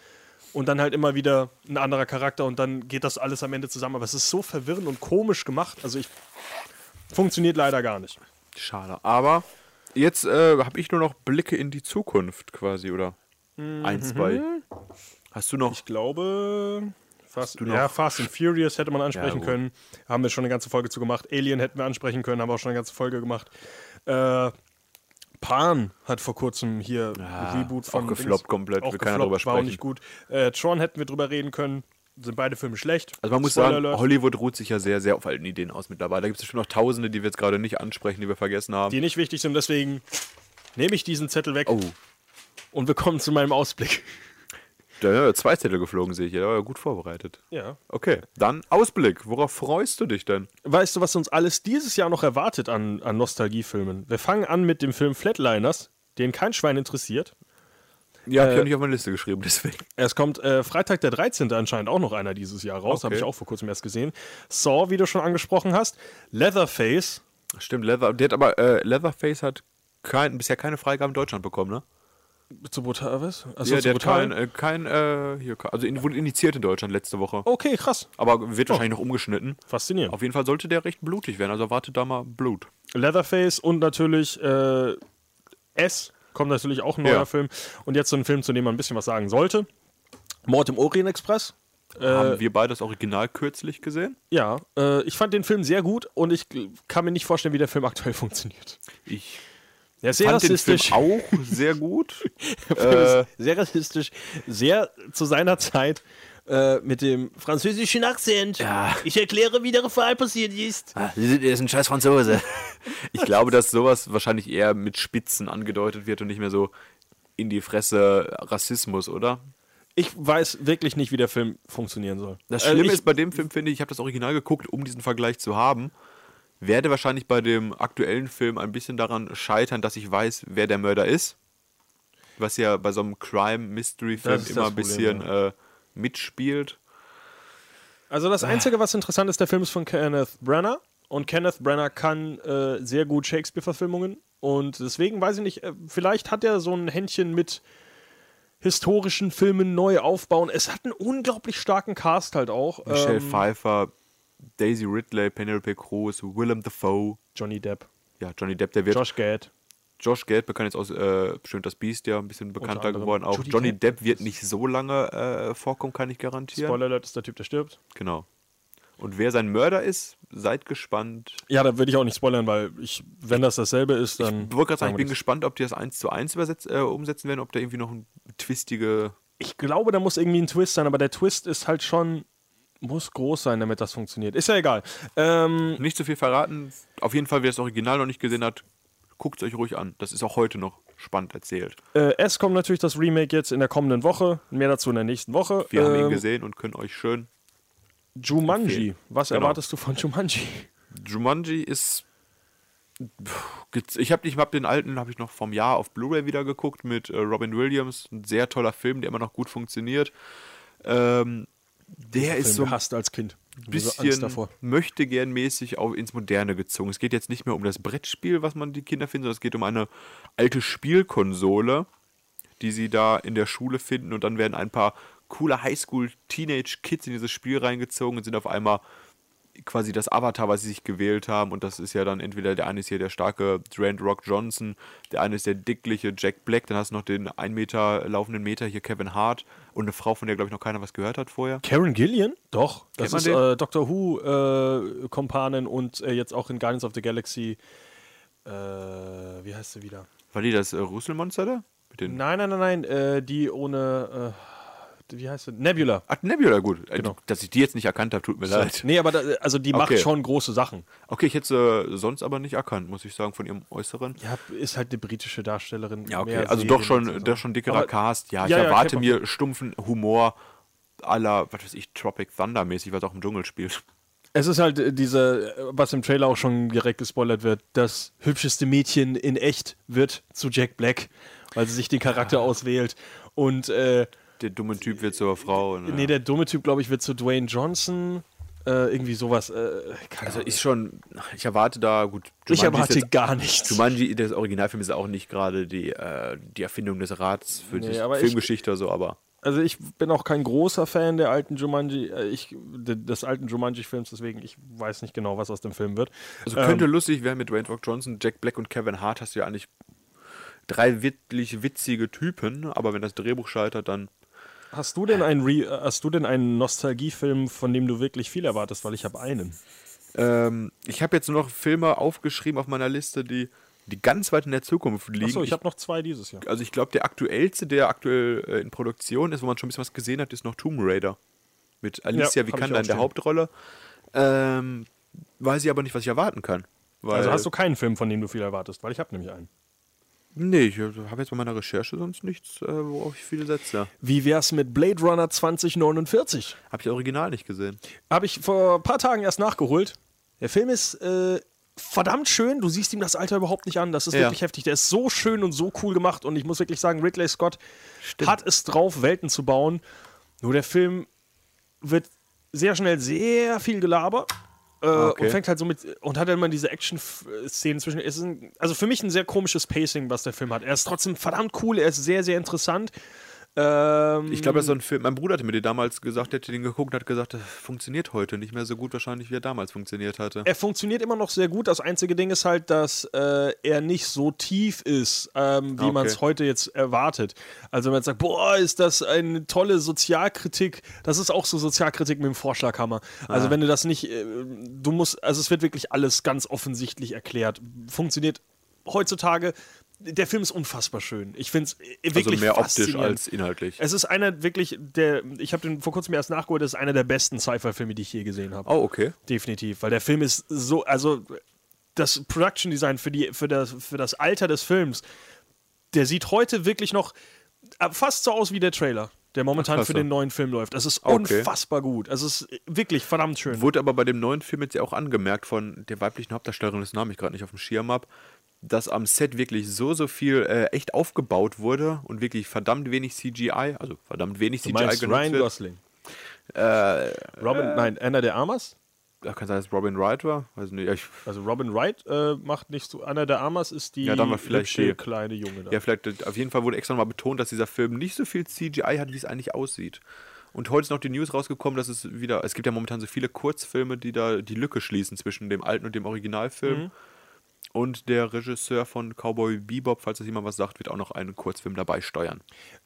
Und dann halt immer wieder ein anderer Charakter und dann geht das alles am Ende zusammen. Aber es ist so verwirrend und komisch gemacht. Also ich. Funktioniert leider gar nicht. Schade. Aber jetzt äh, habe ich nur noch Blicke in die Zukunft quasi, oder? Ein, zwei. Hast du noch? Ich glaube. Fast, ja, Fast and Furious hätte man ansprechen gut. können. Haben wir schon eine ganze Folge zu gemacht. Alien hätten wir ansprechen können, haben wir auch schon eine ganze Folge gemacht. Äh, Pan hat vor kurzem hier Ja, ein Reboot auch von. gefloppt komplett. Auch Wir können ja gefloppt, drüber war auch sprechen. nicht gut. Äh, Tron hätten wir drüber reden können. Sind beide Filme schlecht. Also man muss Spoiler sagen, Alert. Hollywood ruht sich ja sehr, sehr auf alten Ideen aus mittlerweile. Da gibt es bestimmt noch Tausende, die wir jetzt gerade nicht ansprechen, die wir vergessen haben. die nicht wichtig sind. Deswegen nehme ich diesen Zettel weg oh, und wir kommen zu meinem Ausblick. Ja zwei Zettel geflogen, sehe ich. Da war ja gut vorbereitet. Ja. Okay, dann Ausblick. Worauf freust du dich denn? Weißt du, was uns alles dieses Jahr noch erwartet an, an Nostalgiefilmen? Wir fangen an mit dem Film Flatliners, den kein Schwein interessiert. Ja, hab ich Äh, auch nicht auf meine Liste geschrieben, deswegen. Es kommt äh, Freitag der 13. anscheinend auch noch einer dieses Jahr raus. Habe Okay. ich auch vor kurzem erst gesehen. Saw, wie du schon angesprochen hast. Leatherface. Stimmt, Leather, der hat aber, äh, Leatherface hat kein, bisher keine Freigabe in Deutschland bekommen, ne? Zu brutal, was? Achso, ja, der hat brutal. kein, äh, kein äh, hier, also in, wurde initiiert in Deutschland letzte Woche. Okay, krass. Aber wird wahrscheinlich noch umgeschnitten. Faszinierend. Auf jeden Fall sollte der recht blutig werden, also erwartet da mal Blut. Leatherface und natürlich äh, S kommt natürlich auch ein neuer Ja. Film. Und jetzt so ein Film, zu dem man ein bisschen was sagen sollte. Mord im Orient Express. Äh, Haben wir beide das Original kürzlich gesehen? ja, äh, ich fand den Film sehr gut und ich kann mir nicht vorstellen, wie der Film aktuell funktioniert. Ich Ja, sehr fand rassistisch. auch sehr gut. Äh, sehr rassistisch, sehr zu seiner Zeit äh, mit dem französischen Akzent. Ich erkläre, wie der Fall passiert ist. Ah, er ist ein scheiß Franzose. Ich glaube, dass sowas wahrscheinlich eher mit Spitzen angedeutet wird und nicht mehr so in die Fresse Rassismus, oder? Ich weiß wirklich nicht, wie der Film funktionieren soll. Das Äh, Schlimme ich, ist bei dem Film, finde ich, ich habe das Original geguckt, um diesen Vergleich zu haben. Werde wahrscheinlich bei dem aktuellen Film ein bisschen daran scheitern, dass ich weiß, wer der Mörder ist. Was ja bei so einem Crime-Mystery-Film immer ein bisschen äh, mitspielt. Also das Einzige, was interessant ist, der Film ist von Kenneth Branagh und Kenneth Branagh kann äh, sehr gut Shakespeare-Verfilmungen und deswegen weiß ich nicht, äh, vielleicht hat er so ein Händchen mit historischen Filmen neu aufbauen. Es hat einen unglaublich starken Cast halt auch. Michelle Ähm, Pfeiffer, Daisy Ridley, Penelope Cruz, Willem Dafoe. Johnny Depp, Ja, Johnny Depp, der wird. Josh Gad. Josh Gad, bekannt jetzt aus äh, bestimmt das Biest, ja, ein bisschen bekannter geworden. Auch Johnny Johnny Depp wird nicht so lange äh, vorkommen, kann ich garantieren. Spoiler Alert ist der Typ, der stirbt. Genau. Und wer sein Mörder ist, seid gespannt. Ja, da würde ich auch nicht spoilern, weil ich, wenn das dasselbe ist, dann. Ich wollte gerade sagen, ich bin gespannt, ob die das eins zu eins übersetz, äh, umsetzen werden, ob da irgendwie noch ein twistige. Ich glaube, da muss irgendwie ein Twist sein, aber der Twist ist halt schon. Muss groß sein, damit das funktioniert. Ist ja egal. Ähm, Nicht zu viel verraten. Auf jeden Fall, wer das Original noch nicht gesehen hat, guckt es euch ruhig an. Das ist auch heute noch spannend erzählt. Äh, es kommt natürlich das Remake jetzt in der kommenden Woche. Mehr dazu in der nächsten Woche. Wir haben ihn Ähm, gesehen und können euch schön. Jumanji. empfehlen. Was Genau. erwartest du von Jumanji? Jumanji ist. Ich habe hab den alten, habe ich noch vom Jahr auf Blu-ray wieder geguckt mit äh, Robin Williams. Ein sehr toller Film, der immer noch gut funktioniert. Ähm, der ist so ein gehasst als Kind. So bisschen davor. möchte gern mäßig auch ins Moderne gezogen. Es geht jetzt nicht mehr um das Brettspiel, was man die Kinder findet, sondern es geht um eine alte Spielkonsole, die sie da in der Schule finden und dann werden ein paar coole Highschool-Teenage-Kids in dieses Spiel reingezogen und sind auf einmal quasi das Avatar, was sie sich gewählt haben. Und das ist ja dann entweder der eine ist hier der starke Durant Rock Johnson, der eine ist der dickliche Jack Black, dann hast du noch den ein Meter laufenden Meter hier Kevin Hart und eine Frau, von der glaube ich noch keiner was gehört hat vorher. Karen Gillian? Doch. Das man ist äh, Doctor Who-Kompanin und äh, jetzt auch in Guardians of the Galaxy. Äh, wie heißt sie wieder? War die das äh, Rüsselmonster da? Nein, nein, nein, nein. Äh, die ohne. Wie heißt sie? Nebula. Ach, Nebula, gut. Äh, Genau. Dass ich die jetzt nicht erkannt habe, tut mir leid. Nee, aber da, also die macht Okay. schon große Sachen. Okay, ich hätte sie sonst aber nicht erkannt, muss ich sagen, von ihrem Äußeren. Ja, ist halt eine britische Darstellerin. Ja, okay. Also doch schon, so. doch schon dickerer Aber- Cast. Ja, ich Ja, ja, erwarte kennt mir stumpfen Humor aller, was weiß ich, Tropic Thunder mäßig, was auch im Dschungel spielt. Es ist halt äh, diese, äh, was im Trailer auch schon direkt gespoilert wird, das hübscheste Mädchen in echt wird zu Jack Black, weil sie sich den Charakter auswählt. Und äh, Der dumme Typ wird zur Frau. Ne? nee, der dumme Typ, glaube ich, wird zu Dwayne Johnson. Äh, irgendwie sowas. Äh, also ist schon, ich erwarte da, gut. ich Jumanji ist erwarte jetzt- gar nichts. Jumanji, der Originalfilm ist auch nicht gerade die, äh, die Erfindung des Rats für Nee, die ich- Filmgeschichte so, aber Also ich bin auch kein großer Fan der alten Jumanji, äh, ich, de- des alten Jumanji-Films, deswegen ich weiß nicht genau, was aus dem Film wird. Also könnte Ähm, lustig werden mit Dwayne Rock Johnson, Jack Black und Kevin Hart hast du ja eigentlich drei wirklich witzige Typen, aber wenn das Drehbuch scheitert, dann Hast du denn einen Re äh, hast du denn einen Nostalgiefilm, von dem du wirklich viel erwartest? Weil ich habe einen. ähm, ich habe jetzt nur noch Filme aufgeschrieben auf meiner Liste, die, die ganz weit in der Zukunft liegen. Achso, ich habe noch zwei dieses Jahr. also ich glaube, der aktuellste, der aktuell äh, in Produktion ist, wo man schon ein bisschen was gesehen hat, ist noch Tomb Raider. Mit Alicia ich Vikander in der. Hauptrolle. Ähm, weiß ich aber nicht, was ich erwarten kann. Also hast du keinen Film, von dem du viel erwartest? Weil ich habe nämlich einen. Nee, ich habe jetzt bei meiner Recherche sonst nichts, äh, worauf ich viel setze. Wie wär's mit Blade Runner 2049? Habe ich original nicht gesehen. Habe ich vor ein paar Tagen erst nachgeholt. Der Film ist äh, verdammt schön. Du siehst ihm das Alter überhaupt nicht an. Das ist Ja. wirklich heftig. Der ist so schön und so cool gemacht. Und ich muss wirklich sagen, Ridley Scott hat es drauf, Welten zu bauen. Nur der Film wird sehr schnell sehr viel Gelaber. Äh, Okay. Und fängt halt so mit und hat dann immer diese Action-Szenen zwischen. Ein, also für mich ein sehr komisches Pacing, was der Film hat. Er ist trotzdem verdammt cool, er ist sehr, sehr interessant. Ähm, Ich glaube, das ist so ein Film. Mein Bruder hatte mir den damals gesagt, der hat den geguckt und hat gesagt, das funktioniert heute nicht mehr so gut wahrscheinlich, wie er damals funktioniert hatte. er funktioniert immer noch sehr gut. Das einzige Ding ist halt, dass äh, er nicht so tief ist, ähm, wie Okay. man es heute jetzt erwartet. Also wenn man sagt, boah, ist das eine tolle Sozialkritik, das ist auch so Sozialkritik mit dem Vorschlaghammer. Also wenn du das nicht, äh, du musst, also es wird wirklich alles ganz offensichtlich erklärt. Funktioniert heutzutage. Der Film ist unfassbar schön. Ich finde es Also wirklich mehr optisch als inhaltlich. Es ist einer wirklich der, ich habe den vor kurzem erst nachgeholt, das ist einer der besten Sci-Fi-Filme, die ich je gesehen habe. Oh, okay. Definitiv, weil der Film ist so, also das Production Design für, die, für, das, für das Alter des Films, der sieht heute wirklich noch äh, fast so aus wie der Trailer, der momentan Klasse. für den neuen Film läuft. Es ist Okay. unfassbar gut. Es ist wirklich verdammt schön. Wurde aber bei dem neuen Film jetzt ja auch angemerkt von der weiblichen Hauptdarstellerin, das Namen ich gerade nicht auf dem Schirm habe, dass am Set wirklich so, so viel äh, echt aufgebaut wurde und wirklich verdammt wenig CGI, also verdammt wenig Du CGI meinst genutzt Ryan wird. Gosling. Robin, nein, Anna de Armas. Da kann sein, dass Robin Wright war. Nicht. Ja, ich, Also Robin Wright äh, macht nicht so. Anna de Armas ist die Ja, dann war vielleicht hübsche die- kleine Junge da. ja, vielleicht, äh, auf jeden Fall wurde extra nochmal betont, dass dieser Film nicht so viel CGI hat, wie es eigentlich aussieht. Und heute ist noch die News rausgekommen, dass es wieder, es gibt ja momentan so viele Kurzfilme, die da die Lücke schließen zwischen dem alten und dem Originalfilm. Mhm. Und der Regisseur von Cowboy Bebop, falls das jemand was sagt, wird auch noch einen Kurzfilm dabei steuern.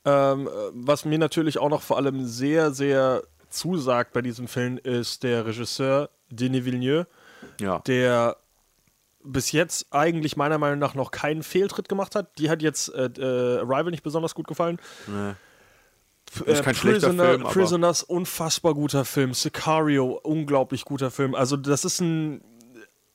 Ähm, äh, was mir natürlich auch noch vor allem sehr, sehr zusagt bei diesem Film, ist der Regisseur Denis Villeneuve, Ja. der bis jetzt eigentlich meiner Meinung nach noch keinen Fehltritt gemacht hat. Die hat jetzt äh, äh, Arrival nicht besonders gut gefallen. Nee. Ist kein schlechter Prisoner, Film, Prisoners, unfassbar guter Film. Sicario, unglaublich guter Film. Also das ist ein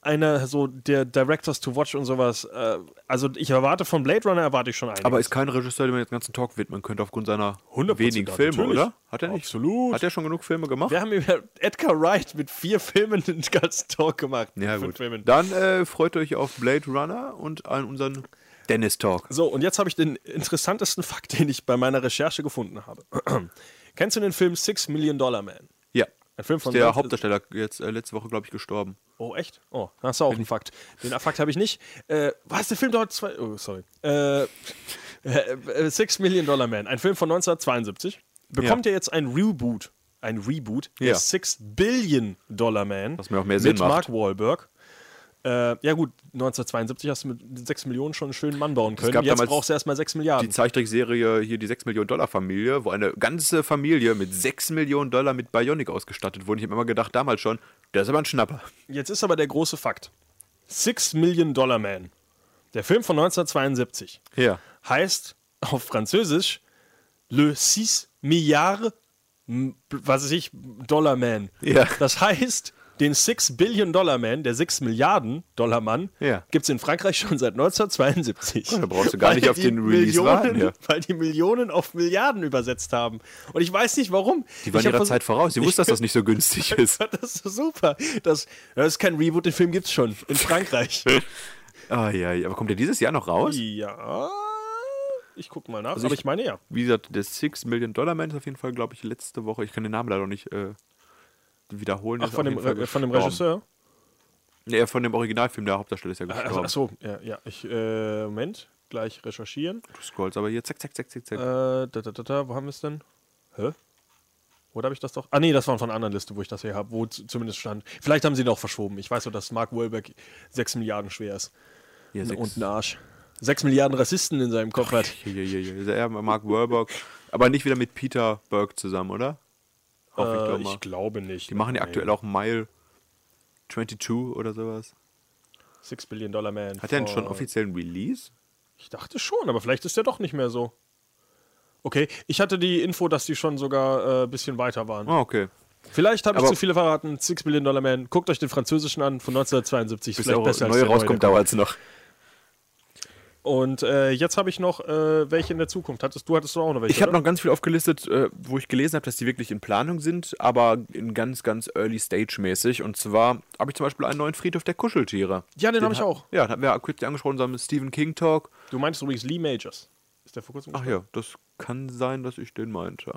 einer so der Directors to Watch und sowas. Äh, also ich erwarte von Blade Runner erwarte ich schon einiges. Aber ist kein Regisseur, dem man den ganzen Talk widmen könnte, aufgrund seiner 100% wenigen Filme, natürlich. oder? Hat er nicht? Absolut. Hat er schon genug Filme gemacht? Wir haben über Edgar Wright mit vier Filmen den ganzen Talk gemacht. Ja, gut. Filmen. Dann äh, freut euch auf Blade Runner und an unseren Dennis Talk. So, und jetzt habe ich den interessantesten Fakt, den ich bei meiner Recherche gefunden habe. Kennst du den Film Six Million Dollar Man? Ein Film von der Leute- Hauptdarsteller jetzt äh, letzte Woche, glaube ich, gestorben. Oh, echt? Oh, da hast du auch einen Fakt. Den Fakt habe ich nicht. Äh, was, der Film dauert zwei... Oh, sorry. Äh, äh, äh, Six Million Dollar Man, ein Film von 1972, bekommt ja, jetzt ein Reboot. Ein Reboot. Der Ja. Six Billion Dollar Man. Was mir auch mehr Sinn Mit macht. Mark Wahlberg. Äh, ja gut, 1972 hast du mit 6 Millionen schon einen schönen Mann bauen können. Jetzt brauchst du erstmal 6 Milliarden. Die Zeichentrickserie hier, die 6 Millionen Dollar Familie, wo eine ganze Familie mit 6 Millionen Dollar mit Bionic ausgestattet wurde. Ich habe immer gedacht, damals schon, der ist aber ein Schnapper. Jetzt ist aber der große Fakt. Six Million Dollar Man. Der Film von 1972 Ja. heißt auf Französisch Le Six Milliards, m- was weiß ich, Dollar Man. Ja. Das heißt, den Six Billion Dollar Man, der 6 Milliarden Dollar Mann, Ja. gibt es in Frankreich schon seit 1972. da brauchst du gar nicht auf den Release Millionen, warten, ja. Weil die Millionen auf Milliarden übersetzt haben. Und ich weiß nicht warum. Die waren Ich ihrer Zeit voraus. Sie wussten, dass das nicht so günstig ist. Das ist super. Das, das ist kein Reboot, den Film gibt es schon in Frankreich. Ah, ja. Aber kommt der dieses Jahr noch raus? ja, ich gucke mal nach, Also aber ich- ich meine ja. Wie gesagt, der 6 Million Dollar Man ist auf jeden Fall, glaube ich, letzte Woche. Ich kann den Namen leider noch nicht äh, wiederholen. Ach, von dem, Re- von dem. Regisseur? Nee, von dem Originalfilm, der Hauptdarsteller ist ja gestorben. ach so, ja, ja. Ich, äh, Moment, gleich recherchieren. Du scrollst aber hier, zack, zack, zack, zack, zack. Äh, da, da, da, da, wo haben wir es denn? Hä? Oder habe ich das doch? Ah, nee, das war von einer anderen Liste, wo ich das hier habe, wo zumindest stand. Vielleicht haben sie ihn auch verschoben. Ich weiß nur, dass Mark Wahlberg 6 Milliarden schwer ist. Hier, sechs- Und ein Arsch. 6 Milliarden Rassisten in seinem Kopf hat. Hier. Ist er Mark Wahlberg. Aber nicht wieder mit Peter Berg zusammen, oder? Hoffe ich Äh, mal. ich glaube nicht. Die machen ja aktuell auch Mile 22 oder sowas. 6 Billion Dollar Man. Hat er denn schon offiziellen Release? Ich dachte schon, aber vielleicht ist der doch nicht mehr so. Okay, ich hatte die Info, dass die schon sogar ein äh, bisschen weiter waren. Ah, okay. Vielleicht habe ich zu viele verraten. 6 Billion Dollar Man. Guckt euch den französischen an von 1972. Bis Vielleicht der besser neue der rauskommt, dauert es noch. Und äh, jetzt habe ich noch äh, welche in der Zukunft. Hattest, du hattest doch auch noch welche. Ich habe noch ganz viel aufgelistet, äh, wo ich gelesen habe, dass die wirklich in Planung sind, aber in ganz, ganz early stage mäßig. Und zwar habe ich zum Beispiel einen neuen Friedhof der Kuscheltiere. Ja, den habe ich auch. Ja, den hatten wir kürzlich angesprochen, in unserem Stephen King Talk. Du meinst übrigens Lee Majors. Ist der vor kurzem Ach gestorben? ja, das kann sein, dass ich den meinte.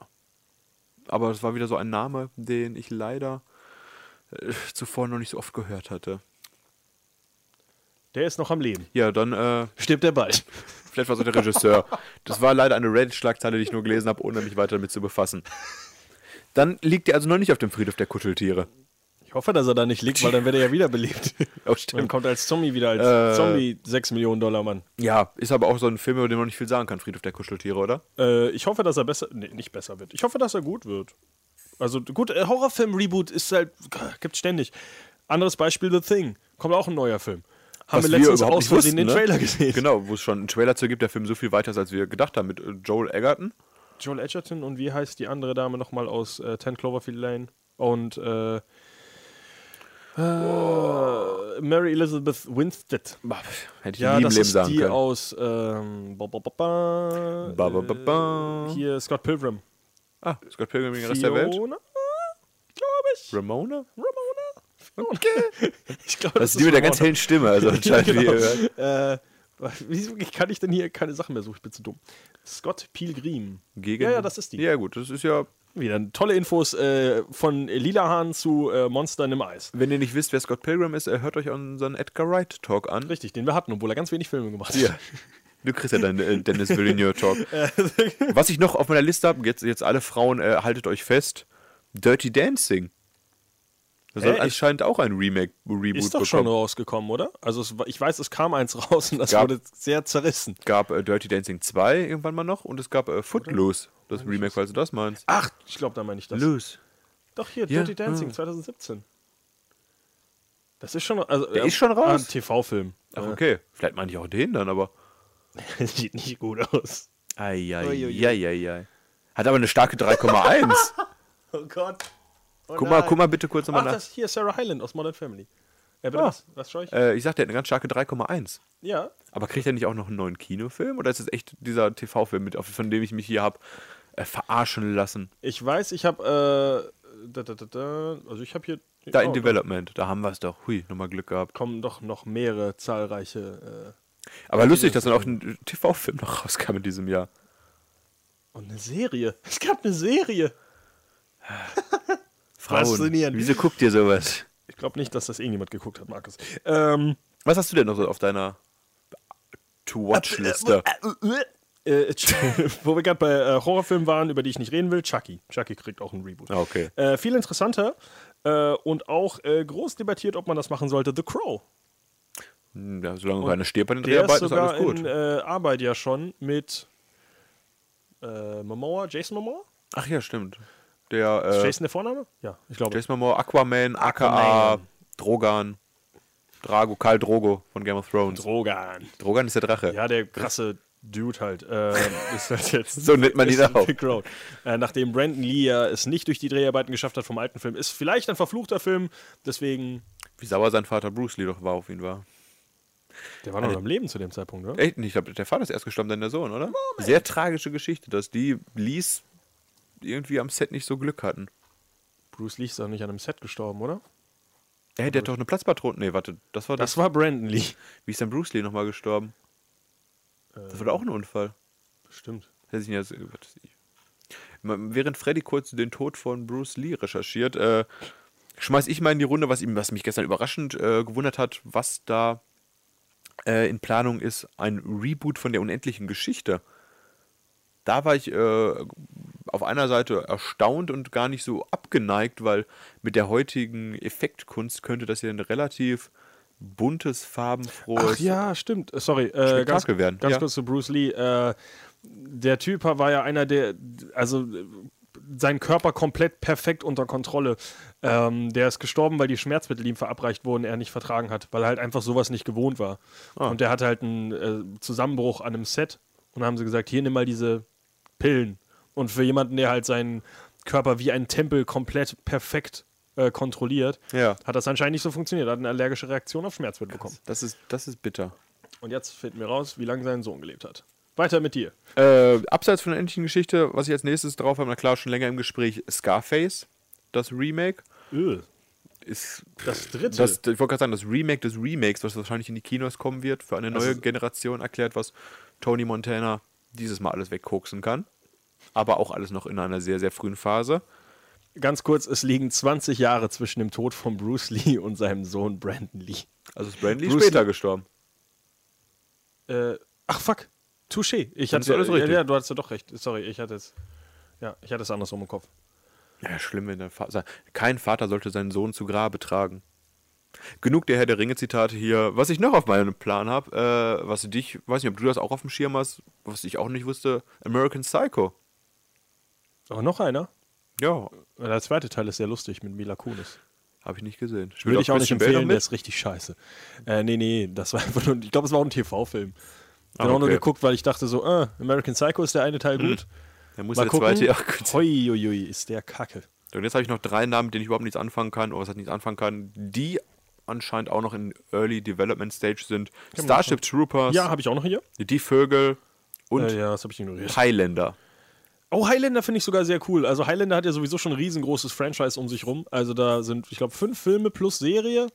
Aber es war wieder so ein Name, den ich leider äh, zuvor noch nicht so oft gehört hatte. Der ist noch am Leben. Ja, dann, äh, Stirbt der bald. vielleicht war es auch der Regisseur. Das war leider eine Reddit-Schlagzeile, die ich nur gelesen habe, ohne mich weiter damit zu befassen. Dann liegt er also noch nicht auf dem Friedhof der Kuscheltiere. Ich hoffe, dass er da nicht liegt, weil dann wird er ja wiederbelebt. Oh, Dann kommt er als Zombie wieder, als Äh. Zombie 6 Millionen Dollar Mann. Ja, ist aber auch so ein Film, über den man nicht viel sagen kann, Friedhof der Kuscheltiere, oder? Äh, ich hoffe, dass er besser, nee, nicht besser wird. Ich hoffe, dass er gut wird. Also gut, äh, Horrorfilm-Reboot ist halt, gibt's ständig. Anderes Beispiel, The Thing. Kommt auch ein neuer Film. Haben wir letztens überhaupt aus nicht Versehen den ne? Trailer gesehen. Genau, wo es schon einen Trailer zu gibt, der Film so viel weiter ist, als wir gedacht haben, mit äh, Joel Egerton. Joel Edgerton und wie heißt die andere Dame nochmal aus äh, 10 Cloverfield Lane? Und äh, äh, Mary Elizabeth Winstead. Hätte ich Ja, nie im das Leben ist sagen die können. aus ähm, ba, ba, ba, ba, Ba, ba, ba, ba. Äh, hier Scott Pilgrim. Ah, Scott Pilgrim gegen den Rest der Welt. Fiona, glaube ich. Ramona? Ramona? Okay. Ich glaube, Das ist die mit der ganz hellen Stimme, also anscheinend wie genau. hört. äh, wieso kann ich denn hier keine Sachen mehr suchen? Ich bin zu dumm. Scott Pilgrim. Gegen, Ja, ja, das ist die. Ja, gut, das ist ja. Wieder tolle Infos äh, von Lila Hahn zu äh, Monstern im Eis. Wenn ihr nicht wisst, wer Scott Pilgrim ist, äh, hört euch unseren Edgar Wright Talk an. Richtig, den wir hatten, obwohl er ganz wenig Filme gemacht hat. Ja. Du kriegst ja deinen äh, Dennis Villeneuve Talk. Was ich noch auf meiner Liste habe, jetzt, jetzt alle Frauen, äh, haltet euch fest: Dirty Dancing. Das soll Hä? Ich- anscheinend auch ein Remake, Reboot Ist doch schon bekommen. rausgekommen, oder? Also es, ich weiß, es kam eins raus und das Gab- wurde sehr zerrissen. Es gab äh, Dirty Dancing 2 irgendwann mal noch und es gab äh, Footloose, das Remake, falls du das meinst. Ach, ich glaube, da meine ich das. Loose. Doch hier, Ja, Dirty Dancing ah. 2017. Das ist schon, also, Der ist schon raus? Ah, ein TV-Film. Ach, okay. Vielleicht meine ich auch den dann, aber. Äh, Sieht nicht gut aus. Eieieiei. Hat aber eine starke 3,1. Oh Gott. Oh guck, mal, guck mal bitte kurz nochmal Ach, nach. das hier Sarah Hyland aus Modern Family. Äh, bitte Ah. was? Was schau ich? Äh, ich sag, der hat eine ganz starke 3,1. Ja. Aber kriegt er nicht auch noch einen neuen Kinofilm? Oder ist es echt dieser TV-Film, mit- von dem ich mich hier habe äh, verarschen lassen? Ich weiß, ich habe, äh, da, da, da, also ich habe hier. Da oh, in Development, da haben wir es doch. Hui, nochmal Glück gehabt. kommen doch noch mehrere zahlreiche. Aber lustig, dass dann auch ein TV-Film noch rauskam in diesem Jahr. Äh, und eine Serie. Es gab eine Serie. Frauen. Faszinierend. Wieso guckt ihr sowas? Ich glaube nicht, dass das irgendjemand geguckt hat, Markus. Ähm, Was hast du denn noch so auf deiner To-Watch-Liste? äh, wo wir gerade bei äh, Horrorfilmen waren, über die ich nicht reden will, Chucky. Chucky kriegt auch ein Reboot. Ah, okay. Äh, viel interessanter äh, und auch äh, groß debatiert, ob man das machen sollte, The Crow. Hm, Ja, solange keiner stirbt bei den Der ist Dreharbeiten, ist sogar alles gut. in äh, Arbeit ja schon mit äh, Momoa, Jason Momoa? Ach ja, stimmt. Der Ist äh, Jason der Vorname? Ja, ich glaube. Jason Momoa, Aquaman, aka Aquaman. Drogan, Drago, Karl Drogo von Game of Thrones. Drogan. Drogan ist der Drache. Ja, der krasse Dude halt. Ähm, ist halt jetzt So nennt man ihn ist auch. Äh, nachdem Brandon Lee ja es nicht durch die Dreharbeiten geschafft hat vom alten Film, ist vielleicht ein verfluchter Film, deswegen. Wie sauer sein Vater Bruce Lee doch war auf ihn war. Der war noch am Leben zu dem Zeitpunkt, ne? Echt nicht, ich glaube, der Vater ist erst gestorben, dann der Sohn, oder? Sehr tragische Geschichte, dass die Lees irgendwie am Set nicht so Glück hatten. Bruce Lee ist doch nicht an einem Set gestorben, oder? Ey, der hat doch eine Platzpatrone. Nee, warte, das war das. Das war Brandon Lee. Wie ist denn Bruce Lee nochmal gestorben? Das war doch auch ein Unfall. Stimmt. Hätte ich Während Freddy kurz den Tod von Bruce Lee recherchiert, äh, schmeiß ich mal in die Runde, was, ihm, was mich gestern überraschend äh, gewundert hat, was da äh, in Planung ist, ein Reboot von der unendlichen Geschichte. Da war ich äh, auf einer Seite erstaunt und gar nicht so abgeneigt, weil mit der heutigen Effektkunst könnte das ja ein relativ buntes, farbenfrohes. Ach ja, stimmt. Äh, Sorry, äh, ganz, werden, ganz ja. kurz zu Bruce Lee. Äh, der Typ war ja einer, der, also äh, sein Körper komplett perfekt unter Kontrolle. Ähm, der ist gestorben, weil die Schmerzmittel ihm verabreicht wurden, er nicht vertragen hat, weil er halt einfach sowas nicht gewohnt war. Ah. Und der hatte halt einen äh, Zusammenbruch an einem Set und dann haben sie gesagt, hier nimm mal diese Pillen. Und für jemanden, der halt seinen Körper wie ein Tempel komplett perfekt äh, kontrolliert, Ja. hat das anscheinend nicht so funktioniert. Er hat eine allergische Reaktion auf Schmerzmittel bekommen. Das ist, das ist bitter. Und jetzt finden wir raus, wie lange sein Sohn gelebt hat. Weiter mit dir. Äh, abseits von der endlichen Geschichte, was ich als nächstes drauf habe, na klar, schon länger im Gespräch, Scarface, das Remake. Öh, Ist Das dritte. das, ich wollte gerade sagen, das Remake des Remakes, was wahrscheinlich in die Kinos kommen wird, für eine neue Also- Generation erklärt, was Tony Montana dieses Mal alles wegkoksen kann. Aber auch alles noch in einer sehr, sehr frühen Phase. Ganz kurz, es liegen 20 Jahre zwischen dem Tod von Bruce Lee und seinem Sohn Brandon Lee. Also ist Brandley Bruce später Lee- gestorben. Äh, ach fuck, touché. Ich hatte alles ja, richtig. ja, du hattest ja doch recht. Sorry, ich hatte es. Ja, ich hatte es andersrum im Kopf. Ja, schlimm, wenn der Vater. Kein Vater sollte seinen Sohn zu Grabe tragen. Genug der Herr der Ringe-Zitate hier. Was ich noch auf meinem Plan habe, äh, was dich, weiß nicht, ob du das auch auf dem Schirm hast, was ich auch nicht wusste, American Psycho. Aber noch einer. Ja, Der zweite Teil ist sehr lustig mit Mila Kunis. habe ich nicht gesehen. Würde ich auch nicht empfehlen, der ist richtig scheiße. Äh, nee, nee, das war einfach nur, ich glaube, es war auch ein TV-Film. Ich Ah, habe auch nur geguckt, weil ich dachte so, äh, American Psycho ist der eine Teil gut. Der muss Mal der gucken. zweite ja gut. Hoi, ist der kacke. Und jetzt habe ich noch drei Namen, mit denen ich überhaupt nichts anfangen kann, oder was heißt nichts anfangen kann, die anscheinend auch noch in Early Development Stage sind. Starship Troopers, Ja, habe ich auch noch hier. Die Vögel und Äh, ja, ich. Highlander. Oh, Highlander finde ich sogar sehr cool. Also Highlander hat ja sowieso schon ein riesengroßes Franchise um sich rum. Also da sind, ich glaube, fünf Filme plus Serie.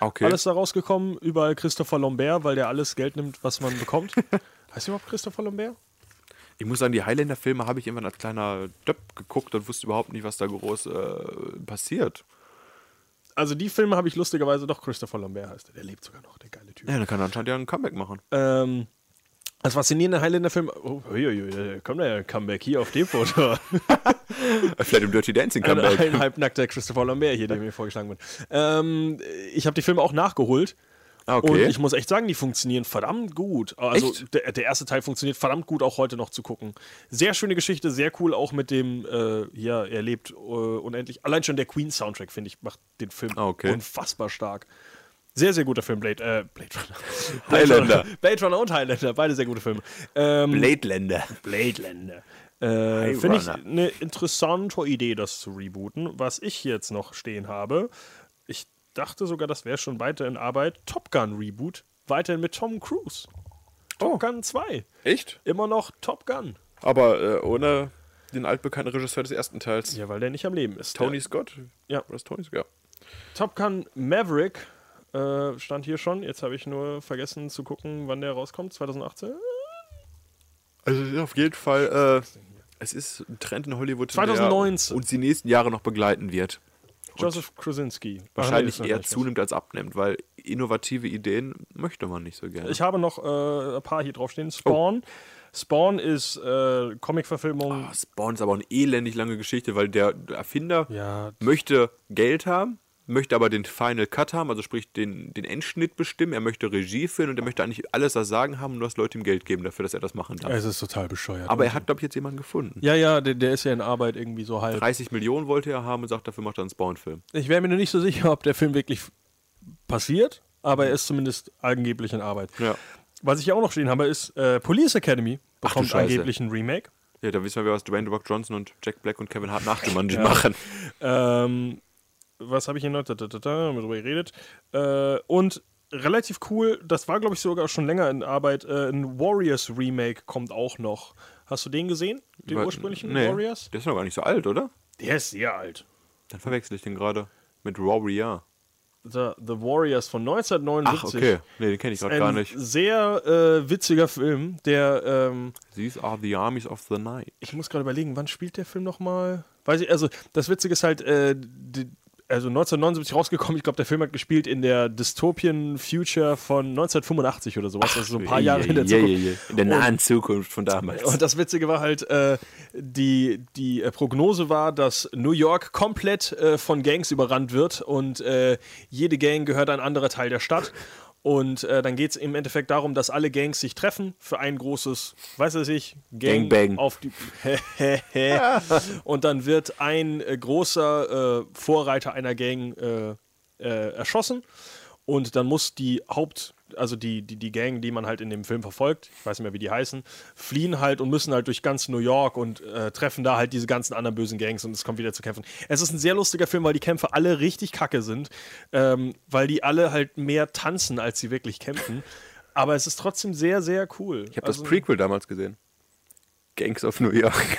Okay. Alles da rausgekommen. Überall Christopher Lambert, weil der alles Geld nimmt, was man bekommt. heißt überhaupt Christopher Lambert? Ich muss sagen, die Highlander-Filme habe ich irgendwann als kleiner Döpp geguckt und wusste überhaupt nicht, was da groß äh, passiert. Also die Filme habe ich lustigerweise doch Christopher Lambert heißt. er. Der lebt sogar noch, der geile Typ. Ja, dann kann anscheinend ja ein Comeback machen. Ähm, das faszinierende Highlander-Film. Oh, ui, ui, kommt der Comeback hier auf dem Foto. Vielleicht im Dirty Dancing Ein, Comeback. ein halbnackter Christopher Lambert hier, der mir vorgeschlagen wird. Ähm, ich habe die Filme auch nachgeholt. Ah, Und okay. ich muss echt sagen, die funktionieren verdammt gut. Also der, der erste Teil funktioniert verdammt gut, auch heute noch zu gucken. Sehr schöne Geschichte, sehr cool, auch mit dem, äh, ja, er lebt äh, unendlich. Allein schon der Queen-Soundtrack, finde ich, macht den Film Ah, okay. unfassbar stark. Sehr, sehr guter Film, Blade, äh, Blade Runner. Blade Highlander. Runner. Blade Runner und Highlander, beide sehr gute Filme. Ähm, Bladeländer. Bladeländer. Äh, Finde ich eine interessante Idee, das zu rebooten. Was ich jetzt noch stehen habe, ich dachte sogar, das wäre schon weiter in Arbeit. Top Gun Reboot, weiterhin mit Tom Cruise. Top Gun 2, Echt? immer noch Top Gun. Aber äh, ohne den altbekannten Regisseur des ersten Teils. Ja, weil der nicht am Leben ist. Tony Scott? Ja. Was Tony Scott? Top Gun Maverick äh, stand hier schon. Jetzt habe ich nur vergessen zu gucken, wann der rauskommt. 2018? Also es ist auf jeden Fall, äh, es ist ein Trend in Hollywood, 2019. der uns die nächsten Jahre noch begleiten wird. Joseph Krasinski. Wahrscheinlich Ach, nee, eher zunimmt als abnimmt, weil innovative Ideen möchte man nicht so gerne. Ich habe noch äh, ein paar hier draufstehen. Spawn. Spawn ist äh, Comic-Verfilmung. Ah, Spawn ist aber eine elendig lange Geschichte, weil der Erfinder Ja. möchte Geld haben, möchte aber den Final Cut haben, also sprich den, den Endschnitt bestimmen. Er möchte Regie führen und er möchte eigentlich alles das Sagen haben und du hast Leute ihm Geld geben dafür, dass er das machen darf. Es ist total bescheuert. aber er hat, glaube ich, jetzt jemanden gefunden. Ja, ja, der, der ist ja in Arbeit irgendwie so halb. 30 Millionen wollte er haben und sagt, dafür macht er einen Spawn-Film. Ich wäre mir nur nicht so sicher, ob der Film wirklich passiert, aber er ist zumindest angeblich in Arbeit. Ja. Was ich hier auch noch stehen habe, ist äh, Police Academy Ach bekommt Scheiße. angeblich ein Remake. Ja, da wissen wir, was Dwayne Rock Johnson und Jack Black und Kevin Hart nachgemannt machen. Ähm, was habe ich hier noch? Da, da, da, da, drüber geredet. Äh, und relativ cool, das war, glaube ich, sogar schon länger in Arbeit. Äh, ein Warriors Remake kommt auch noch. Hast du den gesehen? Den Weil- ursprünglichen nee, Warriors? Der ist noch gar nicht so alt, oder? Der ist sehr alt. Dann verwechsel ich den gerade mit Warrior. The, The Warriors von 1979. Ach, okay. Nee, den kenne ich gerade gar nicht. sehr äh, witziger Film, der, ähm, These are the armies of the night. ich muss gerade überlegen, wann spielt der Film nochmal? Weiß ich, also das Witzige ist halt, äh, die, also 1979 rausgekommen, ich glaube, der Film hat gespielt in der Dystopian Future von 1985 oder sowas, also so ein paar Jahre in der Zukunft. In der nahen Zukunft von damals. Und das Witzige war halt, äh, die, die äh, Prognose war, dass New York komplett äh, von Gangs überrannt wird und äh, jede Gang gehört ein anderer Teil der Stadt. Und äh, dann geht es im Endeffekt darum, dass alle Gangs sich treffen für ein großes, weiß ich nicht, Gang Gangbang. auf die. und dann wird ein äh, großer äh, Vorreiter einer Gang äh, äh, erschossen. Und dann muss die Haupt, also die, die, die Gang, die man halt in dem Film verfolgt, ich weiß nicht mehr, wie die heißen, fliehen halt und müssen halt durch ganz New York und äh, treffen da halt diese ganzen anderen bösen Gangs und es kommt wieder zu Kämpfen. Es ist ein sehr lustiger Film, weil die Kämpfe alle richtig kacke sind, ähm, weil die alle halt mehr tanzen, als sie wirklich kämpfen. Aber es ist trotzdem sehr, sehr cool. Ich habe das Prequel damals gesehen. Gangs of New York.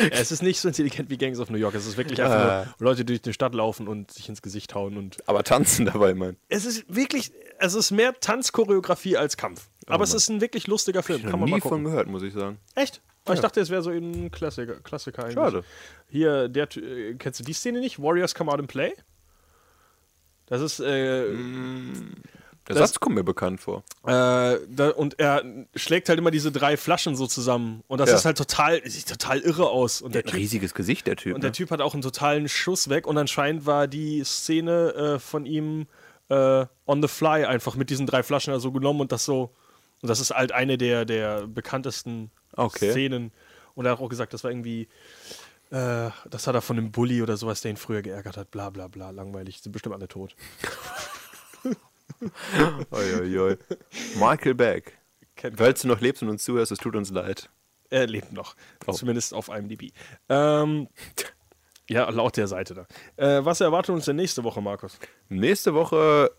Ja, es ist nicht so intelligent wie Gangs of New York. Es ist wirklich einfach Ja. nur Leute, die durch die Stadt laufen und sich ins Gesicht hauen. Und Aber tanzen dabei, mein. es ist wirklich, es ist mehr Tanzchoreografie als Kampf. Aber es Mann. ist ein wirklich lustiger Film. Ich Kann habe man mal nie gucken. von gehört, muss ich sagen. Echt? Aber Ich dachte, es wäre so ein Klassiker, Klassiker eigentlich. Schade. Hier, der, äh, kennst du die Szene nicht? Warriors Come Out and Play? Das ist, äh, Der Das- Satz kommt mir bekannt vor. Äh, da, und er schlägt halt immer diese drei Flaschen so zusammen. Und das Ja. ist halt total, sieht total irre aus. Und der, Ein typ, riesiges Gesicht, der Typ. und der ne? Typ hat auch einen totalen Schuss weg. Und anscheinend war die Szene äh, von ihm äh, on the fly einfach mit diesen drei Flaschen also genommen und das so. Und das ist halt eine der, der bekanntesten Okay. Szenen. Und er hat auch gesagt, das war irgendwie. Äh, das hat er von einem Bully oder sowas, der ihn früher geärgert hat. Bla bla bla, langweilig. Sind bestimmt alle tot. Oi, oi. Michael Beck. Falls du noch lebst und uns zuhörst, es tut uns leid. Er lebt noch. Oh. Zumindest auf IMDb. Ähm, ja, laut der Seite da. Äh, was erwartet uns denn nächste Woche, Markus? Nächste Woche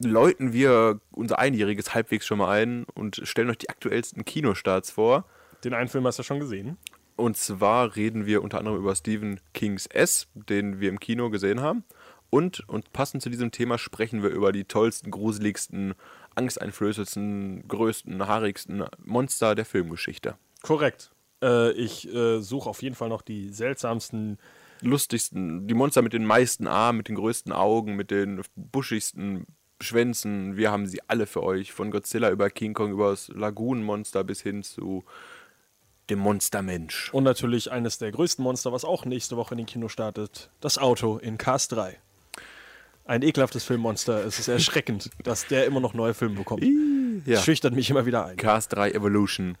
läuten wir unser Einjähriges halbwegs schon mal ein und stellen euch die aktuellsten Kinostarts vor. Den einen Film hast du schon gesehen. Und zwar reden wir unter anderem über Stephen Kings S, den wir im Kino gesehen haben. Und, und passend zu diesem Thema sprechen wir über die tollsten, gruseligsten, angsteinflößendsten, größten, haarigsten Monster der Filmgeschichte. Korrekt. Äh, ich äh, suche auf jeden Fall noch die seltsamsten. Lustigsten, die Monster mit den meisten Armen, mit den größten Augen, mit den buschigsten Schwänzen. Wir haben sie alle für euch. Von Godzilla über King Kong, über das Lagunenmonster bis hin zu dem Monstermensch. Und natürlich eines der größten Monster, was auch nächste Woche in den Kino startet: das Auto in Cars 3. Ein ekelhaftes Filmmonster. Es ist erschreckend, dass der immer noch neue Filme bekommt. Ja. Das schüchtert mich immer wieder ein. Cars 3 Evolution.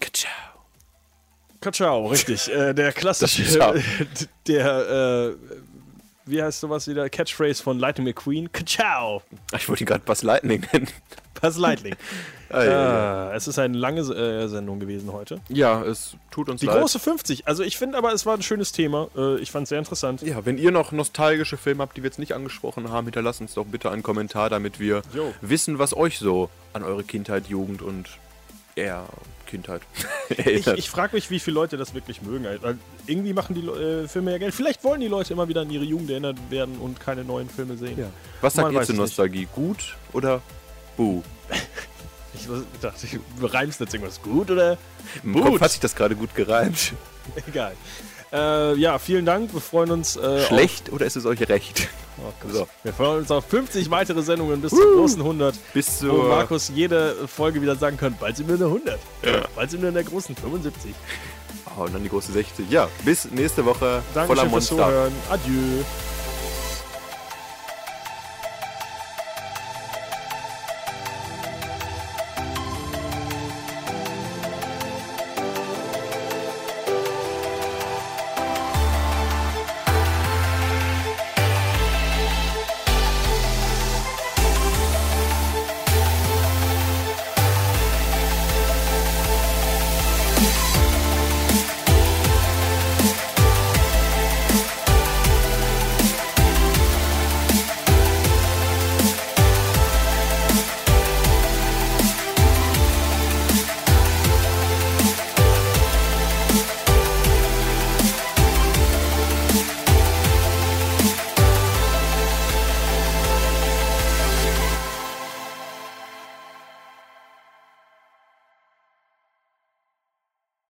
Ka-ciao. Kachao, richtig. Äh, der klassische, der, äh, wie heißt sowas wieder? Catchphrase von Lightning McQueen. Kachao. Ich wollte ihn gerade Buzz Lightning nennen. Buzz Lightning. Ah, ja, ja. äh, es ist eine lange äh, Sendung gewesen heute. ja, es tut uns Die leid. große 50. Also ich finde aber, es war ein schönes Thema. Äh, ich fand es sehr interessant. ja, wenn ihr noch nostalgische Filme habt, die wir jetzt nicht angesprochen haben, hinterlasst uns doch bitte einen Kommentar, damit wir Jo. wissen, was euch so an eure Kindheit, Jugend und eher Kindheit Ich, ich frage mich, wie viele Leute das wirklich mögen. Weil irgendwie machen die äh, Filme ja Geld. Vielleicht wollen die Leute immer wieder an ihre Jugend erinnert werden und keine neuen Filme sehen. ja. Was sagt Man ihr zu es nicht. Nostalgie? Gut oder buh? Ich dachte, du reimst jetzt irgendwas gut oder? Im. Kopf hat sich das gerade gut gereimt. Egal. Äh, ja, vielen Dank. Wir freuen uns. Äh, Schlecht oder ist es euch recht? Oh, So. Wir freuen uns auf 50 weitere Sendungen bis zur großen 100. Bis Wo zur Markus jede Folge wieder sagen kann, bald sind wir in der 100. Bald sind wir in der großen 75. Oh, und dann die große 60. Ja, bis nächste Woche Dankeschön voller fürs Monster. Zuhören. Adieu.